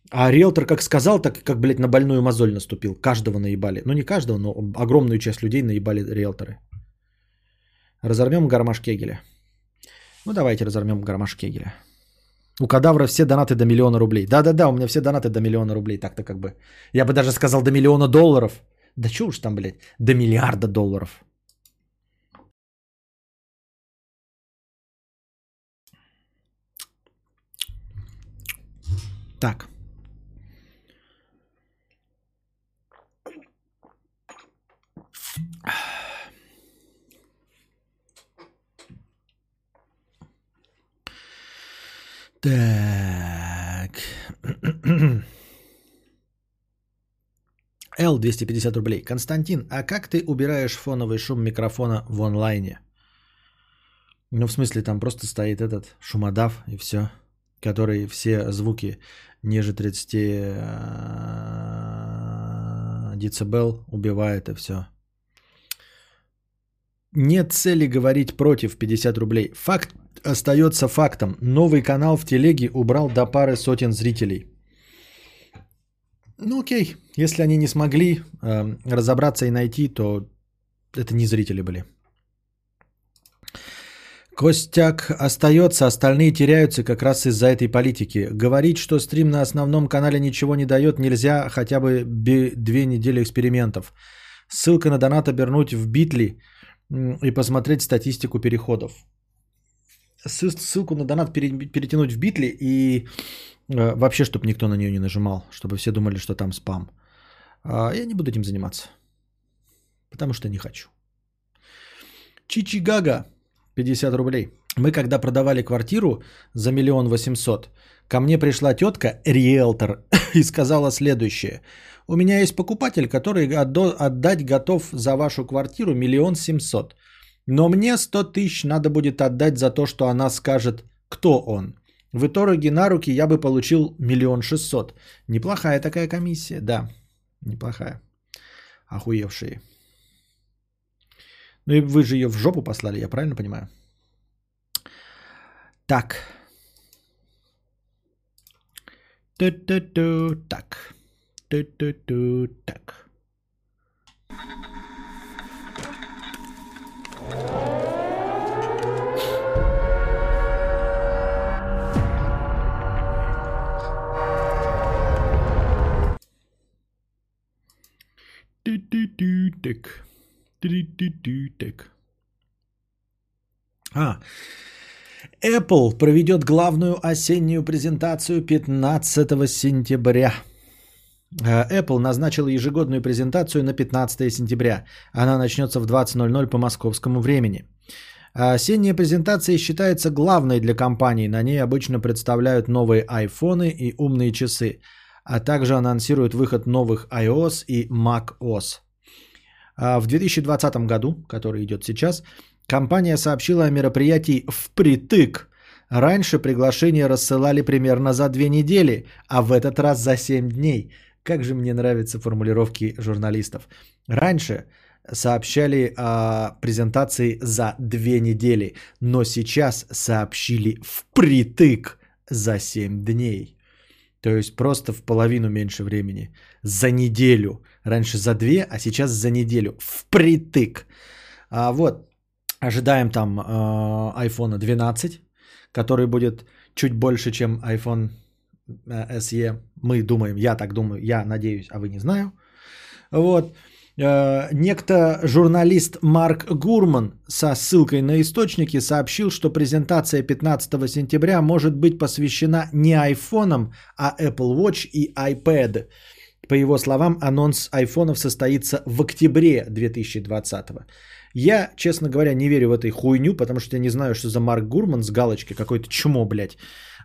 А риэлтор как сказал, так как, блядь, на больную мозоль наступил. Каждого наебали. Ну, не каждого, но огромную часть людей наебали риэлторы. Разорвем гармаш Кегеля. Ну, давайте разорвем гармаш Кегеля. У кадавра все донаты до миллиона рублей. Да-да-да, у меня все донаты до миллиона рублей. Так-то как бы. Я бы даже сказал до миллиона долларов. Да чё уж там, блядь, до миллиарда долларов. Так. Так. Л 250 рублей. Константин, а как ты убираешь фоновый шум микрофона в онлайне? Ну, в смысле, там просто стоит этот шумодав и все, который все звуки ниже 30 э, децибел убивает и все. Нет цели говорить против 50 рублей. Факт остается фактом. Новый канал в телеге убрал до пары сотен зрителей. Ну окей, если они не смогли э, разобраться и найти, то это не зрители были. Костяк остается, остальные теряются как раз из-за этой политики. Говорить, что стрим на основном канале ничего не дает, нельзя хотя бы две недели экспериментов. Ссылка на донат обернуть в битли и посмотреть статистику переходов. Ссыл- Ссылку на донат пере- перетянуть в битли и э, вообще, чтобы никто на нее не нажимал, чтобы все думали, что там спам. А я не буду этим заниматься, потому что не хочу. Чичи Гага, 50 рублей. Мы когда продавали квартиру за миллион восемьсот, ко мне пришла тетка, риэлтор, <coughs> и сказала следующее. У меня есть покупатель, который отдать готов за вашу квартиру миллион семьсот. Но мне 100 тысяч надо будет отдать за то, что она скажет, кто он. В итоге на руки я бы получил миллион шестьсот. Неплохая такая комиссия, да, неплохая. Охуевшие. Ну и вы же ее в жопу послали, я правильно понимаю? Так. Ту-ту-ту, так. Ту-ту-ту, так. Ту-ту-ту, так. А, Apple проведет главную осеннюю презентацию 15 сентября. А, Apple назначила ежегодную презентацию на 15 сентября. Она начнется в 20.00 по московскому времени. А Осенняя презентация считается главной для компании. На ней обычно представляют новые айфоны и умные часы. а также анонсирует выход новых iOS и macOS. А в 2020 году, который идет сейчас, компания сообщила о мероприятии «Впритык». Раньше приглашения рассылали примерно за две недели, а в этот раз за 7 дней. Как же мне нравятся формулировки журналистов. Раньше сообщали о презентации за две недели, но сейчас сообщили впритык за 7 дней. То есть просто в половину меньше времени. За неделю. Раньше за две, а сейчас за неделю. Впритык. А вот, ожидаем там э, iPhone 12, который будет чуть больше, чем iPhone SE. Мы думаем, я так думаю, я надеюсь, а вы не знаю. Вот. Э, некто журналист Марк Гурман со ссылкой на источники сообщил, что презентация 15 сентября может быть посвящена не айфонам, а Apple Watch и iPad. По его словам, анонс айфонов состоится в октябре 2020. Я, честно говоря, не верю в этой хуйню, потому что я не знаю, что за Марк Гурман с галочкой, какой-то чмо, блядь,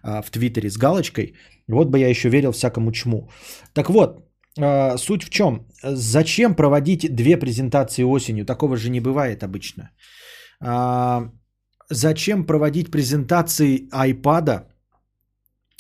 а, в Твиттере с галочкой. Вот бы я еще верил всякому чму. Так вот, а, суть в чем? Зачем проводить две презентации осенью? Такого же не бывает обычно. А, зачем проводить презентации iPad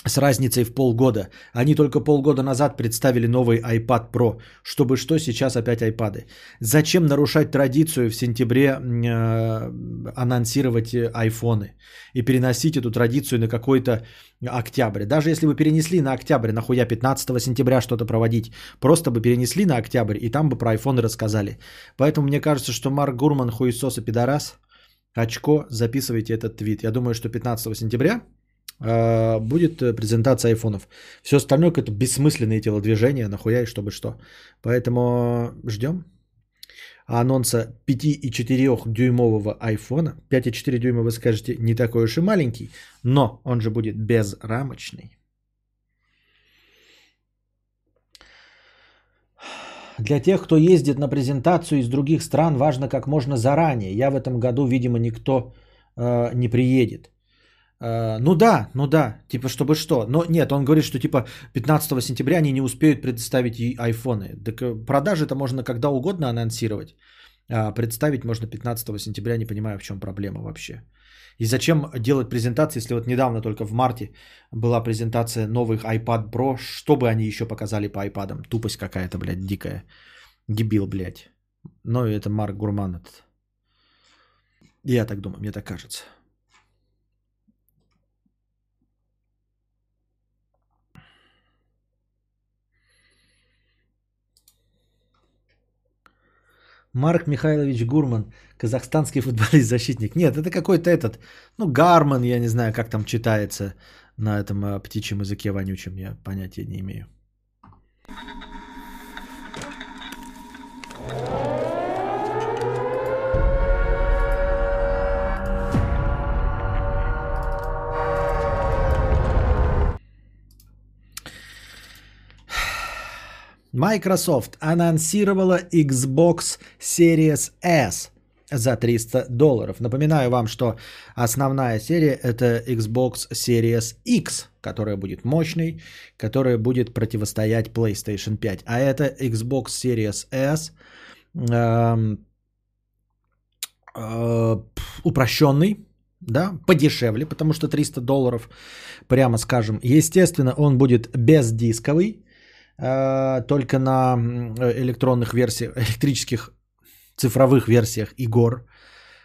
с разницей в полгода? Они только полгода назад представили новый iPad Pro. Чтобы что, сейчас опять iPad. Зачем нарушать традицию в сентябре э, анонсировать айфоны и переносить эту традицию на какой-то октябрь? Даже если бы перенесли на октябрь, нахуя 15 сентября что-то проводить? Просто бы перенесли на октябрь и там бы про айфоны рассказали. Поэтому мне кажется, что Марк Гурман хуесос и пидорас. Очко, записывайте этот твит. Я думаю, что 15 сентября будет э, презентация айфонов. Все остальное это бессмысленные телодвижения, нахуя и чтобы что. Поэтому ждем анонса 5,4 дюймового айфона. 5,4 дюйма вы скажете не такой уж и маленький, но он же будет безрамочный. Для тех, кто ездит на презентацию из других стран, важно как можно заранее. Я в этом году, видимо, никто э, не приедет. Uh, ну да, ну да, типа чтобы что. Но нет, он говорит, что типа 15 сентября они не успеют предоставить и айфоны. Так э, продажи это можно когда угодно анонсировать. А представить можно 15 сентября, не понимаю, в чем проблема вообще. И зачем делать презентации, если вот недавно только в марте была презентация новых iPad Pro, что бы они еще показали по iPad? Тупость какая-то, блядь, дикая. Дебил, блядь. Ну, это Марк Гурман этот. Я так думаю, мне так кажется. Марк Михайлович Гурман, казахстанский футболист-защитник. Нет, это какой-то этот, ну, Гарман, я не знаю, как там читается на этом э, птичьем языке вонючем, я понятия не имею. Microsoft анонсировала Xbox Series S за 300 долларов. Напоминаю вам, что основная серия это Xbox Series X, которая будет мощной, которая будет противостоять PlayStation 5. А это Xbox Series S э, э, упрощенный, да, подешевле, потому что 300 долларов, прямо скажем. Естественно, он будет бездисковый, только на электронных версиях, электрических цифровых версиях игр.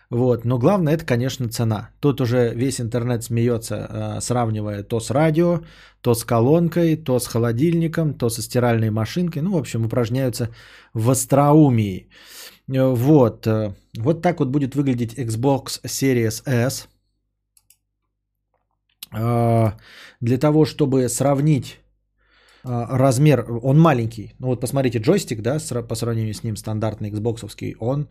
Вот. Но главное это, конечно, цена. Тут уже весь интернет смеется, э, сравнивая то с радио, то с колонкой, то с холодильником, то со стиральной машинкой. Ну, в общем, упражняются в остроумии. Э, вот. Вот так вот будет выглядеть Xbox Series S. Для того, чтобы сравнить размер, он маленький. Ну вот посмотрите, джойстик, да, по сравнению с ним стандартный Xbox, он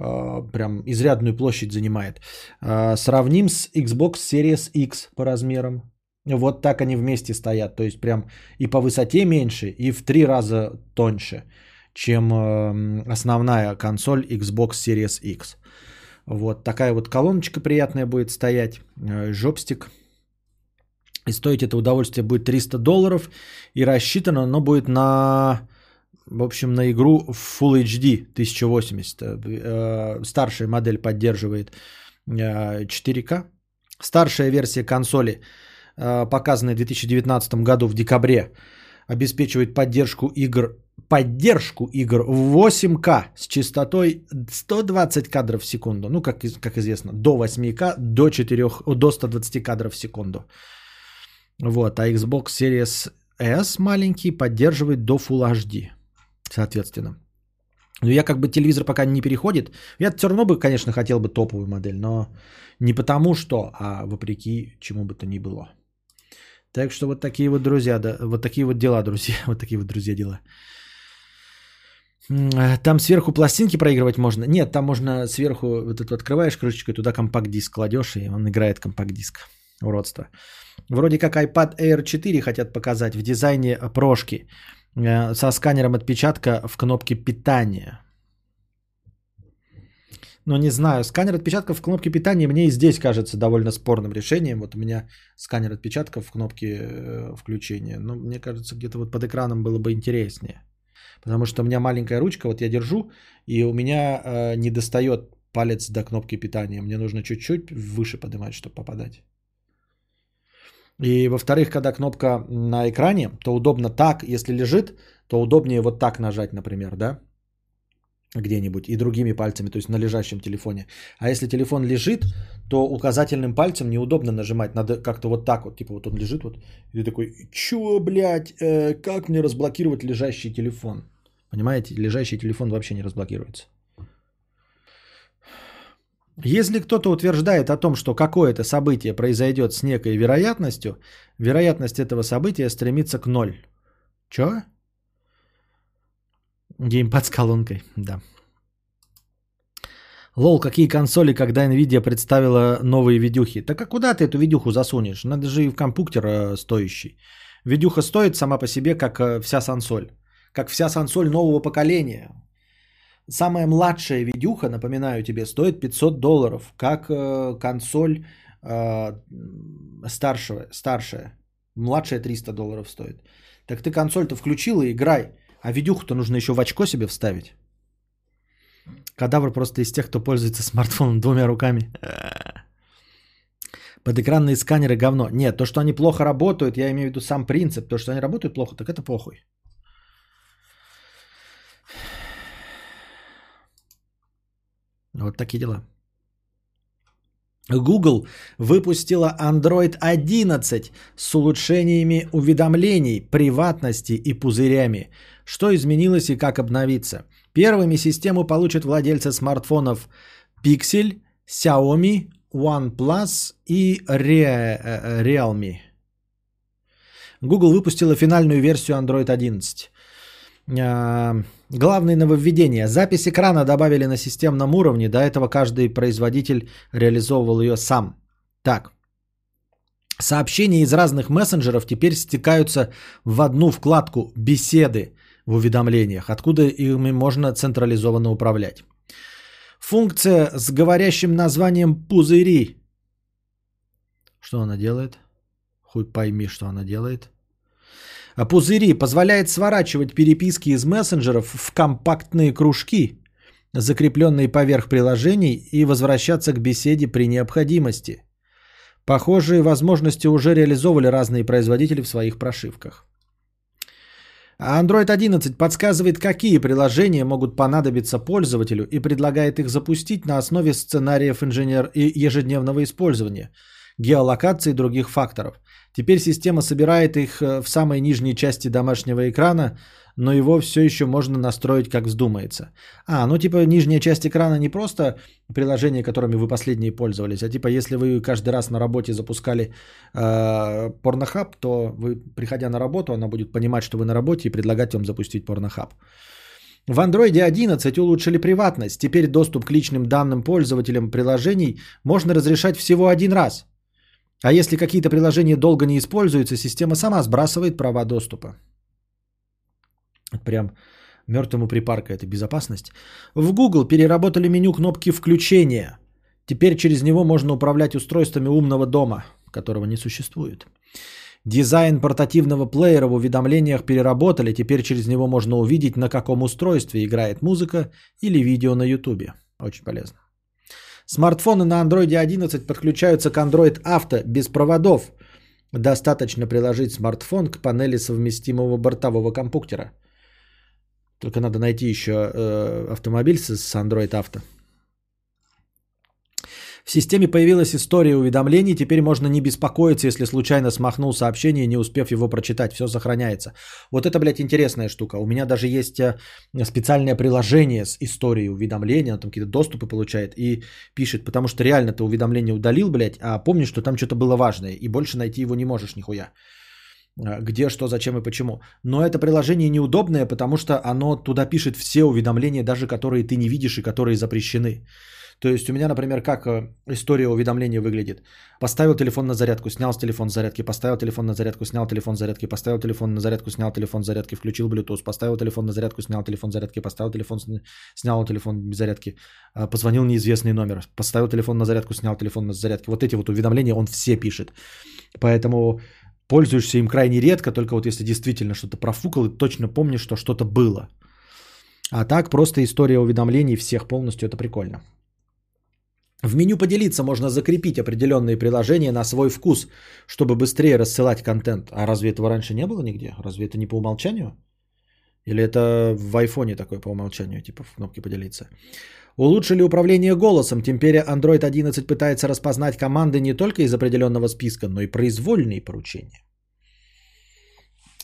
а, прям изрядную площадь занимает. А, сравним с Xbox Series X по размерам. Вот так они вместе стоят. То есть прям и по высоте меньше, и в три раза тоньше, чем основная консоль Xbox Series X. Вот такая вот колоночка приятная будет стоять, жопстик И стоить это удовольствие будет 300 долларов. И рассчитано оно будет на, в общем, на игру Full HD 1080. Э, старшая модель поддерживает э, 4К. Старшая версия консоли, э, показанная в 2019 году в декабре, обеспечивает поддержку игр поддержку игр в 8К с частотой 120 кадров в секунду. Ну, как, как известно, до 8К, до, 4, до 120 кадров в секунду. Вот, а Xbox Series S маленький поддерживает до Full HD, соответственно. Но я как бы телевизор пока не переходит. Я все равно бы, конечно, хотел бы топовую модель, но не потому что, а вопреки чему бы то ни было. Так что вот такие вот друзья, да, вот такие вот дела, друзья, <laughs> вот такие вот друзья дела. Э, Там сверху пластинки проигрывать можно? Нет, там можно сверху, вот эту открываешь крышечку, и туда компакт-диск кладешь, и он играет компакт-диск. Уродство. Вроде как iPad Air 4 хотят показать в дизайне прошки э, со сканером отпечатка в кнопке питания. Но не знаю, сканер отпечатков в кнопке питания мне и здесь кажется довольно спорным решением. Вот у меня сканер отпечатков в кнопке э, включения. Но мне кажется, где-то вот под экраном было бы интереснее. Потому что у меня маленькая ручка, вот я держу, и у меня э, не достает палец до кнопки питания. Мне нужно чуть-чуть выше поднимать, чтобы попадать. И во-вторых, когда кнопка на экране, то удобно так, если лежит, то удобнее вот так нажать, например, да, где-нибудь и другими пальцами, то есть на лежащем телефоне. А если телефон лежит, то указательным пальцем неудобно нажимать, надо как-то вот так вот, типа вот он лежит вот, и ты такой, чё, блядь, э, как мне разблокировать лежащий телефон? Понимаете, лежащий телефон вообще не разблокируется. Если кто-то утверждает о том, что какое-то событие произойдет с некой вероятностью, вероятность этого события стремится к ноль. Чё? Геймпад с колонкой, да. Лол, какие консоли, когда Nvidia представила новые видюхи? Так а куда ты эту видюху засунешь? Надо же и в компьютер э, стоящий. Видюха стоит сама по себе, как э, вся сансоль. Как вся сансоль нового поколения. Самая младшая видюха, напоминаю тебе, стоит 500 долларов. Как э, консоль э, старшего, старшая. Младшая 300 долларов стоит. Так ты консоль-то включил и играй. А видюху-то нужно еще в очко себе вставить. Кадавр просто из тех, кто пользуется смартфоном двумя руками. <laughs> Подэкранные сканеры говно. Нет, то, что они плохо работают, я имею в виду сам принцип. То, что они работают плохо, так это похуй. Вот такие дела. Google выпустила Android 11 с улучшениями уведомлений, приватности и пузырями. Что изменилось и как обновиться? Первыми систему получат владельцы смартфонов Pixel, Xiaomi, OnePlus и Re- Realme. Google выпустила финальную версию Android 11. А, Главные нововведения. Запись экрана добавили на системном уровне. До этого каждый производитель реализовывал ее сам. Так. Сообщения из разных мессенджеров теперь стекаются в одну вкладку «Беседы» в уведомлениях, откуда ими можно централизованно управлять. Функция с говорящим названием «Пузыри». Что она делает? Хуй пойми, что она делает. А Пузыри позволяет сворачивать переписки из мессенджеров в компактные кружки, закрепленные поверх приложений, и возвращаться к беседе при необходимости. Похожие возможности уже реализовывали разные производители в своих прошивках. А Android 11 подсказывает, какие приложения могут понадобиться пользователю и предлагает их запустить на основе сценариев инженер и ежедневного использования, геолокации и других факторов. Теперь система собирает их э, в самой нижней части домашнего экрана, но его все еще можно настроить как вздумается. А, ну типа нижняя часть экрана не просто приложения, которыми вы последние пользовались, а типа если вы каждый раз на работе запускали э, порнохаб, то вы, приходя на работу, она будет понимать, что вы на работе и предлагать вам запустить порнохаб. В Android 11 улучшили приватность. Теперь доступ к личным данным пользователям приложений можно разрешать всего один раз. А если какие-то приложения долго не используются, система сама сбрасывает права доступа. Прям мертвому припарка это безопасность. В Google переработали меню кнопки включения. Теперь через него можно управлять устройствами умного дома. которого не существует. Дизайн портативного плеера в уведомлениях переработали, теперь через него можно увидеть, на каком устройстве играет музыка или видео на YouTube. Очень полезно. Смартфоны на Android 11 подключаются к Android Auto без проводов. Достаточно приложить смартфон к панели совместимого бортового компьютера. Только надо найти еще э, автомобиль с, Android Auto. В системе появилась история уведомлений, теперь можно не беспокоиться, если случайно смахнул сообщение, не успев его прочитать, все сохраняется. Вот это, блядь, интересная штука. У меня даже есть э, специальное приложение с историей уведомления, оно там какие-то доступы получает и пишет, потому что реально ты уведомление удалил, блядь, а помнишь, что там что-то было важное, и больше найти его не можешь нихуя э, где, что, зачем и почему. Но это приложение неудобное, потому что оно туда пишет все уведомления, даже которые ты не видишь и которые запрещены. То есть у меня, например, как э, история уведомления выглядит. Поставил телефон на зарядку, снял с телефон зарядки, поставил телефон на зарядку, снял телефон зарядки, поставил телефон на зарядку, снял телефон зарядки, включил Bluetooth, поставил телефон на зарядку, снял телефон зарядки, поставил телефон, снял телефон без зарядки, а, позвонил неизвестный номер, поставил телефон на зарядку, снял телефон на зарядке. Вот эти вот уведомления он все пишет. Поэтому пользуешься им крайне редко, только вот если действительно что-то профукал и точно помнишь, что что-то было. А так просто история уведомлений всех полностью, это прикольно. В меню поделиться можно закрепить определенные приложения на свой вкус, чтобы быстрее рассылать контент. А разве этого раньше не было нигде? Разве это не по умолчанию? Или это в айфоне такое по умолчанию, типа в кнопке поделиться? Улучшили управление голосом. Теперь Android 11 пытается распознать команды не только из определенного списка, но и произвольные поручения.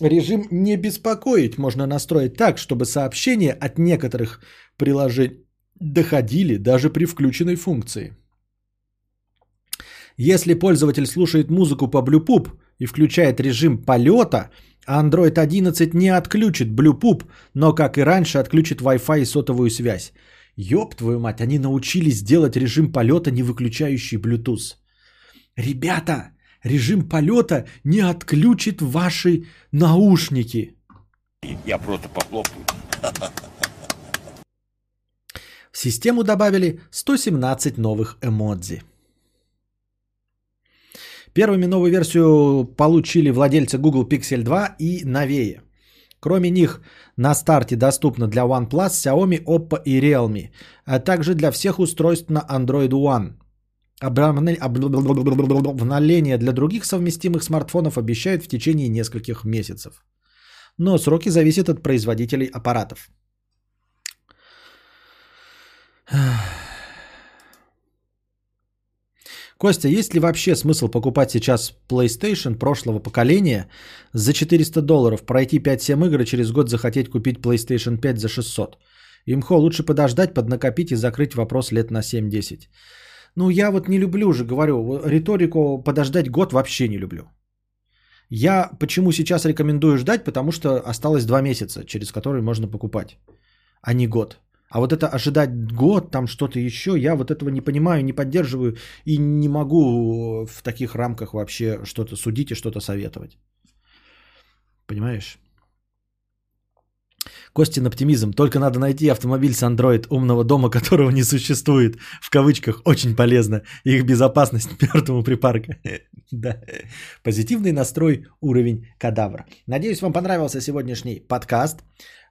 Режим «Не беспокоить» можно настроить так, чтобы сообщения от некоторых приложений доходили даже при включенной функции. Если пользователь слушает музыку по Bluetooth и включает режим полета, Android 11 не отключит Bluetooth, но, как и раньше, отключит Wi-Fi и сотовую связь. Ёб твою мать, они научились делать режим полета, не выключающий Bluetooth. Ребята, режим полета не отключит ваши наушники. Я просто похлопаю. <laughs> В систему добавили 117 новых эмодзи. Первыми новую версию получили владельцы Google Pixel 2 и новее. Кроме них, на старте доступно для OnePlus, Xiaomi, Oppo и Realme, а также для всех устройств на Android One. Обновление для других совместимых смартфонов обещают в течение нескольких месяцев. Но сроки зависят от производителей аппаратов. <sighs> Костя, есть ли вообще смысл покупать сейчас PlayStation прошлого поколения за 400 долларов, пройти 5-7 игр и через год захотеть купить PlayStation 5 за 600? Имхо, лучше подождать, поднакопить и закрыть вопрос лет на 7-10. Ну, я вот не люблю уже, говорю, риторику подождать год вообще не люблю. Я почему сейчас рекомендую ждать, потому что осталось 2 месяца, через которые можно покупать, а не год. А вот это ожидать год, там что-то еще, я вот этого не понимаю, не поддерживаю и не могу в таких рамках вообще что-то судить и что-то советовать. Понимаешь? Костин оптимизм. Только надо найти автомобиль с Android умного дома, которого не существует. В кавычках очень полезно. Их безопасность <laughs> мертвому припарка. <laughs> да. Позитивный настрой, уровень кадавра. Надеюсь, вам понравился сегодняшний подкаст.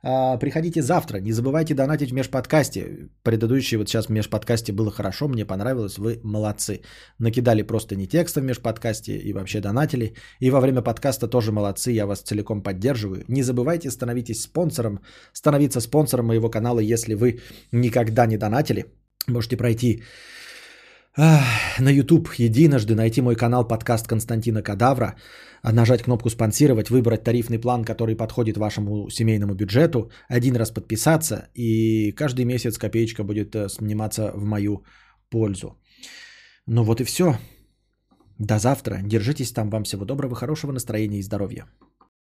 А, приходите завтра. Не забывайте донатить в межподкасте. Предыдущий вот сейчас в межподкасте было хорошо, мне понравилось, вы молодцы. Накидали просто не текста в межподкасте и вообще донатили. И во время подкаста тоже молодцы, я вас целиком поддерживаю. Не забывайте становитесь спонсором, становиться спонсором моего канала, если вы никогда не донатили. Можете пройти на YouTube единожды найти мой канал подкаст Константина Кадавра, нажать кнопку «Спонсировать», выбрать тарифный план, который подходит вашему семейному бюджету, один раз подписаться, и каждый месяц копеечка будет э, сниматься в мою пользу. Ну вот и все. До завтра. Держитесь там. Вам всего доброго, хорошего настроения и здоровья.